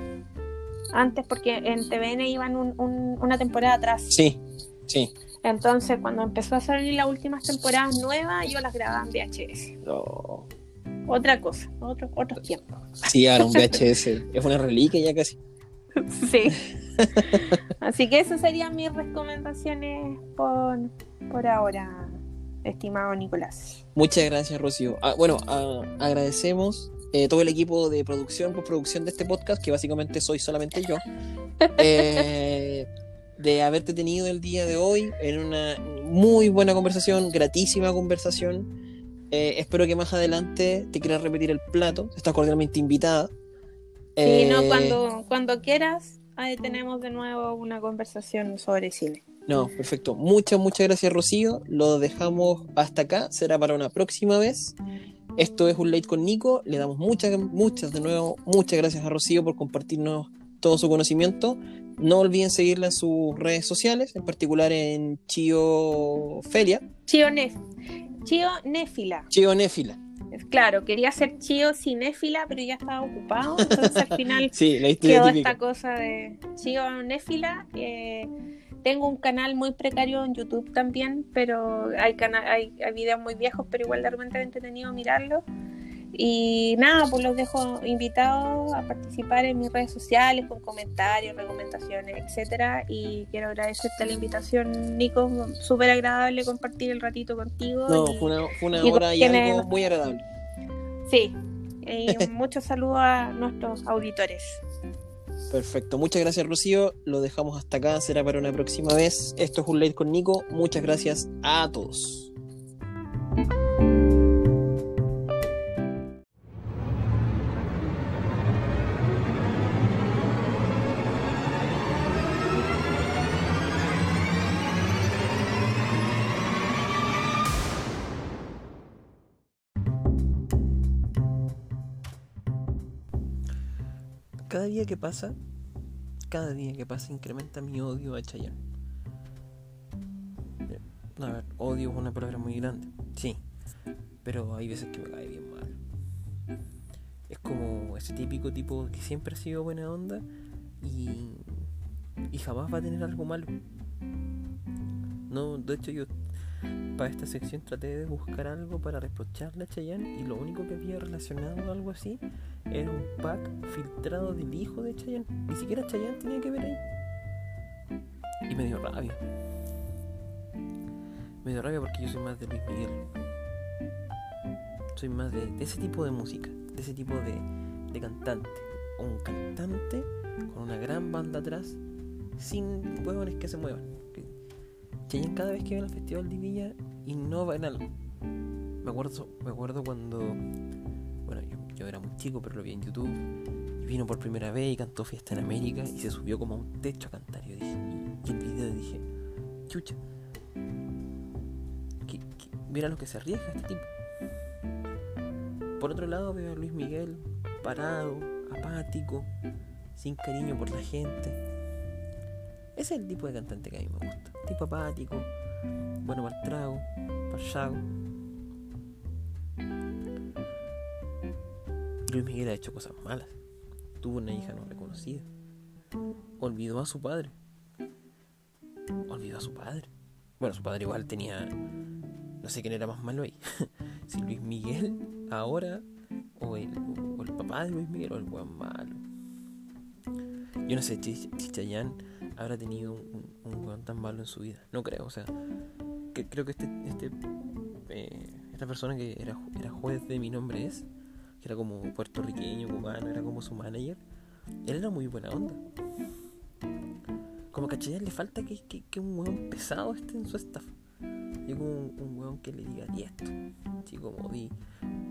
Antes, porque en TVN iban un- un- una temporada atrás. Sí, sí. Entonces, cuando empezó a salir las últimas temporadas nuevas, yo las grababa en VHS. No. Otra cosa, otro, otros tiempos. Sí, ahora un VHS. es una reliquia ya casi. Sí. Así que esas serían mis recomendaciones por, por ahora, estimado Nicolás. Muchas gracias, Rocío. Ah, bueno, ah, agradecemos eh, todo el equipo de producción, postproducción de este podcast, que básicamente soy solamente yo, eh, de haberte tenido el día de hoy en una muy buena conversación, gratísima conversación. Eh, espero que más adelante te quieras repetir el plato. Estás cordialmente invitada. Sí, Eh, no, cuando, cuando quieras, ahí tenemos de nuevo una conversación sobre cine. No, perfecto. Muchas, muchas gracias, Rocío. Lo dejamos hasta acá. Será para una próxima vez. Esto es un late con Nico. Le damos muchas, muchas, de nuevo, muchas gracias a Rocío por compartirnos todo su conocimiento. No olviden seguirla en sus redes sociales, en particular en Chio Feria, Chío, Chío Néfila. Chio Néfila. Claro, quería ser Chío Cinéfila, pero ya estaba ocupado. Entonces al final Sí, la quedó típica. esta cosa de Chío Néfila. eh, tengo un canal muy precario en YouTube también, pero hay, hay, hay videos muy viejos, pero igual de repente es entretenido mirarlos. Y nada, pues los dejo invitados a participar en mis redes sociales con comentarios, recomendaciones, etcétera. Y quiero agradecerte la invitación, Nico. Súper agradable compartir el ratito contigo. No, y- fue una, fue una y hora y algo muy agradable. Sí, y muchos saludos a nuestros auditores. Perfecto, muchas gracias Rocío, lo dejamos hasta acá, será para una próxima vez. Esto es un late con Nico, muchas gracias a todos. Cada día que pasa, cada día que pasa incrementa mi odio a Chayanne. A ver, odio es una palabra muy grande, sí, pero hay veces que me cae bien mal. Es como ese típico tipo que siempre ha sido buena onda y, y jamás va a tener algo malo. No, de hecho yo para esta sección traté de buscar algo para reprocharle a Chayanne y lo único que había relacionado a algo así era un pack filtrado del hijo de Chayanne. Ni siquiera Chayanne tenía que ver ahí. Y me dio rabia. Me dio rabia porque yo soy más de Luis Miguel. Soy más de, ese tipo de música, de ese tipo de, de cantante. Un cantante con una gran banda atrás, sin huevones que se muevan. Chayanne cada vez que viene al Festival de Villa innova en algo. Me acuerdo, me acuerdo cuando bueno, yo, yo era muy chico, pero lo vi en YouTube. Y vino por primera vez y cantó Fiesta en América y se subió como a un techo a cantar. Yo dije, y el video dije, chucha. ¿qué- qué- mira lo que se arriesga este tipo. Por otro lado veo a Luis Miguel parado, apático, sin cariño por la gente. Ese es el tipo de cantante que a mí me gusta. Tipo apático, bueno para el trago, para el shago. Luis Miguel ha hecho cosas malas. Tuvo una hija no reconocida. Olvidó a su padre. olvidó a su padre. Bueno, su padre igual tenía. No sé quién era más malo ahí. si Luis Miguel ahora, o el, o el papá de Luis Miguel, o el buen malo. Yo no sé, si Chayanne habrá tenido un, un tan malo en su vida. No creo, o sea, creo que este, este eh, esta persona que era, juez de mi nombre es, que era como puertorriqueño, cubano, era como su manager, él era muy buena onda. Como que le falta que, que, un weón pesado esté en su staff. Y como un, un weón que le diga, y esto. Así como di,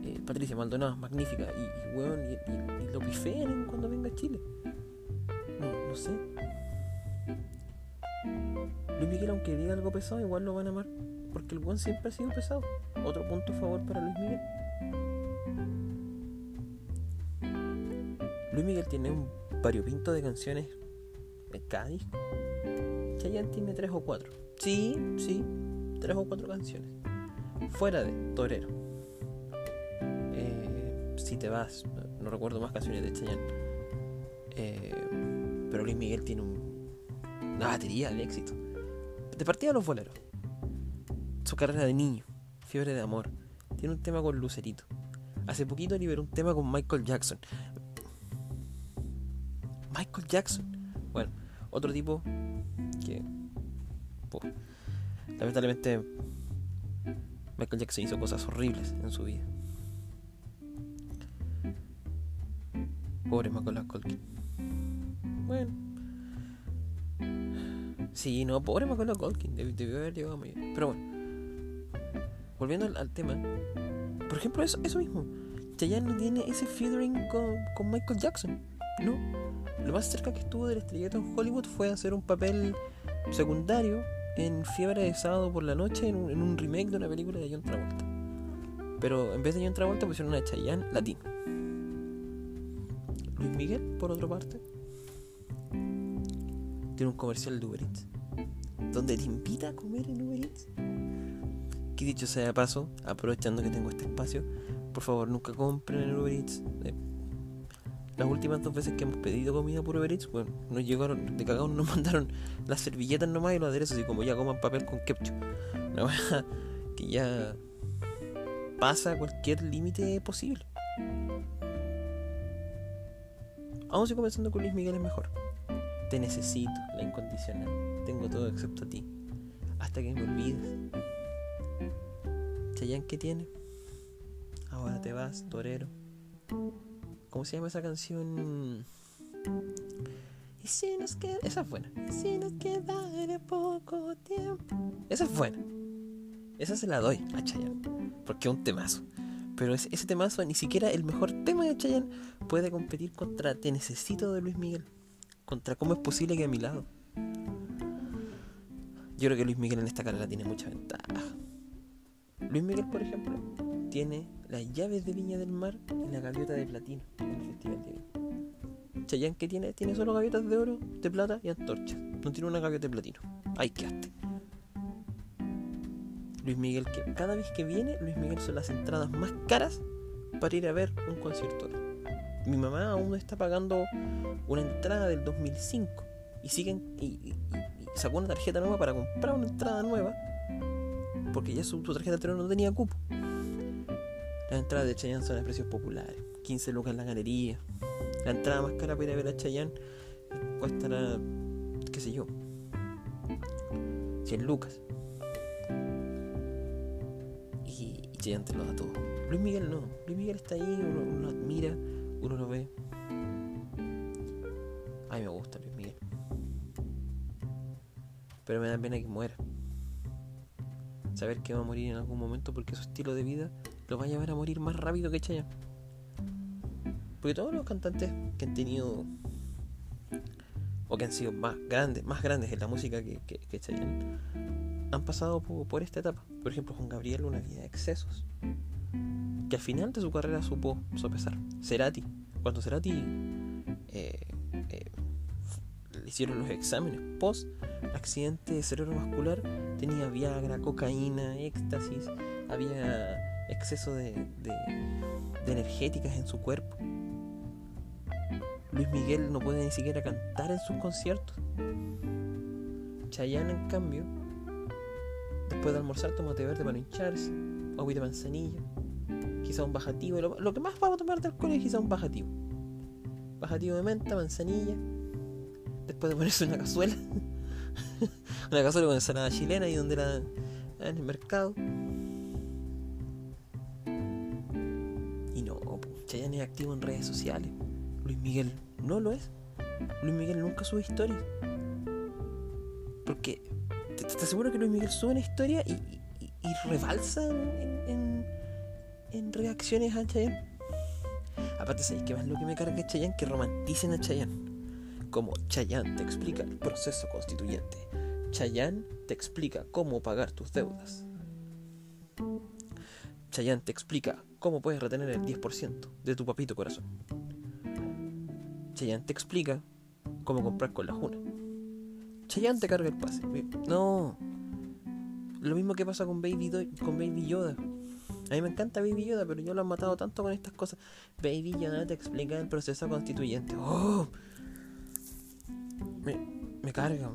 eh, Patricia Maldonado, magnífica. Y, y weón, y lo pifeen cuando venga a Chile. No, no sé. Luis Miguel, aunque diga algo pesado, igual lo van a amar. Porque el weón siempre ha sido pesado. Otro punto a favor para Luis Miguel. Luis Miguel tiene un variopinto de canciones en cada disco. Chayanne tiene tres o cuatro. Sí, sí, tres o cuatro canciones. Fuera de Torero. Eh, si te vas, no recuerdo más canciones de Chayanne. Eh, pero Luis Miguel tiene un, una batería de éxito. De partida los boleros. Su carrera de niño. Fiebre de amor. Tiene un tema con Lucerito. Hace poquito liberó un tema con Michael Jackson. Michael Jackson. Bueno, otro tipo que. lamentablemente. Michael Jackson hizo cosas horribles en su vida. Pobre Michael Culkin. Bueno. Sí, no, pobre Macaulay Culkin. Deb- Debió haber llegado muy bien. Pero bueno. Volviendo al, tema. Por ejemplo, eso, eso mismo. Chayanne no tiene ese featuring con, con Michael Jackson. No. Lo más cerca que estuvo del estrellato en Hollywood fue hacer un papel secundario en Fiebre de Sábado por la Noche en un, remake de una película de John Travolta. Pero en vez de John Travolta pusieron una Chayanne latino. Luis Miguel, por otra parte, tiene un comercial de Uber Eats donde te invita a comer en Uber Eats. Que dicho sea de paso, aprovechando que tengo este espacio, por favor nunca compren en Uber Eats. Eh, las últimas dos veces que hemos pedido comida por Uber Eats, bueno, nos llegaron, de cagado nos mandaron las servilletas nomás y los aderezos, y como ya coman papel con ketchup. Que ya pasa cualquier límite posible. Aún así comenzando con Luis Miguel es mejor. Te necesito, la incondicional. Tengo todo excepto a ti. Hasta que me olvides. Chayanne, ¿qué tiene? Ahora te vas, torero. ¿Cómo se llama esa canción? Y si nos queda. Esa es buena. Y si nos queda de poco tiempo. Esa es buena. Esa se la doy a Chayanne. Porque es un temazo. Pero ese temazo, ni siquiera el mejor tema de Chayanne puede competir contra Te Necesito de Luis Miguel. Contra cómo es posible que a mi lado. Yo creo que Luis Miguel en esta carrera tiene mucha ventaja. Luis Miguel, por ejemplo, tiene las llaves de Viña del Mar y la gaviota de platino en el Festival de Viña. Chayanne, ¿qué tiene? Tiene solo gaviotas de oro, de plata y antorchas. No tiene una gaviota de platino. Ahí quedaste. Luis Miguel, que cada vez que viene, Luis Miguel son las entradas más caras para ir a ver un concierto. Mi mamá aún está pagando una entrada del 2005 y siguen y, y- sacó una tarjeta nueva para comprar una entrada nueva porque ya su, su tarjeta anterior no tenía cupo. Las entradas de Chayanne son a precios populares, 15 lucas en la galería. La entrada más cara para ir a ver a Chayanne cuestará, qué sé yo, 100 lucas. Y, y Chayanne te lo da todo. Luis Miguel no. Luis Miguel está ahí, uno, uno admira, uno lo ve. A me gusta Luis Miguel. Pero me da pena que muera. Saber que va a morir en algún momento porque su estilo de vida lo va a llevar a morir más rápido que Chayanne. Porque todos los cantantes que han tenido o que han sido más grandes, más grandes en la música que, que, Chayanne, han pasado por esta etapa. Por ejemplo, Juan Gabriel, una vida de excesos. Al final de su carrera supo sopesar. Cerati, cuando Cerati eh, eh, le hicieron los exámenes post accidente cerebrovascular, tenía Viagra, cocaína, éxtasis, había exceso de, energéticas en su cuerpo. Luis Miguel no puede ni siquiera cantar en sus conciertos. Chayanne, en cambio, después de almorzar toma té verde para hincharse, agüita de manzanilla, quizá un bajativo. Lo, que más vamos a tomar de alcohol es quizá un bajativo. Bajativo de menta, manzanilla. Después de ponerse una cazuela. una cazuela con ensalada chilena y donde la en el mercado. Y no, Chayanne es activo en redes sociales. Luis Miguel no lo es. Luis Miguel nunca sube historias. Porque te, aseguro que Luis Miguel sube una historia y, y, rebalsa en, en reacciones a Chayanne. Aparte, ¿sabéis qué más lo que me carga Chayanne? Que romanticen a Chayanne. Como Chayanne te explica el proceso constituyente. Chayanne te explica cómo pagar tus deudas. Chayanne te explica cómo puedes retener el 10% de tu papito corazón. Chayanne te explica cómo comprar con la Juna. Chayanne te carga el pase. No. Lo mismo que pasa con Baby, Do- con Baby Yoda. A mí me encanta Baby Yoda, pero yo lo han matado tanto con estas cosas. Baby Yoda te explica el proceso constituyente. ¡Oh! Me, me carga.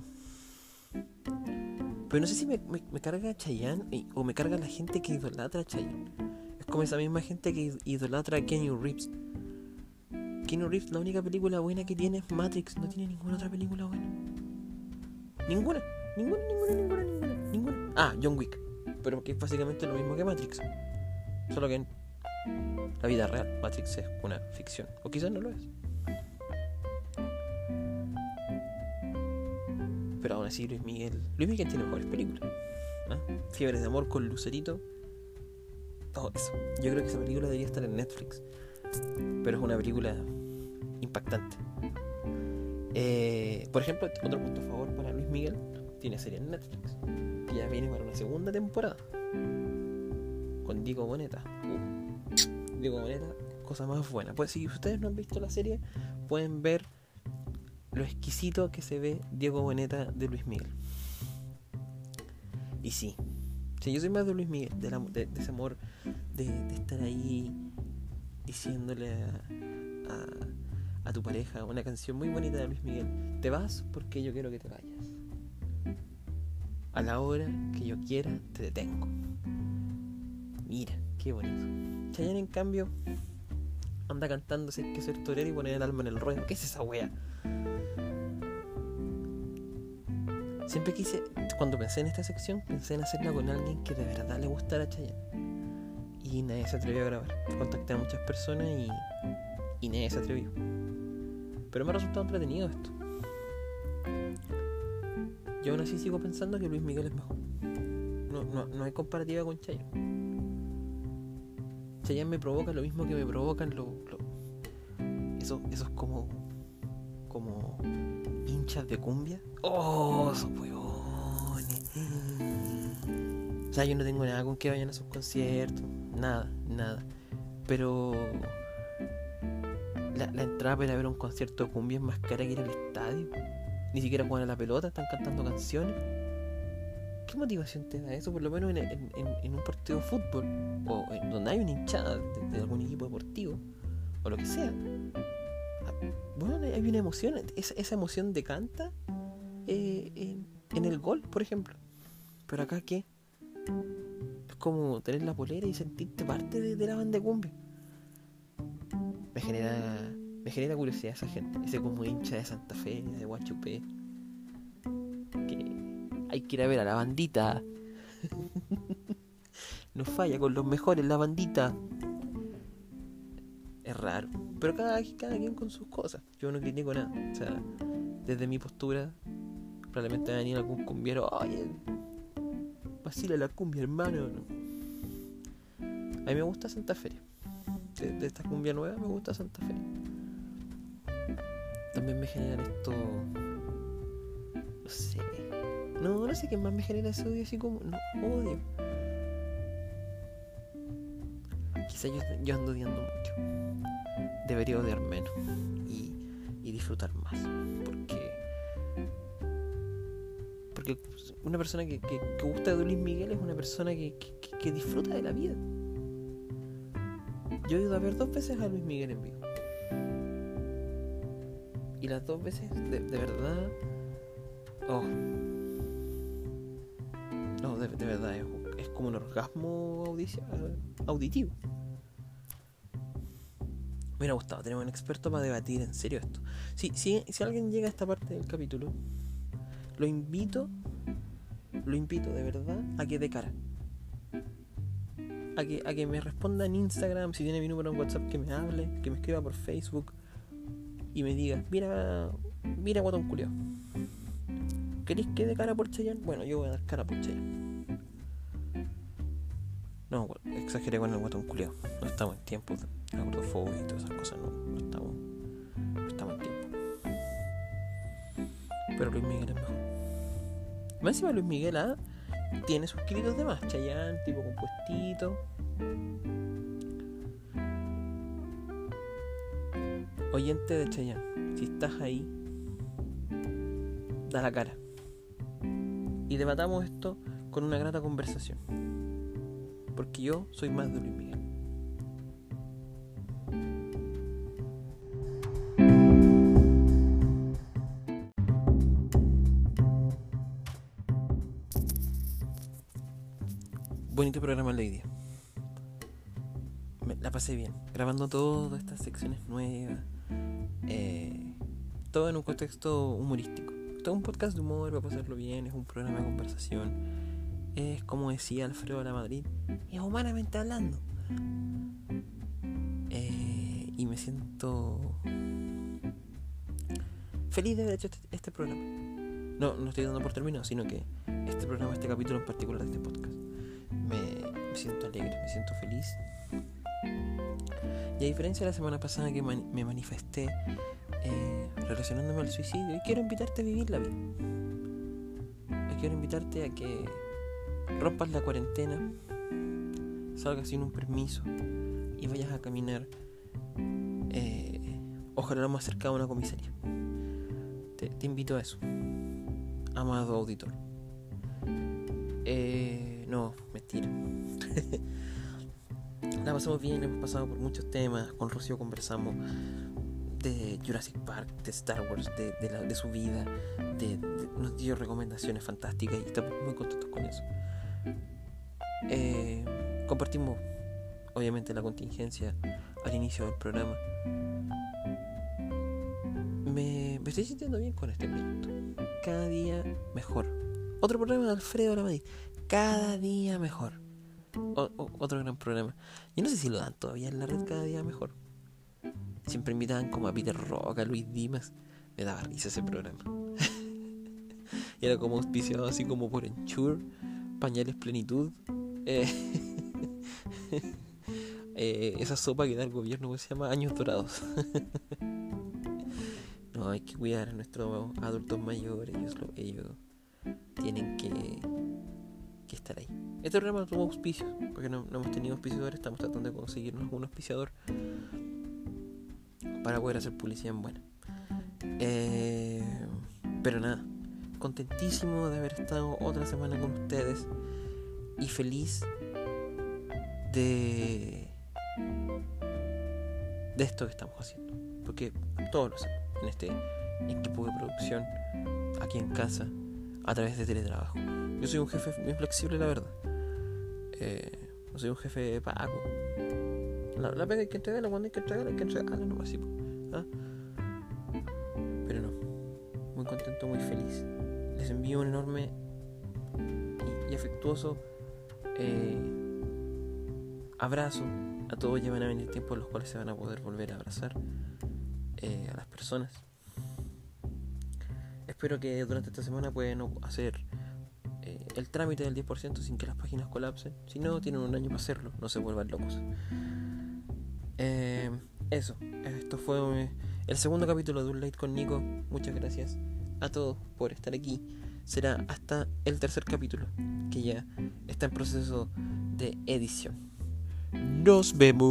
Pero no sé si me, me, me carga Chayanne o me carga la gente que idolatra a Chayanne. Es como esa misma gente que id- idolatra a Kenny Reeves. Kenny Reeves, la única película buena que tiene es Matrix. No tiene ninguna otra película buena. Ninguna. Ninguna, ninguna, ninguna, ninguna. Ninguna. Ah, John Wick. Pero que es básicamente lo mismo que Matrix. Solo que en la vida real Matrix es una ficción. O quizás no lo es. Pero aún así Luis Miguel... Luis Miguel tiene mejores películas. ¿ah? Fiebres de amor con Lucerito. Todo eso. Yo creo que esa película debería estar en Netflix. Pero es una película impactante. Eh, por ejemplo, otro punto a favor para Luis Miguel. Tiene serie en Netflix. Que ya viene para una segunda temporada. Con Diego Boneta. Uh, Diego Boneta, cosa más buena. Pues si ustedes no han visto la serie, pueden ver lo exquisito que se ve Diego Boneta de Luis Miguel. Y sí, sí yo soy más de Luis Miguel, de, de ese amor de, estar ahí diciéndole a- a tu pareja una canción muy bonita de Luis Miguel. Te vas porque yo quiero que te vayas. A la hora que yo quiera, te detengo. Mira, qué bonito. Chayanne, en cambio, anda cantando si hay que ser torero y poner el alma en el ruedo. ¿Qué es esa wea? Siempre quise, cuando pensé en esta sección, pensé en hacerla con alguien que de verdad le gustara a Chayanne. Y nadie se atrevió a grabar. Contacté a muchas personas y, y nadie se atrevió. Pero me ha resultado entretenido esto. Yo aún así sigo pensando que Luis Miguel es mejor. No, no, no hay comparativa con Chayanne. Chayanne me provoca lo mismo que me provocan los... esos, esos como... como... hinchas de cumbia. ¡Oh, esos huevones! O sea, yo no tengo nada con que vayan a sus conciertos. Nada, nada. Pero... La, la entrada para ver un concierto de cumbia es más cara que ir al estadio. Ni siquiera juegan a la pelota, están cantando canciones. ¿Qué motivación te da eso? Por lo menos en, un partido de fútbol, o en donde hay una hinchada de, algún equipo deportivo, o lo que sea. Ah, Bueno, hay una emoción, esa, emoción decanta eh, en, el gol, por ejemplo. Pero acá, ¿qué? Es como tener la polera y sentirte parte de, la banda cumbia. Me genera, me genera curiosidad esa gente, ese como hincha de Santa Fe, de Guachupé. Hay que ir a ver a la bandita. no falla con los mejores, la bandita. Es raro. Pero cada, quien con sus cosas. Yo no critico nada. O sea, desde mi postura, probablemente va a venir algún cumbiero. Oye, vacila la cumbia, hermano. A mí me gusta Santa Fe. De, de esta cumbia nueva me gusta Santa Fe. También me generan esto. No sé. No, no sé qué más me genera ese odio así como. No, odio. Quizá yo, yo ando odiando mucho. Debería odiar menos. Y, y disfrutar más. Porque. Porque una persona que, que, que gusta de Luis Miguel es una persona que, que, disfruta de la vida. Yo he ido a ver dos veces a Luis Miguel en vivo. Y las dos veces, de, de verdad. Oh. No, de, de verdad, es, como un orgasmo auditivo. Me hubiera gustado tener un experto para debatir en serio esto. Si, si, si alguien llega a esta parte del capítulo, lo invito, lo invito de verdad a que dé cara. A que, a que me responda en Instagram, si tiene mi número en WhatsApp, que me hable, que me escriba por Facebook y me diga, mira, mira guatón culiao. ¿Queréis que dé cara por Cheyenne? Bueno, yo voy a dar cara por Cheyenne. No, exageré con el guatón culiao. No estamos en tiempos de la gordofobia y todas esas cosas, no, no estamos, no estamos en tiempo. Pero Luis Miguel es mejor. Más encima Luis Miguel ¿ah? tiene sus de más. Chayanne, tipo compuestito. Oyente de Chayanne, si estás ahí, da la cara. Y debatamos esto con una grata conversación. Porque yo soy más de Luis Miguel. Bonito programa el de hoy día. Me la pasé bien, grabando todas estas secciones nuevas. eh, todo en un contexto humorístico. Todo un podcast de humor, va a pasarlo bien, es un programa de conversación. Es como decía Alfredo de la Madrid, es humanamente hablando. Eh, y me siento feliz de haber hecho este, este programa. No, no estoy dando por terminado, sino que este programa, este capítulo en particular de este podcast, me, siento alegre, me siento feliz. Y a diferencia de la semana pasada que me manifesté eh, relacionándome al suicidio, hoy quiero invitarte a vivir la vida. Hoy quiero invitarte a que rompas la cuarentena, salgas sin un permiso y vayas a caminar, eh, ojalá lo más cerca de una comisaría. Te, te invito a eso, amado auditor. Eh, no, mentira. La pasamos bien, hemos pasado por muchos temas. Con Rocío conversamos de Jurassic Park, de Star Wars, de, de su vida, de, nos dio recomendaciones fantásticas y estamos muy contentos con eso. Eh, compartimos, obviamente, la contingencia al inicio del programa. Me, me estoy sintiendo bien con este proyecto. Cada día mejor. Otro programa de Alfredo Lamadí. Cada día mejor. Otro gran programa. Yo no sé si lo dan todavía en la red cada día mejor. Siempre invitaban como a Peter Roca, Luis Dimas. Me daba risa ese programa. y era como auspiciado así como por Ensure, Pañales Plenitud. eh, eh, esa sopa que da el gobierno que se llama Años Dorados. no, hay que cuidar a nuestros adultos mayores. Ellos, lo- ellos tienen que, que estar ahí. Este programa tuvo auspicios, porque no, no hemos tenido auspiciadores. Estamos tratando de conseguirnos un auspiciador para poder hacer publicidad en buena. Eh, pero nada, contentísimo de haber estado otra semana con ustedes y feliz de de esto que estamos haciendo, porque todos lo hacemos en este equipo de producción, aquí en casa, a través de teletrabajo. Yo soy un jefe muy flexible, la verdad. Eh, no soy un jefe pago. La, la pega hay que entregarla cuando hay que entregarla, hay que entregarla nomás, sí, po. ¿Ah? Pero no, muy contento, muy feliz. Les envío un enorme y, afectuoso eh, abrazo a todos. Ya van a venir tiempos en los cuales se van a poder volver a abrazar eh, a las personas. Espero que durante esta semana puedan hacer eh, el trámite del 10% sin que las páginas colapsen. Si no, tienen un año para hacerlo, no se vuelvan locos. Eh, eso, esto fue eh, el segundo capítulo de Un Light con Nico. Muchas gracias a todos por estar aquí. Será hasta el tercer capítulo, que ya está en proceso de edición. Nos vemos.